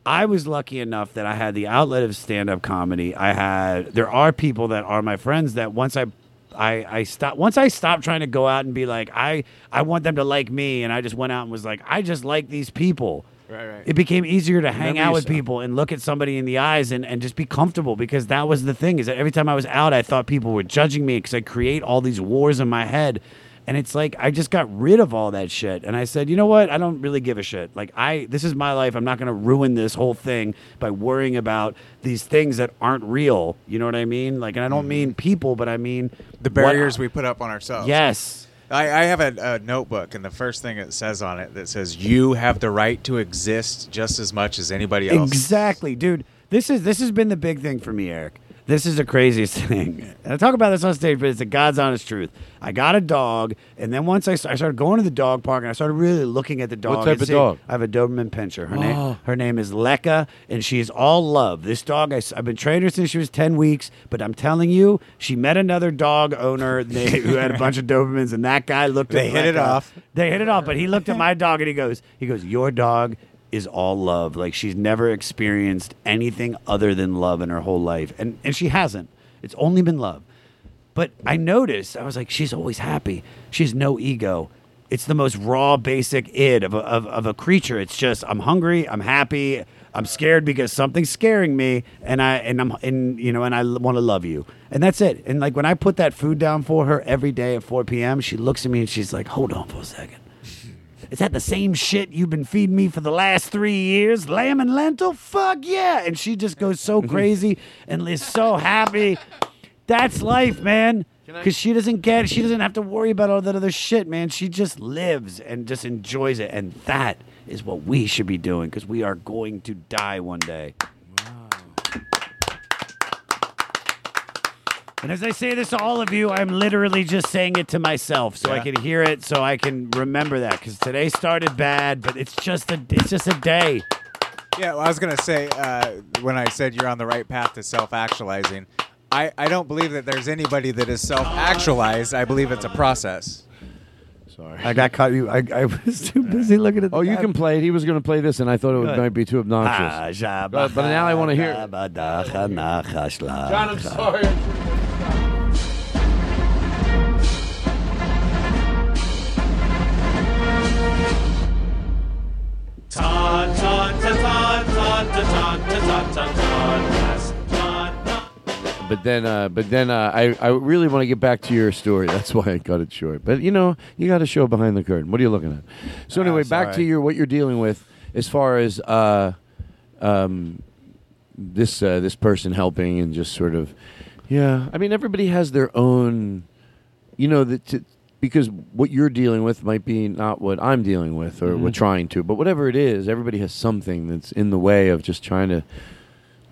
[SPEAKER 7] I was lucky enough that I had the outlet of stand up comedy. I had there are people that are my friends that once I I, I stopped once I stopped trying to go out and be like I I want them to like me and I just went out and was like I just like these people.
[SPEAKER 5] Right, right.
[SPEAKER 7] It became easier to hang
[SPEAKER 5] Remember
[SPEAKER 7] out with
[SPEAKER 5] yourself.
[SPEAKER 7] people and look at somebody in the eyes and, and just be comfortable because that was the thing is that every time I was out I thought people were judging me because I create all these wars in my head and it's like I just got rid of all that shit and I said you know what I don't really give a shit like I this is my life I'm not going to ruin this whole thing by worrying about these things that aren't real you know what I mean like and I don't mean people but I mean
[SPEAKER 5] Mm-hmm. the barriers we put up on ourselves.
[SPEAKER 7] Yes.
[SPEAKER 5] I, I have a, a notebook, and the first thing it says on it that says, "You have the right to exist just as much as anybody else."
[SPEAKER 7] Exactly, dude. This is this has been the big thing for me, Eric. This is the craziest thing. And I talk about this on stage, but it's the God's honest truth. I got a dog, and then once I, st- I started going to the dog park, and I started really looking at the dog.
[SPEAKER 1] What type
[SPEAKER 7] and
[SPEAKER 1] of
[SPEAKER 7] seeing-
[SPEAKER 1] dog?
[SPEAKER 7] I have a Doberman Pinscher. Her
[SPEAKER 1] Oh.
[SPEAKER 7] name her name is Lekka, and she's all love. This dog, I, have been training her since she was ten weeks. But I'm telling you, she met another dog owner they, who had a bunch of Dobermans, and that guy looked. At her.
[SPEAKER 5] They
[SPEAKER 7] at
[SPEAKER 5] hit it
[SPEAKER 7] Lekka.
[SPEAKER 5] off.
[SPEAKER 7] They hit it off, but he looked at my dog and he goes, he goes, your dog is all love. Like she's never experienced anything other than love in her whole life, and and she hasn't. It's only been love. But I noticed, I was like, she's always happy. She has no ego. It's the most raw, basic id of a, of, of a creature. It's just, I'm hungry, I'm happy, I'm scared because something's scaring me, and I and I'm and you know, and I want to love you, and that's it. And like when I put that food down for her every day at 4 p.m., she looks at me and she's like, "Hold on for a second. Is that the same shit you've been feeding me for the last three years? Lamb and lentil? Fuck yeah. And she just goes so mm-hmm. crazy and is so happy. That's life, man. Because she doesn't get She doesn't have to worry about all that other shit, man. She just lives and just enjoys it. And that is what we should be doing because we are going to die one day. And as I say this to all of you, I'm literally just saying it to myself so I can hear it, so I can remember that. Because today started bad, but it's just a it's just a day.
[SPEAKER 5] Yeah, well, I was gonna say uh, when I said you're on the right path to self-actualizing, I, I don't believe that there's anybody that is self-actualized. I believe it's a process.
[SPEAKER 1] Sorry.
[SPEAKER 7] I got caught. You, I, I was too busy looking at. The
[SPEAKER 1] Oh, you
[SPEAKER 7] map.
[SPEAKER 1] can play it. He was going to play this, and I thought it would, might be too obnoxious. but, but now I want to hear. it.
[SPEAKER 7] John,
[SPEAKER 1] John, I'm sorry. But then, uh, but then, uh, I I really want to get back to your story. That's why I cut it short. But you know, you got to show behind the curtain. What are you looking at? So anyway, back to your what you're dealing with as far as uh, um, this uh, this person helping and just sort of, yeah. I mean, everybody has their own, you know, that to, because what you're dealing with might be not what I'm dealing with or we're
[SPEAKER 5] Mhm.
[SPEAKER 1] trying to, but whatever it is, everybody has something that's in the way of just trying to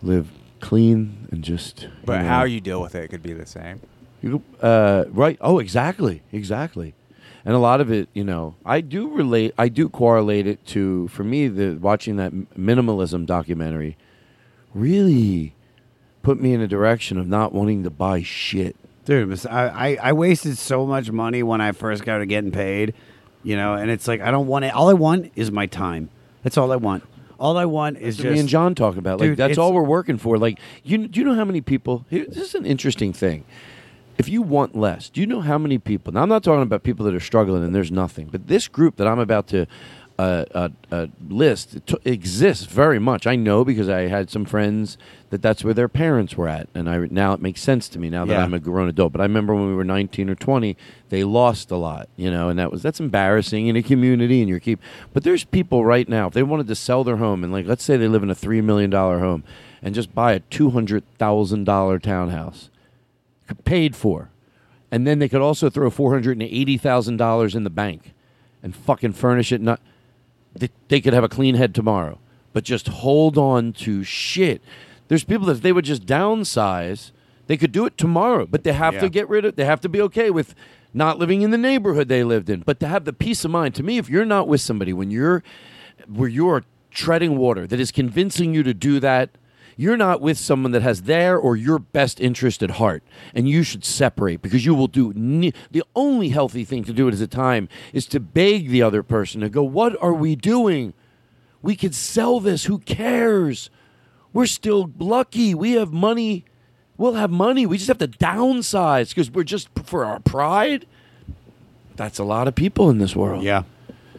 [SPEAKER 1] live clean and just. you
[SPEAKER 5] But
[SPEAKER 1] know,
[SPEAKER 5] how you deal with it could be the same.
[SPEAKER 1] you, uh, right. Oh, exactly. Exactly. And a lot of it, you know, I do relate, I do correlate it to, for me, the watching that minimalism documentary really put me in a direction of not wanting to buy shit.
[SPEAKER 7] Dude, I, I, I wasted so much money when I first started getting paid, you know, and it's like I don't want it. All I want is my time. That's all I want. All I want is just
[SPEAKER 1] me and John talk about. Like
[SPEAKER 7] Dude,
[SPEAKER 1] that's all we're working for. Like you, do you know how many people? Here, this is an interesting thing. If you want less, do you know how many people? Now I'm not talking about people that are struggling and there's nothing, but this group that I'm about to uh, uh, uh, list t- exists very much. I know because I had some friends that that's where their parents were at, and I now it makes sense to me now that
[SPEAKER 7] Yeah.
[SPEAKER 1] I'm a grown adult. But I remember when we were 19 or 20, they lost a lot, you know, and that was that's embarrassing in a community and your keep. But there's people right now if they wanted to sell their home and like let's say they live in a three million dollar home and just buy a two hundred thousand dollar townhouse, paid for, and then they could also throw four hundred and eighty thousand dollars in the bank and fucking furnish it. Not they, they could have a clean head tomorrow, but just hold on to shit. There's people that if they would just downsize, they could do it tomorrow, but they have
[SPEAKER 7] Yeah.
[SPEAKER 1] to get rid of. They have to be okay with not living in the neighborhood they lived in, but to have the peace of mind. To me, if you're not with somebody when you're where you're treading water that is convincing you to do that. You're not with someone that has their or your best interest at heart, and you should separate because you will do. Ne- the only healthy thing to do at a time is to beg the other person to go, "What are we doing? We could sell this. Who cares? We're still lucky. We have money. We'll have money. We just have to downsize because we're just for our pride." That's a lot of people in this world.
[SPEAKER 7] Yeah.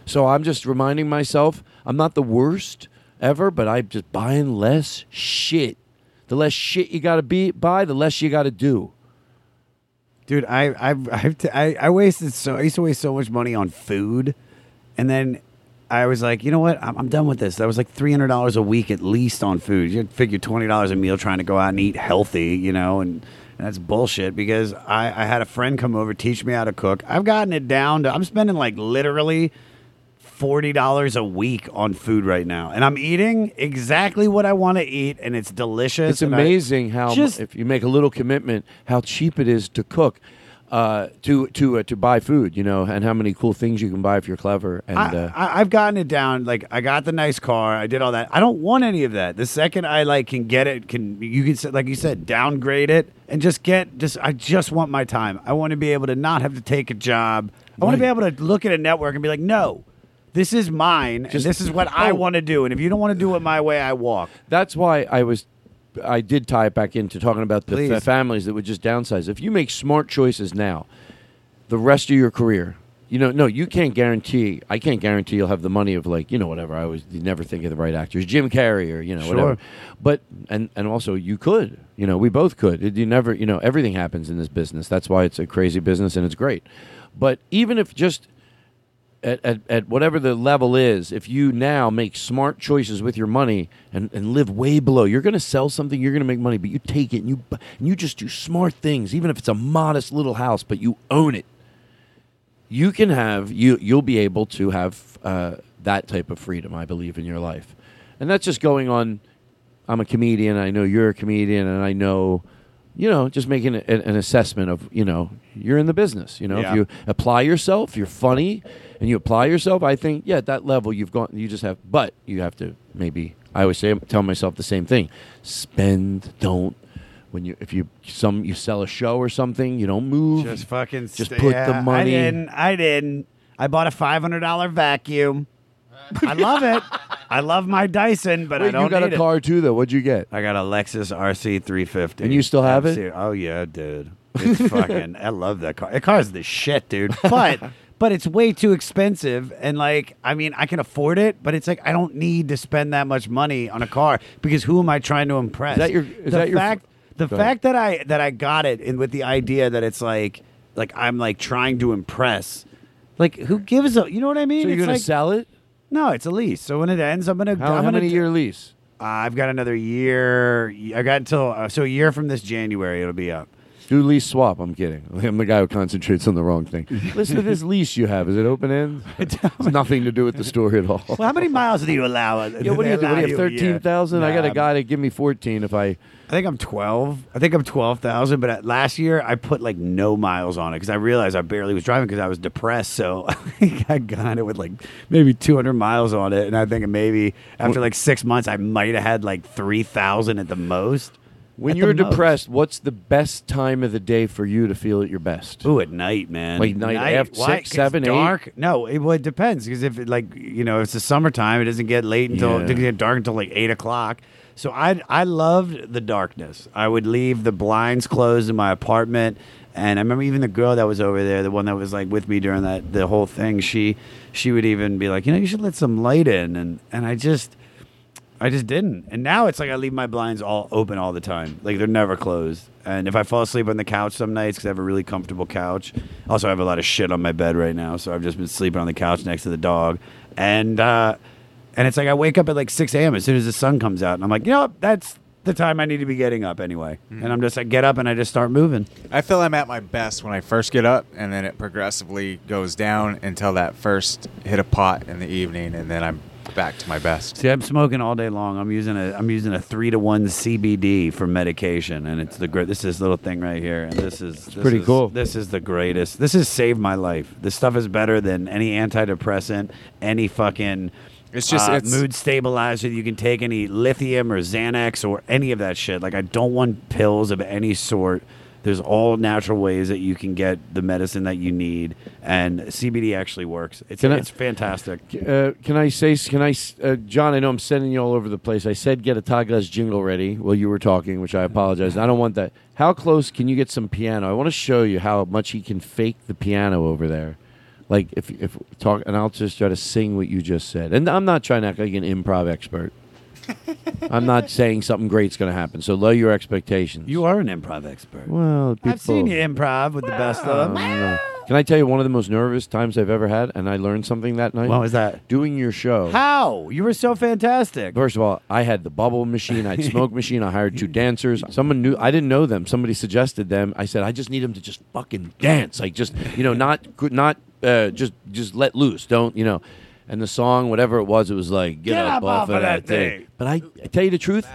[SPEAKER 1] So I'm just reminding myself I'm not the worst ever, but I'm just buying less shit. The less shit you got to be buy, the less you got to do.
[SPEAKER 7] Dude, I I've, I've t- I I wasted so I used to waste so much money on food, and then I was like, you know what? I'm, I'm done with this. That was like three hundred dollars a week at least on food. You figure twenty dollars a meal trying to go out and eat healthy, you know, and, and that's bullshit. Because I I had a friend come over teach me how to cook. I've gotten it down to I'm spending like literally forty dollars a week on food right now, and I'm eating exactly what I want to eat, and it's delicious.
[SPEAKER 1] It's
[SPEAKER 7] and I-
[SPEAKER 1] amazing how
[SPEAKER 7] just
[SPEAKER 1] if you make a little commitment, how cheap it is to cook, uh, to to uh, to buy food, you know, and how many cool things you can buy if you're clever. And uh,
[SPEAKER 7] I, I've gotten it down. Like I got the nice car. I did all that. I don't want any of that. The second I like can get it, can you can like you said, downgrade it and just get just. I just want my time. I want to be able to not have to take a job. I want to be able to look at a network and be like, no, this is mine. and this is what I
[SPEAKER 1] Oh.
[SPEAKER 7] want to do. And if you don't want to do it my way, I walk.
[SPEAKER 1] That's why I was, I did tie it back into talking about the
[SPEAKER 7] Please.
[SPEAKER 1] fa- families that would just downsize. If you make smart choices now, the rest of your career, you know, no, you can't guarantee. I can't guarantee you'll have the money of like, you know, whatever. I always you never think of the right actors, Jim Carrey or you know
[SPEAKER 7] Sure.
[SPEAKER 1] whatever. But and and also you could, you know, we both could. It- You never, you know, everything happens in this business. That's why it's a crazy business and it's great. But even if just at, at, at whatever the level is, if you now make smart choices with your money and, and live way below, you're going to sell something, you're going to make money, but you take it and you and you just do smart things, even if it's a modest little house, but you own it. You can have you you'll be able to have uh, that type of freedom, I believe, in your life, and that's just going on. I'm a comedian. I know you're a comedian, and I know, you know, just making a, an assessment of, you know, you're in the business. You know,
[SPEAKER 7] Yeah.
[SPEAKER 1] if you apply yourself, you're funny, and you apply yourself. I think, yeah, at that level, you've gone. You just have, but you have to maybe. I always say, tell myself the same thing: spend, don't. When you, if you some you sell a show or something, you don't move.
[SPEAKER 7] Just fucking
[SPEAKER 1] just
[SPEAKER 7] st-
[SPEAKER 1] put
[SPEAKER 7] yeah,
[SPEAKER 1] the money.
[SPEAKER 7] I didn't. I didn't. I bought a five hundred dollar vacuum. I love it. I love my Dyson, but I don't
[SPEAKER 1] you got a
[SPEAKER 7] it.
[SPEAKER 1] car too, though. What'd you get?
[SPEAKER 7] I got a Lexus RC 350.
[SPEAKER 1] And you still have it?
[SPEAKER 7] Oh yeah, dude. It's fucking. I love that car. That car's the shit, dude. But but it's way too expensive, and like I mean, I can afford it, but it's like I don't need to spend that much money on a car because who am I trying to impress?
[SPEAKER 1] Is that your- is
[SPEAKER 7] the
[SPEAKER 1] that your-
[SPEAKER 7] fact? The
[SPEAKER 1] Go ahead.
[SPEAKER 7] fact that I that I got it, and with the idea that it's like like I'm like trying to impress. Like who gives a? You know what I mean?
[SPEAKER 1] So you're
[SPEAKER 7] It's
[SPEAKER 1] gonna
[SPEAKER 7] like-
[SPEAKER 1] sell it?
[SPEAKER 7] No, it's a lease. So when it ends, I'm gonna.
[SPEAKER 1] How,
[SPEAKER 7] I'm
[SPEAKER 1] how
[SPEAKER 7] gonna
[SPEAKER 1] many
[SPEAKER 7] d-
[SPEAKER 1] year lease?
[SPEAKER 7] uh, I've got another year. I got until uh, so a year from this January it'll be up.
[SPEAKER 1] Do lease swap. I'm kidding. I'm the guy who concentrates on the wrong thing. Listen to this lease you have. Is it open end? It's nothing to do with the story at all.
[SPEAKER 7] Well, how many miles do you allow?
[SPEAKER 1] Yeah, what do you do? What do you have? Thirteen thousand. I got a guy to give me fourteen if I.
[SPEAKER 7] I think I'm twelve. I think I'm twelve thousand. But at, last year I put like no miles on it because I realized I barely was driving because I was depressed. So I think I got it with like maybe two hundred miles on it, and I think maybe after like six months I might have had like three thousand at the most.
[SPEAKER 1] When you're
[SPEAKER 7] the most.
[SPEAKER 1] depressed, what's the best time of the day for you to feel at your best?
[SPEAKER 7] Ooh, at night, man.
[SPEAKER 1] Like night, after
[SPEAKER 7] Why?
[SPEAKER 1] six,
[SPEAKER 7] 'Cause
[SPEAKER 1] seven, eight?
[SPEAKER 7] dark. No, it, well, it depends because if it, like you know, if it's the summertime, it doesn't get late until
[SPEAKER 1] Yeah.
[SPEAKER 7] it doesn't get dark until like eight o'clock. So I I loved the darkness. I would leave the blinds closed in my apartment, and I remember even the girl that was over there, the one that was like with me during that the whole thing. She she would even be like, you know, you should let some light in, and and I just. I just didn't. And now it's like I leave my blinds all open all the time. Like they're never closed. And if I fall asleep on the couch some nights because I have a really comfortable couch, also I have a lot of shit on my bed right now, so I've just been sleeping on the couch next to the dog. And uh, and it's like I wake up at like 6 a.m. as soon as the sun comes out, and I'm like, you know, what? that's the time I need to be getting up anyway.
[SPEAKER 5] Mhm.
[SPEAKER 7] And I'm just I get up and I just start moving.
[SPEAKER 5] I feel I'm at my best when I first get up, and then it progressively goes down until that first hit a pot in the evening, and then I'm back to my best.
[SPEAKER 7] See, I'm smoking all day long. I'm using a I'm using a three to one CBD for medication, and it's the great. This is this little thing right here, and this is this
[SPEAKER 1] pretty
[SPEAKER 7] is-
[SPEAKER 1] cool.
[SPEAKER 7] This is the greatest. This has saved my life. This stuff is better than any antidepressant, any fucking.
[SPEAKER 5] It's just-
[SPEAKER 7] uh,
[SPEAKER 5] it's-
[SPEAKER 7] mood stabilizer you can take, any lithium or Xanax or any of that shit. Like I don't want pills of any sort. There's all natural ways that you can get the medicine that you need, and CBD actually works. It's
[SPEAKER 1] Can I-
[SPEAKER 7] it's fantastic.
[SPEAKER 1] Uh, can I say? Can I, uh, John? I know I'm sending you all over the place. I said get a Glass jingle ready while you were talking, which I apologize. I don't want that. How close can you get some piano? I want to show you how much he can fake the piano over there. Like if if talk, and I'll just try to sing what you just said. And I'm not trying to act like an improv expert. I'm not saying something great's going to happen. So lower your expectations.
[SPEAKER 7] You are an improv expert.
[SPEAKER 1] Well,
[SPEAKER 7] I've seen
[SPEAKER 1] people-
[SPEAKER 7] you improv with the best of them.
[SPEAKER 1] No. Can I tell you one of the most nervous times I've ever had? And I learned something that night.
[SPEAKER 7] What was that?
[SPEAKER 1] Doing your show.
[SPEAKER 7] How? You were so fantastic.
[SPEAKER 1] First of all, I had the bubble machine, I had smoke machine, I hired two dancers. Someone knew I didn't know them. Somebody suggested them. I said, I just need them to just fucking dance. Like just you know, not not uh, just just let loose. Don't you know? And the song, whatever it was, it was like get, up, off, of that thing. But I, I tell you the truth,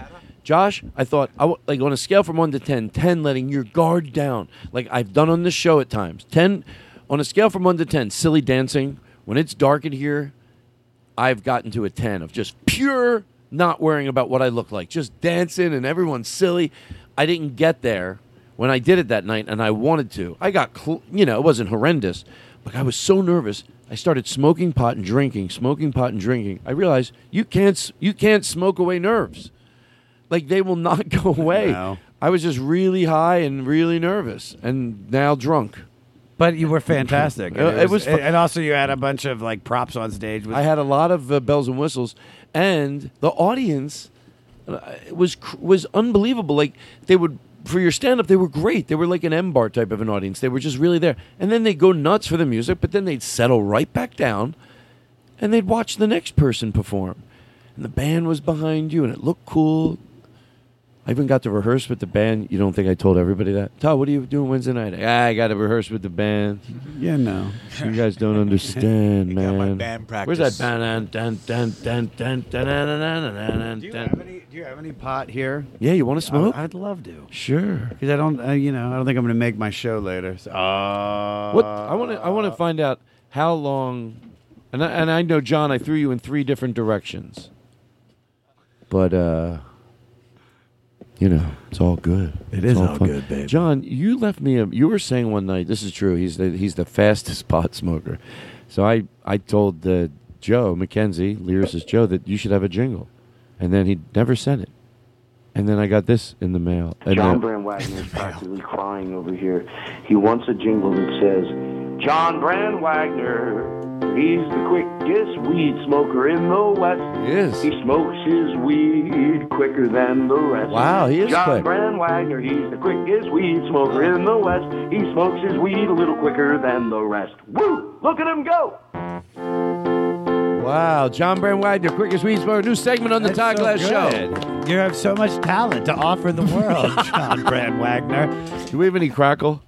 [SPEAKER 1] Josh, I thought I w- like on a scale from one to 10, 10 letting your guard down, like I've done on this show at times. Ten on a scale from one to ten, silly dancing. When it's dark in here, I've gotten to a 10 of just pure not worrying about what I look like, just dancing and everyone's silly. I didn't get there when I did it that night and I wanted to. I got, cl- you know, it wasn't horrendous, but I was so nervous. I started smoking pot and drinking, smoking pot and drinking. I realized you can't you can't smoke away nerves. Like they will not go away.
[SPEAKER 7] No.
[SPEAKER 1] I was just really high and really nervous and now drunk.
[SPEAKER 7] But you were fantastic.
[SPEAKER 1] It was fun.
[SPEAKER 7] and also you had a bunch of like props on stage. With,
[SPEAKER 1] I had a lot of uh, bells and whistles, and the audience uh, was cr- was unbelievable. Like they would for your stand up, they were great. They were like an M bar type of an audience. They were just really there, and then they'd go nuts for the music, but then they'd settle right back down, and they'd watch the next person perform, and the band was behind you, and it looked cool. I even got to rehearse with the band. You don't think I told everybody that? Todd, what are you doing Wednesday night? Ah, I got to rehearse with the band.
[SPEAKER 7] Yeah, no.
[SPEAKER 1] You guys don't understand,
[SPEAKER 5] got my
[SPEAKER 1] man.
[SPEAKER 5] band
[SPEAKER 1] Where's that?
[SPEAKER 5] practice.
[SPEAKER 1] Dun, dun, dun, dun, dun, dun, dun, dun, dun, dun, dun,
[SPEAKER 7] Do you have any? Do you have any pot here?
[SPEAKER 1] Yeah, you want to smoke?
[SPEAKER 7] I, would love to.
[SPEAKER 1] Sure.
[SPEAKER 7] Because I don't, uh, you know, I don't think I'm going to make my show later. So, uh,
[SPEAKER 1] What I want to I want to find out how long, and I, and I know John, I threw you in three different directions, but uh, you know, it's all good.
[SPEAKER 7] It
[SPEAKER 1] It's
[SPEAKER 7] is all
[SPEAKER 1] fun.
[SPEAKER 7] good, baby.
[SPEAKER 1] John, you left me a. You were saying one night. This is true. He's the he's the fastest pot smoker. So I I told uh, Joe McKenzie, lyricist Joe, that you should have a jingle, and then he never sent it. And then I got this in the mail. And
[SPEAKER 13] John
[SPEAKER 1] then-
[SPEAKER 13] Brand Wagner is practically crying over here. He wants a jingle that says, John Brand Wagner, he's the quickest weed smoker in the West.
[SPEAKER 1] He is.
[SPEAKER 13] He smokes his weed quicker than the rest.
[SPEAKER 1] Wow, he is
[SPEAKER 13] John
[SPEAKER 1] quick.
[SPEAKER 13] Brand Wagner, he's the quickest weed smoker in the West. He smokes his weed a little quicker than the rest. Woo! Look at him go!
[SPEAKER 1] Wow, John Brand Wagner, quickest weed smoker, new segment on the Todd Glass Show.
[SPEAKER 7] You have so much talent to offer the world, John Brand Wagner.
[SPEAKER 1] Do we have any crackle?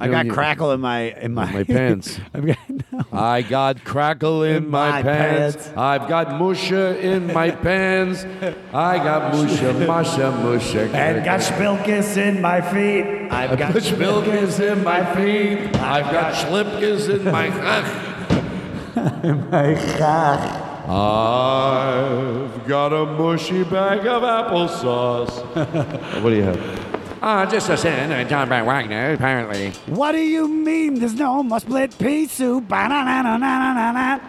[SPEAKER 7] I got crackle in my in my,
[SPEAKER 1] my pants.
[SPEAKER 7] I've got, no.
[SPEAKER 1] I got crackle in, my,
[SPEAKER 7] my
[SPEAKER 1] pants.
[SPEAKER 7] pants.
[SPEAKER 1] I've got musha in my pants. I got musha, masha, musha.
[SPEAKER 14] And got spilkis in my feet.
[SPEAKER 1] I've got spilkis in my feet. I've got schlipkis in my
[SPEAKER 14] my chach.
[SPEAKER 15] I've got a mushy bag of applesauce. what do you have?
[SPEAKER 7] Uh, just a sin, uh, John Brand Wagner, apparently. What do you mean there's no more split pea soup? Ba-na-na-na-na-na-na.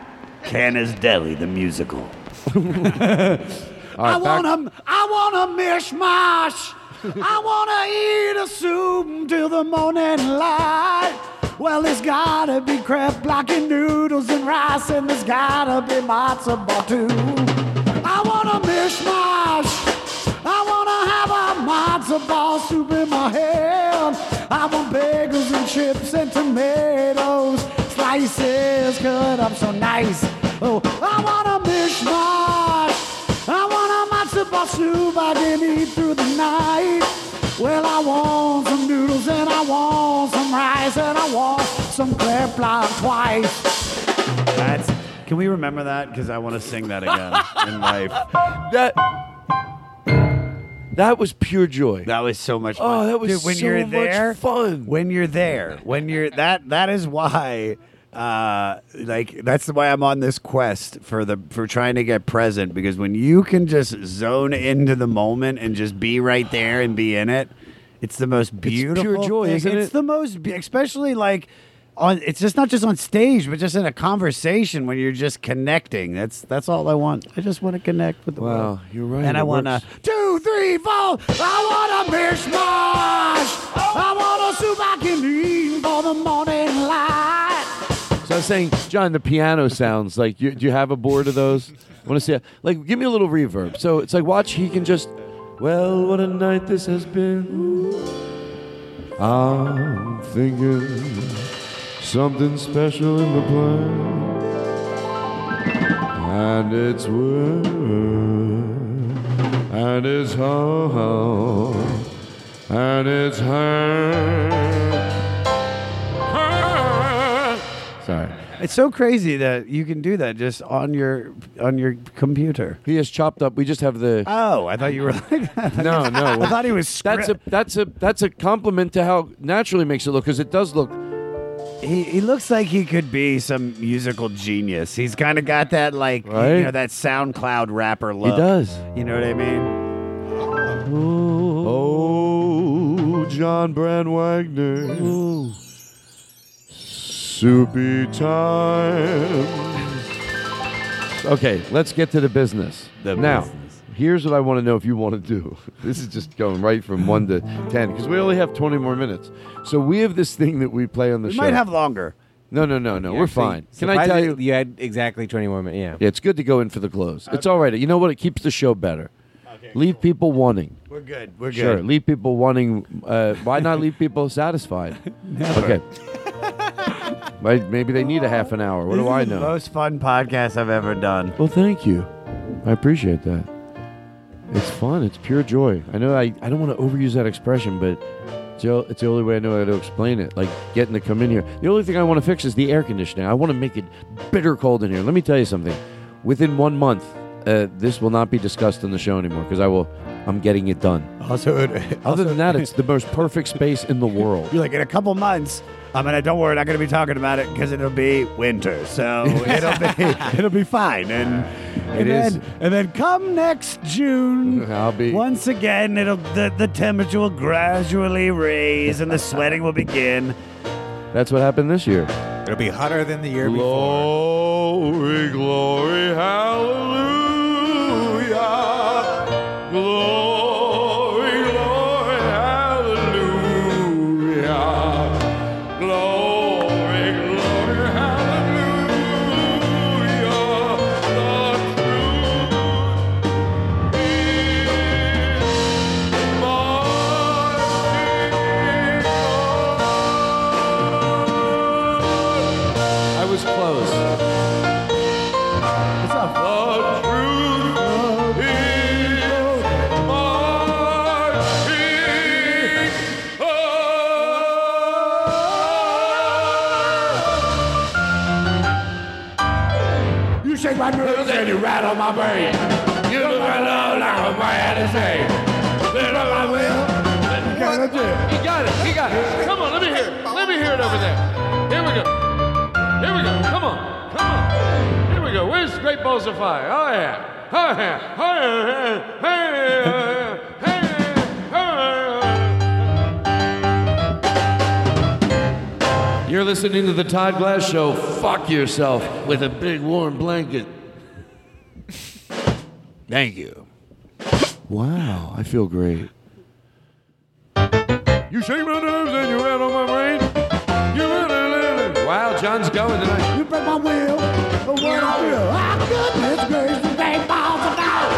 [SPEAKER 7] Canter's Deli, the musical. I want a, I want a mishmash. I want to eat a soup till the morning light. Well, there's gotta be crab blocking noodles and rice, and there's gotta be matzo ball too. I want a mishmash. I wanna have a matzo ball soup in my hand. I want bagels and chips and tomatoes, slices cut up so nice. Oh, I want a mishmash. I want a matzo ball soup I can eat through the night. Well, I want some noodles and I want some rice and I want some kreplach twice. That's. Can we remember that? Because I want to sing that again in life.
[SPEAKER 1] That that was pure joy.
[SPEAKER 7] That was so much
[SPEAKER 1] Oh,
[SPEAKER 7] fun.
[SPEAKER 1] that was
[SPEAKER 7] Dude, when
[SPEAKER 1] so
[SPEAKER 7] you're
[SPEAKER 1] much
[SPEAKER 7] there,
[SPEAKER 1] fun.
[SPEAKER 7] When you're there, when you're that that is why uh like that's why I'm on this quest for the for trying to get present because when you can just zone into the moment and just be right there and be in it, it's the most beautiful Pure
[SPEAKER 1] joy,
[SPEAKER 7] thing.
[SPEAKER 1] isn't
[SPEAKER 7] It's
[SPEAKER 1] it?
[SPEAKER 7] the most be- especially like on it's just not just on stage, but just in a conversation when you're just connecting. That's that's all I want. I just want to connect with the
[SPEAKER 1] Wow,
[SPEAKER 7] world.
[SPEAKER 1] you're right.
[SPEAKER 7] And I want to two, three, four. I want a mishmash. I want a soup I can eat for the morning light.
[SPEAKER 1] So I was saying, John, the piano sounds like. You, do you have a board of those? I want to see. it. Like, give me a little reverb. So it's like, watch. He can just. Well, what a night this has been. I'm thinking something special in the plan, and it's worth, and it's home, and it's her. Sorry.
[SPEAKER 7] It's so crazy that you can do that just on your on your computer.
[SPEAKER 1] He has chopped up. We just have the.
[SPEAKER 7] Oh, I thought you were like that.
[SPEAKER 1] No, no.
[SPEAKER 7] I thought he was.
[SPEAKER 1] That's a that's a that's a compliment to how naturally makes it look because it does look.
[SPEAKER 7] He, he looks like he could be some musical genius. He's kind of got that like
[SPEAKER 1] Right?
[SPEAKER 7] you know that SoundCloud rapper look.
[SPEAKER 1] He does.
[SPEAKER 7] You know what I mean?
[SPEAKER 15] Oh, John Brand Wagner. Soupy time.
[SPEAKER 1] Okay, let's get to the business. now, here's what I want to know if you want to do. This is just going right from one to ten because we only have 20 more minutes. So we have this thing that we play on the
[SPEAKER 7] We
[SPEAKER 1] show.
[SPEAKER 7] might have longer.
[SPEAKER 1] No, no, no, no.
[SPEAKER 16] You
[SPEAKER 1] We're fine. Can I tell you?
[SPEAKER 16] You had exactly 21 minutes. Yeah.
[SPEAKER 1] Yeah, it's good to go in for the close. It's all right. You know what? It keeps the show better. Okay, leave people wanting.
[SPEAKER 7] We're good. We're
[SPEAKER 1] Sure.
[SPEAKER 7] good. Sure.
[SPEAKER 1] Leave people wanting. Uh, why not leave people satisfied?
[SPEAKER 7] Never.
[SPEAKER 1] Okay. Maybe they need a half an hour. What
[SPEAKER 7] This
[SPEAKER 1] do I
[SPEAKER 7] is the
[SPEAKER 1] know?
[SPEAKER 7] most fun podcast I've ever done.
[SPEAKER 1] Well, thank you. I appreciate that. It's fun. It's pure joy. I know I, I don't want to overuse that expression, but it's the, it's the only way I know how to explain it. Like getting to come in here. The only thing I want to fix is the air conditioning. I want to make it bitter cold in here. Let me tell you something. Within one month, uh, this will not be discussed on the show anymore because I will. I'm getting it done.
[SPEAKER 7] Also,
[SPEAKER 1] Other than that, it's the most perfect space in the world.
[SPEAKER 7] You're like in a couple months. I mean, don't worry, I'm not going to be talking about it because it'll be winter, so it'll be it'll be fine. And
[SPEAKER 1] It
[SPEAKER 7] and
[SPEAKER 1] is.
[SPEAKER 7] then, and then come next June,
[SPEAKER 1] I'll be
[SPEAKER 7] once again. It'll the, the temperature will gradually raise and the sweating will begin.
[SPEAKER 1] That's what happened this year.
[SPEAKER 5] It'll be hotter than the year
[SPEAKER 15] before. Glory, glory, hallelujah.
[SPEAKER 14] Rattle my brain. You look my love like a man to say. Little I will.
[SPEAKER 1] He got it. He got it. Come on, let me hear it. Let me hear it over there. Here we go. Here we go. Come on. Come on. Here we go. Where's Great Balls of Fire? Oh yeah. Oh yeah. Oh yeah. Hey, hey, hey. You're listening to the Todd Glass Show. Fuck yourself with a big warm blanket. Thank you. Wow, I feel great. You shake my nerves and you out on my brain. You really, Wow, John's going tonight.
[SPEAKER 14] You break my will, but what I will. Ah, goodness gracious, big balls of fire.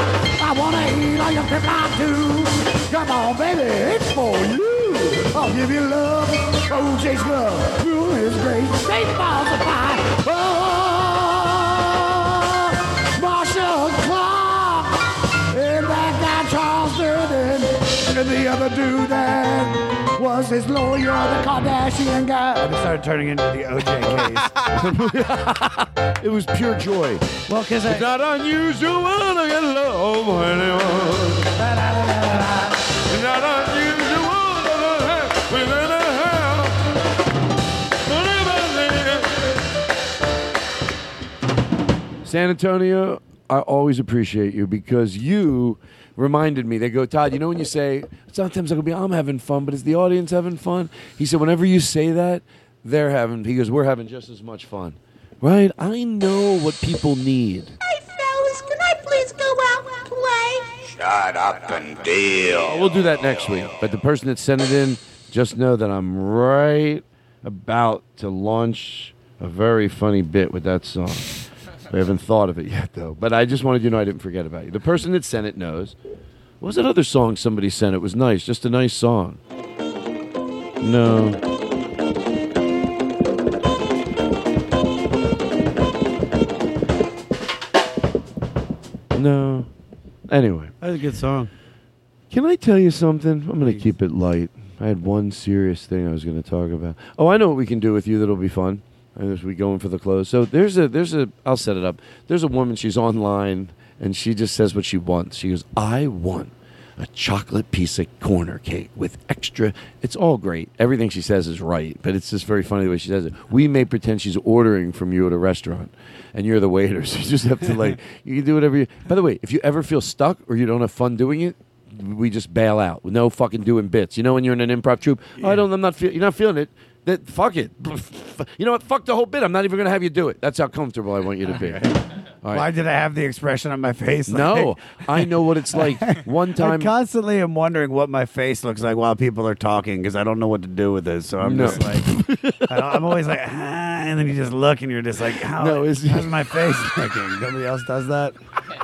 [SPEAKER 14] I wanna eat all your pepper too. Come on, baby, it's for you. I'll give you love, oh, Jace love. Goodness gracious, big balls of fire. Oh, and the other dude that was his lawyer, the Kardashian guy.
[SPEAKER 7] It started turning into the OJ case.
[SPEAKER 1] it was pure joy.
[SPEAKER 7] Well, because
[SPEAKER 1] It's not unusual to get love for anyone. It's not unusual to have within a. San Antonio, I always appreciate you because you reminded me. They go, Todd, you know when you say, sometimes I go be, I'm having fun, but is the audience having fun? He said, whenever you say that, they're having, he goes, we're having just as much fun. Right? I know what people need.
[SPEAKER 14] Hey Fellas, can I please go out and play?
[SPEAKER 1] Shut up and deal. We'll do that next week. But the person that sent it in, just know that I'm right about to launch a very funny bit with that song. I haven't thought of it yet, though. But I just wanted you to know I didn't forget about you. The person that sent it knows. What was that other song somebody sent? It was nice, just a nice song. No. No. Anyway.
[SPEAKER 7] That's a good song.
[SPEAKER 1] Can I tell you something? I'm going to keep it light. I had one serious thing I was going to talk about. Oh, I know what we can do with you that'll be fun. And as we go in for the close. So there's a there's a I'll set it up. There's a woman. She's online and she just says what she wants. She goes, "I want a chocolate piece of corner cake with extra." It's all great. Everything she says is right, but it's just very funny the way she says it. We may pretend she's ordering from you at a restaurant, and you're the waiter, so you just have to like you can do whatever. you... By the way, if you ever feel stuck or you don't have fun doing it, we just bail out. No fucking doing bits. You know when you're in an improv troupe, oh, I don't. I'm not. Feel, you're not feeling it. That fuck it. You know what? Fuck the whole bit. I'm not even gonna have you do it. That's how comfortable I want you to be. All right.
[SPEAKER 7] Why did I have the expression on my face?
[SPEAKER 1] No, I know what it's like. One time.
[SPEAKER 7] I
[SPEAKER 1] time,
[SPEAKER 7] constantly am wondering what my face looks like while people are talking because I don't know what to do with it. So I'm
[SPEAKER 1] No.
[SPEAKER 7] just like, I don't- I'm always like, ah, and then you just look and you're just like, how,
[SPEAKER 1] No, it's-
[SPEAKER 7] how's my face looking? Nobody else does that.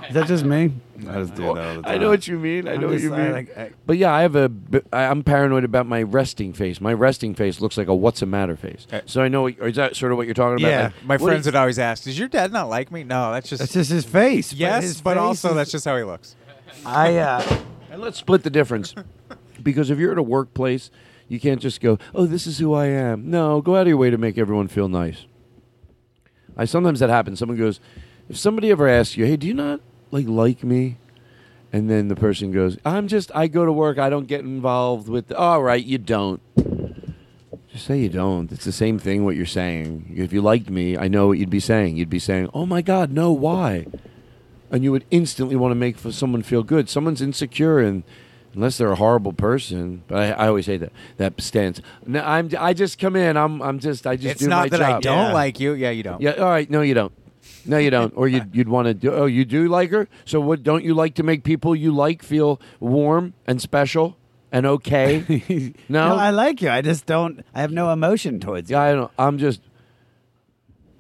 [SPEAKER 7] Is that just me? I just do that all the time.
[SPEAKER 1] I know what you mean. I
[SPEAKER 7] I'm
[SPEAKER 1] know what you mean.
[SPEAKER 7] like, I-
[SPEAKER 1] but yeah, I have a. b- I- I'm paranoid about my resting face. My resting face looks like a "What's the matter" face. So I know. Is that sort of what you're talking about?
[SPEAKER 5] Yeah,
[SPEAKER 1] Like,
[SPEAKER 5] my
[SPEAKER 1] what
[SPEAKER 5] friends
[SPEAKER 1] is-
[SPEAKER 5] would always ask, "Does your dad not like me?" No, that's just
[SPEAKER 7] That's just his face.
[SPEAKER 5] yes,
[SPEAKER 7] his
[SPEAKER 5] but
[SPEAKER 7] face
[SPEAKER 5] also
[SPEAKER 7] is-
[SPEAKER 5] that's just how he looks.
[SPEAKER 7] I uh,
[SPEAKER 1] And let's split the difference. because if you're at a workplace, you can't just go, "Oh, this is who I am." No, go out of your way to make everyone feel nice. I sometimes that happens. Someone goes, if somebody ever asks you, "Hey, do you not like like me?" And then the person goes, "I'm just I go to work. I don't get involved with." All right, you don't. Just say you don't. It's the same thing what you're saying. If you liked me, I know what you'd be saying. You'd be saying, "Oh my God, no, why?" And you would instantly want to make for someone feel good. Someone's insecure, and unless they're a horrible person, but I, I always say that that stance. No, I'm. I just come in. I'm. I'm just. I just
[SPEAKER 5] It's
[SPEAKER 1] do
[SPEAKER 5] not
[SPEAKER 1] my
[SPEAKER 5] that I don't like you. Yeah, you don't.
[SPEAKER 1] Yeah. All right. No, you don't. No, you don't. Or you'd, you'd want to do. Oh, you do like her. So what? Don't you like to make people you like feel warm and special and okay? no.
[SPEAKER 7] no, I like you. I just don't. I have no emotion towards you.
[SPEAKER 1] yeah, I don't. I'm just.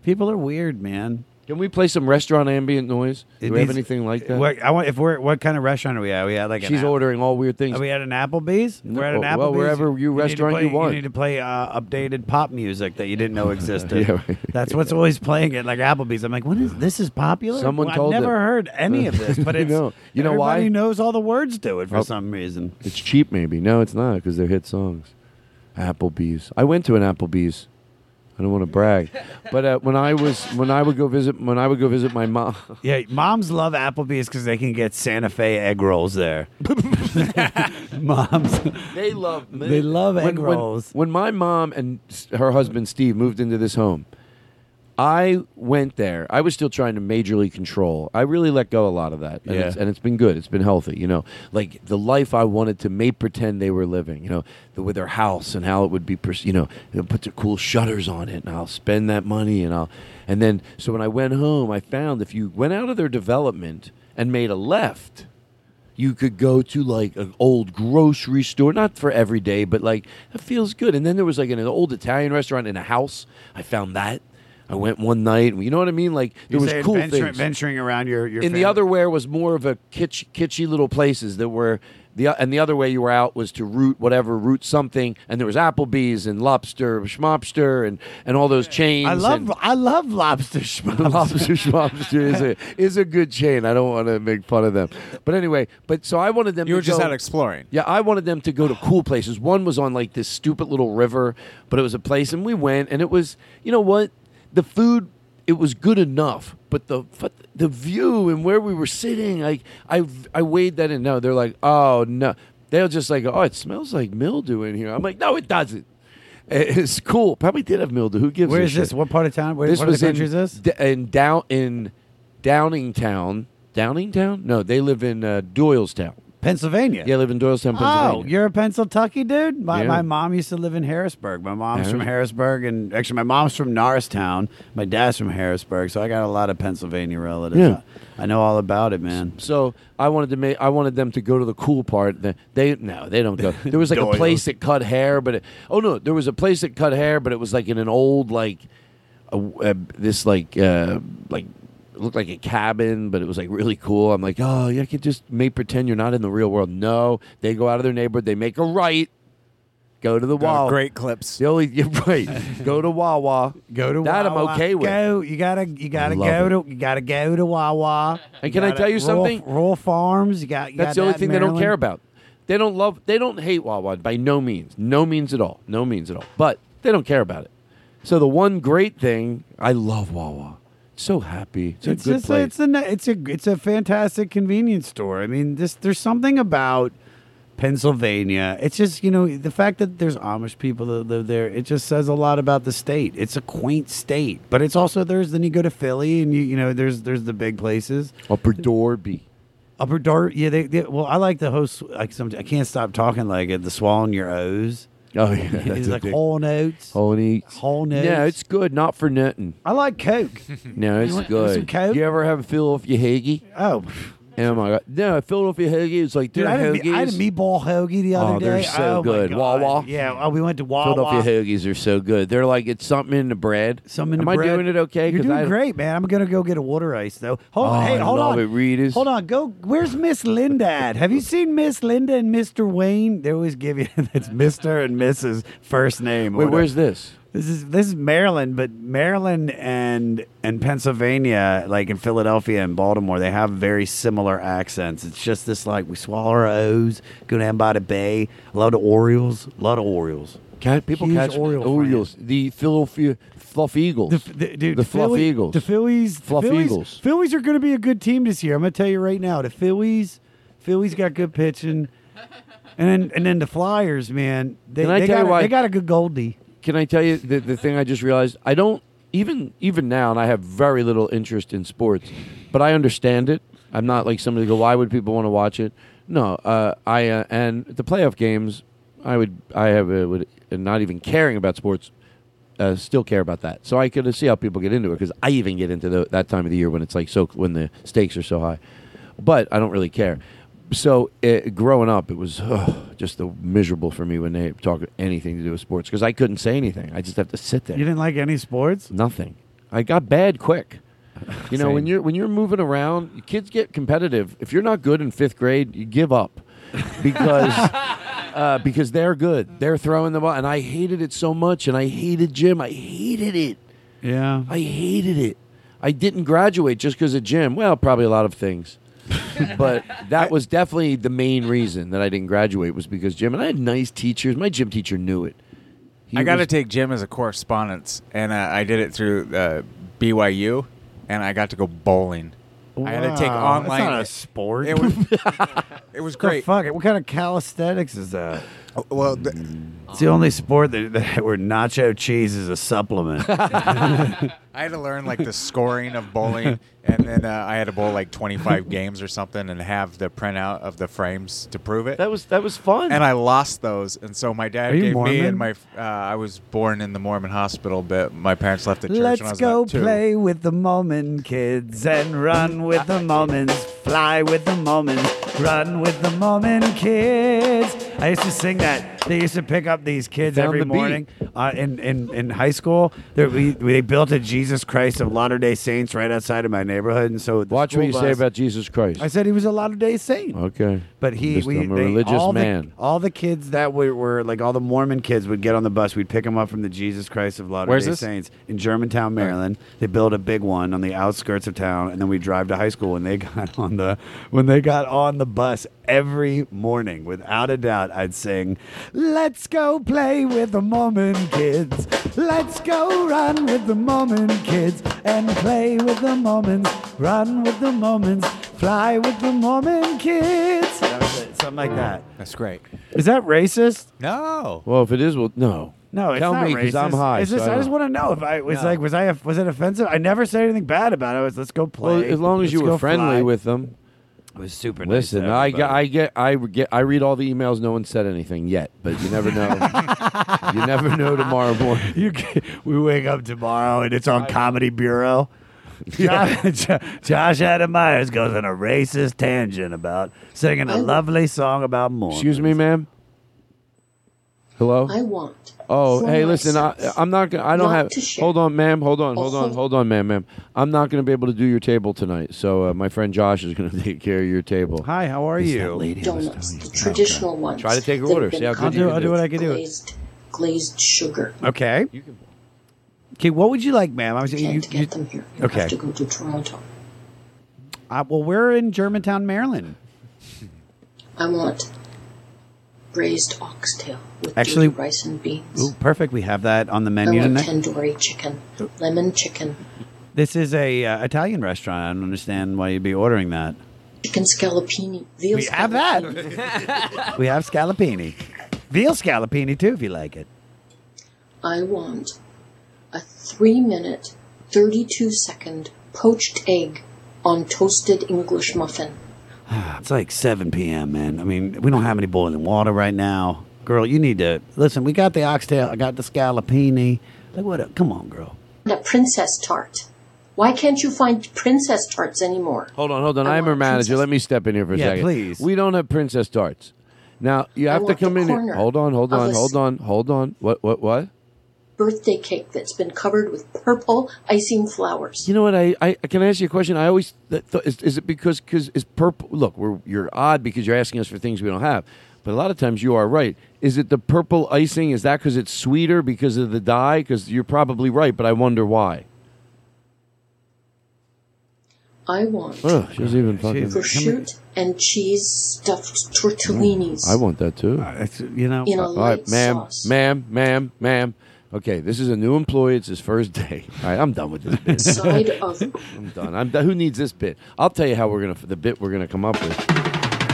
[SPEAKER 7] People are weird, man.
[SPEAKER 1] Can we play some restaurant ambient noise? Do
[SPEAKER 7] It
[SPEAKER 1] we have
[SPEAKER 7] needs-
[SPEAKER 1] anything like that?
[SPEAKER 7] What, I want if we're what kind of restaurant are we at? We at like an
[SPEAKER 1] She's ordering all weird things.
[SPEAKER 7] Are we at an Applebee's? We're at an Applebee's.
[SPEAKER 1] well, wherever you
[SPEAKER 7] need to
[SPEAKER 1] restaurant
[SPEAKER 7] play-
[SPEAKER 1] you want.
[SPEAKER 7] You need to play uh, updated pop music that you didn't know existed.
[SPEAKER 1] Yeah, right.
[SPEAKER 7] That's what's always playing at like Applebee's. I'm like, what is this? Is popular?
[SPEAKER 1] Someone
[SPEAKER 7] Well,
[SPEAKER 1] told
[SPEAKER 7] I've never
[SPEAKER 1] it.
[SPEAKER 7] heard any of this, but
[SPEAKER 1] You
[SPEAKER 7] it's
[SPEAKER 1] know- you know why?
[SPEAKER 7] everybody knows all the words to it for
[SPEAKER 1] Oh.
[SPEAKER 7] some reason.
[SPEAKER 1] It's cheap, maybe. No, it's not because they're hit songs. Applebee's. I went to an Applebee's. I don't want to brag, but uh, when I was when I would go visit when I would go visit my mom.
[SPEAKER 7] Yeah, moms love Applebee's because they can get Santa Fe egg rolls there. moms,
[SPEAKER 1] They love
[SPEAKER 7] They love egg
[SPEAKER 1] when, when-
[SPEAKER 7] rolls.
[SPEAKER 1] When, my mom and s- her husband Steve moved into this home, I went there. I was still trying to majorly control. I really let go a lot of that, and,
[SPEAKER 7] Yeah.
[SPEAKER 1] it's, and it's been good. It's been healthy. You know, like the life I wanted to make pretend they were living. You know, the, with their house and how it would be. pers- You know, put the cool shutters on it, and I'll spend that money, and I'll. And then, so when I went home, I found if you went out of their development and made a left, you could go to like an old grocery store, not for every day, but like it feels good. And then there was like an old Italian restaurant in a house. I found that. I went one night. You know what I mean? Like there was cool
[SPEAKER 7] venturing,
[SPEAKER 1] things.
[SPEAKER 7] venturing around your your
[SPEAKER 1] in the other way was more of a kitsch, kitschy little places that were the and the other way you were out was to root whatever root something, and there was Applebee's and Lobster Schmobster and and all those chains.
[SPEAKER 7] I love
[SPEAKER 1] and-
[SPEAKER 7] I love lobster schmobster.
[SPEAKER 1] Lobster Schmobster is a is a good chain. I don't want to make fun of them, but anyway. But so I wanted them.
[SPEAKER 5] You
[SPEAKER 1] to
[SPEAKER 5] were just
[SPEAKER 1] go-
[SPEAKER 5] out exploring.
[SPEAKER 1] Yeah, I wanted them to go to cool places. One was on like this stupid little river, but it was a place, and we went, and it was you know what, the food. It was good enough, but the the view and where we were sitting, like I I weighed that in. No, they're like, oh no, they'll just like, oh, it smells like mildew in here. I'm like, no, it doesn't. It's cool. Probably did have mildew. Who gives?
[SPEAKER 7] Where is this?
[SPEAKER 1] shit?
[SPEAKER 7] What part of town? Where,
[SPEAKER 1] this
[SPEAKER 7] what
[SPEAKER 1] was in,
[SPEAKER 7] country is this?
[SPEAKER 1] D- in down in Downingtown. Downingtown? No, they live in uh, Doylestown,
[SPEAKER 7] Pennsylvania.
[SPEAKER 1] Yeah, I live in Doylestown, Pennsylvania.
[SPEAKER 7] Oh,
[SPEAKER 1] Pennsylvania.
[SPEAKER 7] you're a Pennsylvania dude. My,
[SPEAKER 1] Yeah.
[SPEAKER 7] my mom used to live in Harrisburg. My mom's from Harrisburg, and actually, my mom's from Norristown. My dad's from Harrisburg, so I got a lot of Pennsylvania relatives.
[SPEAKER 1] Yeah.
[SPEAKER 7] I know all about it, man.
[SPEAKER 1] So I wanted to make. I wanted them to go to the cool part. The- They no, they don't go. There was like a place that cut hair, but it, oh no, there was a place that cut hair, but it was like in an old like a, a, this like uh, like it looked like a cabin, but it was like really cool. I'm like, oh, yeah, I can just make pretend you're not in the real world. No, they go out of their neighborhood, they make a right. Go to the Wawa.
[SPEAKER 5] Great Clips.
[SPEAKER 1] The only you're right. go to Wawa.
[SPEAKER 7] Go to
[SPEAKER 1] that.
[SPEAKER 7] Wawa.
[SPEAKER 1] I'm okay with.
[SPEAKER 7] Go. You gotta. You gotta
[SPEAKER 1] love
[SPEAKER 7] go to. You gotta go to Wawa.
[SPEAKER 1] And can I tell you
[SPEAKER 7] Rural-
[SPEAKER 1] something?
[SPEAKER 7] Rural farms. You got. You
[SPEAKER 1] That's
[SPEAKER 7] got
[SPEAKER 1] the only
[SPEAKER 7] that
[SPEAKER 1] thing they don't care about. They don't love. They don't hate Wawa by no means. No means at all. No means at all. But they don't care about it. So the one great thing, I love Wawa. So happy. It's a
[SPEAKER 7] It's
[SPEAKER 1] good
[SPEAKER 7] just
[SPEAKER 1] place.
[SPEAKER 7] it's a it's a it's a fantastic convenience store. I mean, this there's something about Pennsylvania. It's just you know the fact that there's Amish people that live there. It just says a lot about the state. It's a quaint state, but it's also there's then you go to Philly and you you know there's there's the big places.
[SPEAKER 1] Upper Darby.
[SPEAKER 7] Upper Dart, yeah. They, they well, I like the host. Like some, I can't stop talking like it. The swallowing your O's.
[SPEAKER 1] Oh yeah, that's
[SPEAKER 7] it's
[SPEAKER 1] a
[SPEAKER 7] like
[SPEAKER 1] big-
[SPEAKER 7] whole notes.
[SPEAKER 1] Whole.
[SPEAKER 7] Whole notes.
[SPEAKER 1] Yeah, it's good. Not for nothing.
[SPEAKER 7] I like Coke.
[SPEAKER 1] No, it's
[SPEAKER 7] want-
[SPEAKER 1] good.
[SPEAKER 7] some Coke?
[SPEAKER 1] You ever have a Philadelphia Hagie?
[SPEAKER 7] Oh.
[SPEAKER 1] Oh my god. No, Philadelphia Hagie is like
[SPEAKER 7] Dude, I had, a, me- I had a meatball hoagie the other
[SPEAKER 1] Oh,
[SPEAKER 7] day.
[SPEAKER 1] they're so
[SPEAKER 7] oh,
[SPEAKER 1] good.
[SPEAKER 7] God.
[SPEAKER 1] Wawa?
[SPEAKER 7] Yeah, oh, we went to Wawa.
[SPEAKER 1] Philadelphia hoagies are so good. They're like it's something in the bread.
[SPEAKER 7] Something in
[SPEAKER 1] Am
[SPEAKER 7] the
[SPEAKER 1] I
[SPEAKER 7] bread.
[SPEAKER 1] doing it okay?
[SPEAKER 7] You're
[SPEAKER 1] 'Cause
[SPEAKER 7] doing
[SPEAKER 1] I,
[SPEAKER 7] great, man. I'm gonna go get a water ice though. Hold
[SPEAKER 1] Oh,
[SPEAKER 7] on, hey,
[SPEAKER 1] I
[SPEAKER 7] hold
[SPEAKER 1] love
[SPEAKER 7] on,
[SPEAKER 1] it.
[SPEAKER 7] Hold on, go. Where's Miss Linda at? Have you seen Miss Linda and Mr. Wayne? They always give you it's Mister and Mrs. first name.
[SPEAKER 1] Wait, where's this?
[SPEAKER 7] This is this is Maryland, but Maryland and and Pennsylvania, like in Philadelphia and Baltimore, they have very similar accents. It's just this like we swallow our O's, go down by the bay. A lot of Orioles, a lot of Orioles.
[SPEAKER 1] Cat people
[SPEAKER 7] Huge
[SPEAKER 1] catch
[SPEAKER 7] Oriole
[SPEAKER 1] Orioles. The Philadelphia Fluff Eagles.
[SPEAKER 7] The, the, dude,
[SPEAKER 1] the Fluff
[SPEAKER 7] Philly-
[SPEAKER 1] Eagles.
[SPEAKER 7] The Phillies.
[SPEAKER 1] Fluff
[SPEAKER 7] the Phillies,
[SPEAKER 1] Eagles.
[SPEAKER 7] Phillies are going to be a good team this year. I'm going to tell you right now. The Phillies, Phillies got good pitching, and then and then the Flyers, man. They,
[SPEAKER 1] Can I
[SPEAKER 7] they
[SPEAKER 1] tell you
[SPEAKER 7] got a-
[SPEAKER 1] why-
[SPEAKER 7] they got a good Goldie.
[SPEAKER 1] Can I tell you the, the thing I just realized? I don't even even now, and I have very little interest in sports, but I understand it. I'm not like somebody to go. Why would people want to watch it? No, uh, I uh, and the playoff games. I would I have uh, would not even caring about sports. Uh, still care about that, so I could see how people get into it because I even get into the, that time of the year when it's like so when the stakes are so high, but I don't really care. So uh, growing up, it was ugh, just the miserable for me when they talk anything to do with sports because I couldn't say anything. I just have to sit there.
[SPEAKER 7] You didn't like any sports?
[SPEAKER 1] Nothing. I got bad quick. You know, when you're when you're moving around, kids get competitive. If you're not good in fifth grade, you give up because uh, because they're good. They're throwing the ball, and I hated it so much. And I hated gym. I hated it.
[SPEAKER 7] Yeah,
[SPEAKER 1] I hated it. I didn't graduate just because of gym. Well, probably a lot of things. but that was definitely the main reason that I didn't graduate was because gym. And I had nice teachers. My gym teacher knew it. He
[SPEAKER 5] I got to take gym as a correspondence, and uh, I did it through uh, BYU, and I got to go bowling. I had to take
[SPEAKER 7] Wow, that's
[SPEAKER 5] online.
[SPEAKER 7] not a sport.
[SPEAKER 5] It was, it was
[SPEAKER 7] The
[SPEAKER 5] great.
[SPEAKER 7] fuck it. What kind of calisthenics is that?
[SPEAKER 5] well, the,
[SPEAKER 7] It's the only sport that, that where nacho cheese is a supplement.
[SPEAKER 5] I had to learn like the scoring of bowling, and then uh, I had to bowl like 25 games or something, and have the printout of the frames to prove it.
[SPEAKER 1] That was that was fun.
[SPEAKER 5] And I lost those, and so my dad
[SPEAKER 7] Are you
[SPEAKER 5] gave me and my. Uh, I was born in the Mormon hospital, but my parents left the church when I
[SPEAKER 7] Let's
[SPEAKER 5] was
[SPEAKER 7] go
[SPEAKER 5] about two.
[SPEAKER 7] play with the Mormon kids and run with the Mormons, fly with the Mormons, run with the Mormon kids. I used to sing that. They used to pick up these kids
[SPEAKER 1] Found
[SPEAKER 7] every
[SPEAKER 1] the beat.
[SPEAKER 7] morning uh, in, in in high school. There, we, we they built a Jesus Christ of Latter Day Saints right outside of my neighborhood, and so
[SPEAKER 1] Watch what you say about Jesus Christ.
[SPEAKER 7] I said he was a Latter Day Saint.
[SPEAKER 1] Okay.
[SPEAKER 7] But he, we,
[SPEAKER 1] I'm a
[SPEAKER 7] they-
[SPEAKER 1] religious
[SPEAKER 7] all
[SPEAKER 1] man.
[SPEAKER 7] The, all the kids that were, were like all the Mormon kids would get on the bus. We'd pick them up from the Jesus Christ of Latter Day
[SPEAKER 5] this?
[SPEAKER 7] Saints in Germantown, Maryland. They built a big one on the outskirts of town, and then we drive to high school. When they got on the when they got on the bus every morning, without a doubt, I'd sing, "Let's go play with the Mormon kids. Let's go run with the Mormon kids and play with the Mormons. Run with the Mormons, fly with the Mormon kids." That was it, something like that.
[SPEAKER 5] That's great.
[SPEAKER 7] Is that racist?
[SPEAKER 5] No.
[SPEAKER 1] Well, if it is, well, no.
[SPEAKER 7] No, it's
[SPEAKER 1] Tell
[SPEAKER 7] not
[SPEAKER 1] me
[SPEAKER 7] racist.
[SPEAKER 1] I'm high.
[SPEAKER 7] It's just,
[SPEAKER 1] so
[SPEAKER 7] I,
[SPEAKER 1] I
[SPEAKER 7] just want to know if I was
[SPEAKER 5] No.
[SPEAKER 7] like, was I was it offensive? I never said anything bad about it. I was let's go play.
[SPEAKER 1] Well, as long as you
[SPEAKER 7] Let's
[SPEAKER 1] were friendly
[SPEAKER 7] fly.
[SPEAKER 1] with them.
[SPEAKER 7] It was super nice.
[SPEAKER 1] Listen,
[SPEAKER 7] to
[SPEAKER 1] I get. I get, I get, I read all the emails. No one said anything yet, but you never know. you never know tomorrow morning.
[SPEAKER 7] You can- we wake up tomorrow and it's on Comedy Bureau. Josh, Josh Adam Meyers goes on a racist tangent about singing a lovely song about Mormons.
[SPEAKER 1] Excuse me, ma'am. Hello.
[SPEAKER 17] I want.
[SPEAKER 1] Oh,
[SPEAKER 17] for
[SPEAKER 1] hey, listen, I, I'm not gonna. I don't
[SPEAKER 17] not
[SPEAKER 1] have.
[SPEAKER 17] to share.
[SPEAKER 1] Hold on, ma'am. Hold on. Hold
[SPEAKER 17] Oh,
[SPEAKER 1] on.
[SPEAKER 17] hold-
[SPEAKER 1] Hold on, ma'am, ma'am. I'm not gonna be able to do your table tonight. So uh, my friend Josh is gonna take care of your table.
[SPEAKER 7] Hi, how are
[SPEAKER 1] It's
[SPEAKER 7] you?
[SPEAKER 1] that lady I was
[SPEAKER 17] Donuts,
[SPEAKER 1] telling
[SPEAKER 17] the
[SPEAKER 1] you.
[SPEAKER 17] traditional ones.
[SPEAKER 1] Try to take her
[SPEAKER 17] that have
[SPEAKER 1] order.
[SPEAKER 17] been
[SPEAKER 1] See how
[SPEAKER 7] I'll
[SPEAKER 1] good you
[SPEAKER 7] do.
[SPEAKER 1] can
[SPEAKER 7] I'll do what I can do.
[SPEAKER 17] glazed, glazed sugar.
[SPEAKER 7] Okay. Okay, what would you like, ma'am? I was
[SPEAKER 17] Can't
[SPEAKER 7] you,
[SPEAKER 17] get
[SPEAKER 7] you-
[SPEAKER 17] them here. You
[SPEAKER 7] Okay.
[SPEAKER 17] have to go to Toronto.
[SPEAKER 7] Uh, well, we're in Germantown, Maryland.
[SPEAKER 17] I want braised oxtail with
[SPEAKER 7] Actually-
[SPEAKER 17] rice and beans.
[SPEAKER 7] Ooh, perfect. We have that on the menu
[SPEAKER 17] want
[SPEAKER 7] tonight.
[SPEAKER 17] tandoori chicken, lemon chicken,
[SPEAKER 7] This is a uh, Italian restaurant. I don't understand why you'd be ordering that.
[SPEAKER 17] chicken scallopini, veal
[SPEAKER 7] We have that. we have scallopini, veal scallopini too, if you like it.
[SPEAKER 17] I want a three minute, 32 second poached egg on toasted English muffin.
[SPEAKER 7] It's like 7 p.m., man. I mean, we don't have any boiling water right now. Girl, you need to listen. We got the oxtail. I got the scallopini. Like what? a- Come on, girl.
[SPEAKER 17] And a princess tart. Why can't you find princess tarts anymore?
[SPEAKER 1] Hold on, hold on.
[SPEAKER 17] I
[SPEAKER 1] I'm her manager.
[SPEAKER 17] princess-
[SPEAKER 1] Let me step in here for a
[SPEAKER 7] Yeah,
[SPEAKER 1] second.
[SPEAKER 7] please.
[SPEAKER 1] We don't have princess tarts. Now you have to come in. Here. Hold on, hold on, hold on, hold on. What? What? What?
[SPEAKER 17] Birthday cake that's been covered with purple icing flowers.
[SPEAKER 1] You know what? I, I can I ask you a question. I always th- th- is, is it because because is purple? Look, we're you're odd because you're asking us for things we don't have. But a lot of times you are right. Is it the purple icing? Is that because it's sweeter because of the dye? Because you're probably right, but I wonder why.
[SPEAKER 17] I want
[SPEAKER 1] Ugh, she doesn't even fucking.
[SPEAKER 17] prosciutto and cheese stuffed tortellinis.
[SPEAKER 1] I want that too.
[SPEAKER 7] Uh, you know.
[SPEAKER 17] In a
[SPEAKER 1] All right,
[SPEAKER 17] light
[SPEAKER 1] ma'am,
[SPEAKER 17] sauce.
[SPEAKER 1] ma'am, ma'am, ma'am. Okay, this is a new employee. It's his first day. All right, I'm done with this bit.
[SPEAKER 17] Side of
[SPEAKER 1] I'm done. I'm done. Who needs this bit? I'll tell you how we're gonna the bit we're gonna come up with.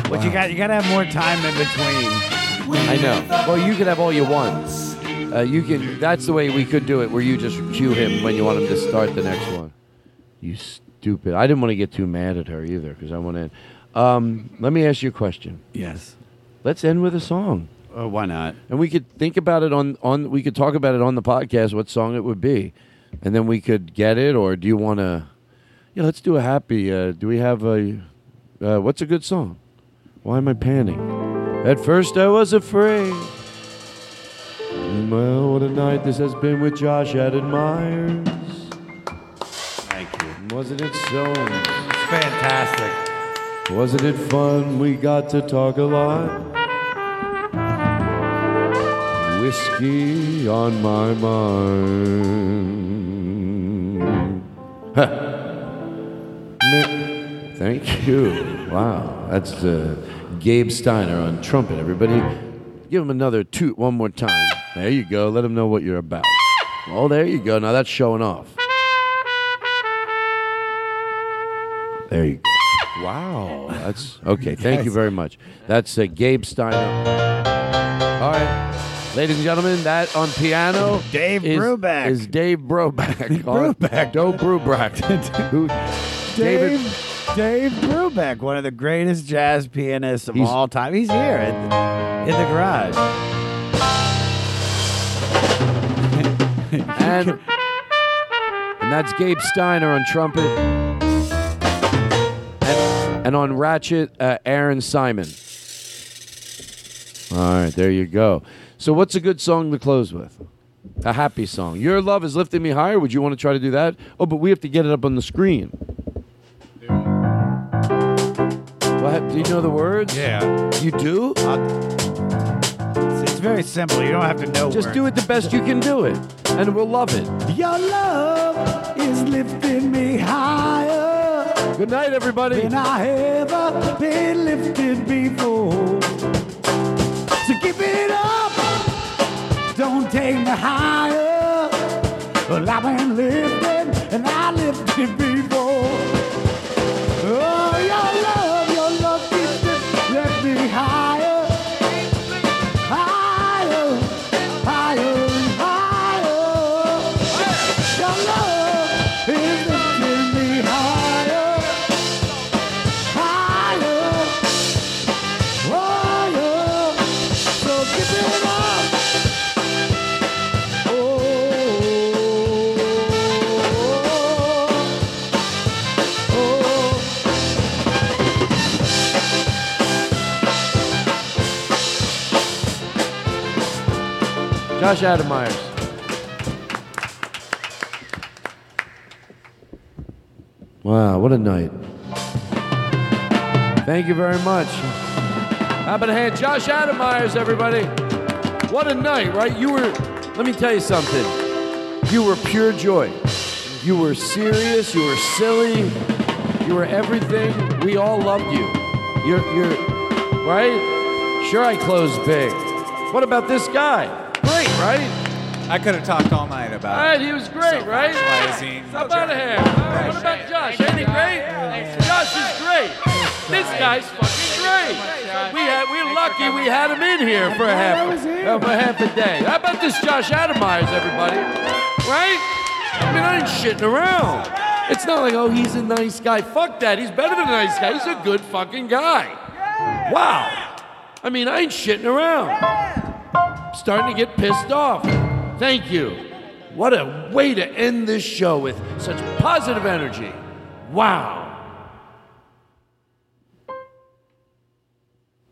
[SPEAKER 7] But you got you got to have more time in between.
[SPEAKER 1] I know. Well, you can have all you want. Uh, you can. That's the way we could do it, where you just cue him when you want him to start the next one. You stupid. I didn't want to get too mad at her either because I want to. Um, let me ask you a question.
[SPEAKER 7] Yes.
[SPEAKER 1] Let's end with a song.
[SPEAKER 7] Oh, why not?
[SPEAKER 1] And we could think about it on on. We could talk about it on the podcast. What song it would be, and then we could get it. Or do you want to? Yeah, let's do a happy. Uh, do we have a? Uh, what's a good song? Why am I panning? At first I was afraid. Well, what a night this has been with Josh Adam Meyers.
[SPEAKER 7] Thank you.
[SPEAKER 1] Wasn't it so?
[SPEAKER 7] Fantastic.
[SPEAKER 1] Wasn't it fun? We got to talk a lot. Whiskey on my mind. Ha. Thank you. Wow, that's uh, Gabe Steiner on trumpet. Everybody, give him another toot one more time. There you go. Let him know what you're about. Oh, there you go. Now that's showing off. There you go. Wow, that's okay. Thank you very much. That's uh, Gabe Steiner. All right. Ladies and gentlemen, that on piano,
[SPEAKER 7] Dave
[SPEAKER 1] is,
[SPEAKER 7] Brubeck.
[SPEAKER 1] is Dave Broback.
[SPEAKER 7] Brubeck.
[SPEAKER 1] Joe Brubeck. Who- David,
[SPEAKER 7] Dave, Dave Brubeck, one of the greatest jazz pianists of
[SPEAKER 1] He's-
[SPEAKER 7] all time. He's here in, in the garage.
[SPEAKER 1] and, and that's Gabe Steiner on trumpet. And, and on ratchet, uh, Aaron Simon. All right, there you go. So, what's a good song to close with? A happy song. Your love is lifting me higher. Would you want to try to do that? Oh, but we have to get it up on the screen. What? Do you know the words?
[SPEAKER 7] Yeah.
[SPEAKER 1] You do?
[SPEAKER 7] It's, it's very simple. You don't have to know.
[SPEAKER 1] Just do it the best you can do it, and we'll love it.
[SPEAKER 14] Your love is lifting me higher
[SPEAKER 1] Good night, everybody.
[SPEAKER 14] than I ever been lifted before. So keep it up, take me higher. Well, I've been lifted and I lifted
[SPEAKER 1] Josh Adam Meyers. Wow, what a night. Thank you very much. How about a hand? Josh Adam Meyers, everybody. What a night, right? You were, let me tell you something. You were pure joy. You were serious. You were silly. You were everything. We all loved you. You're, you're, right? Sure, I closed big. What about this guy? Great, right?
[SPEAKER 5] I could have talked all night
[SPEAKER 1] All
[SPEAKER 5] about
[SPEAKER 1] right, he was great, right? How about him? All right, what about Josh? Ain't he great? Josh is great. This guy's fucking great. We had, we're lucky we had him in here for a half, uh, for half a day. How about this Josh Adam everybody? Right? I mean, I ain't shitting around. It's not like, oh, he's a nice guy. Fuck that. He's better than a nice guy. He's a good fucking guy. Wow. I mean, I ain't shitting around. Starting to get pissed off. Thank you. What a way to end this show with such positive energy. Wow.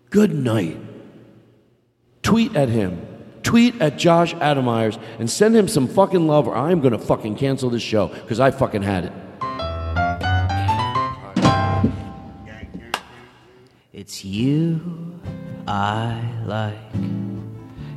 [SPEAKER 1] Good night. Tweet at him. Tweet at Josh Adam Meyers and send him some fucking love or I'm to fucking cancel this show because I fucking had it.
[SPEAKER 18] It's you I like.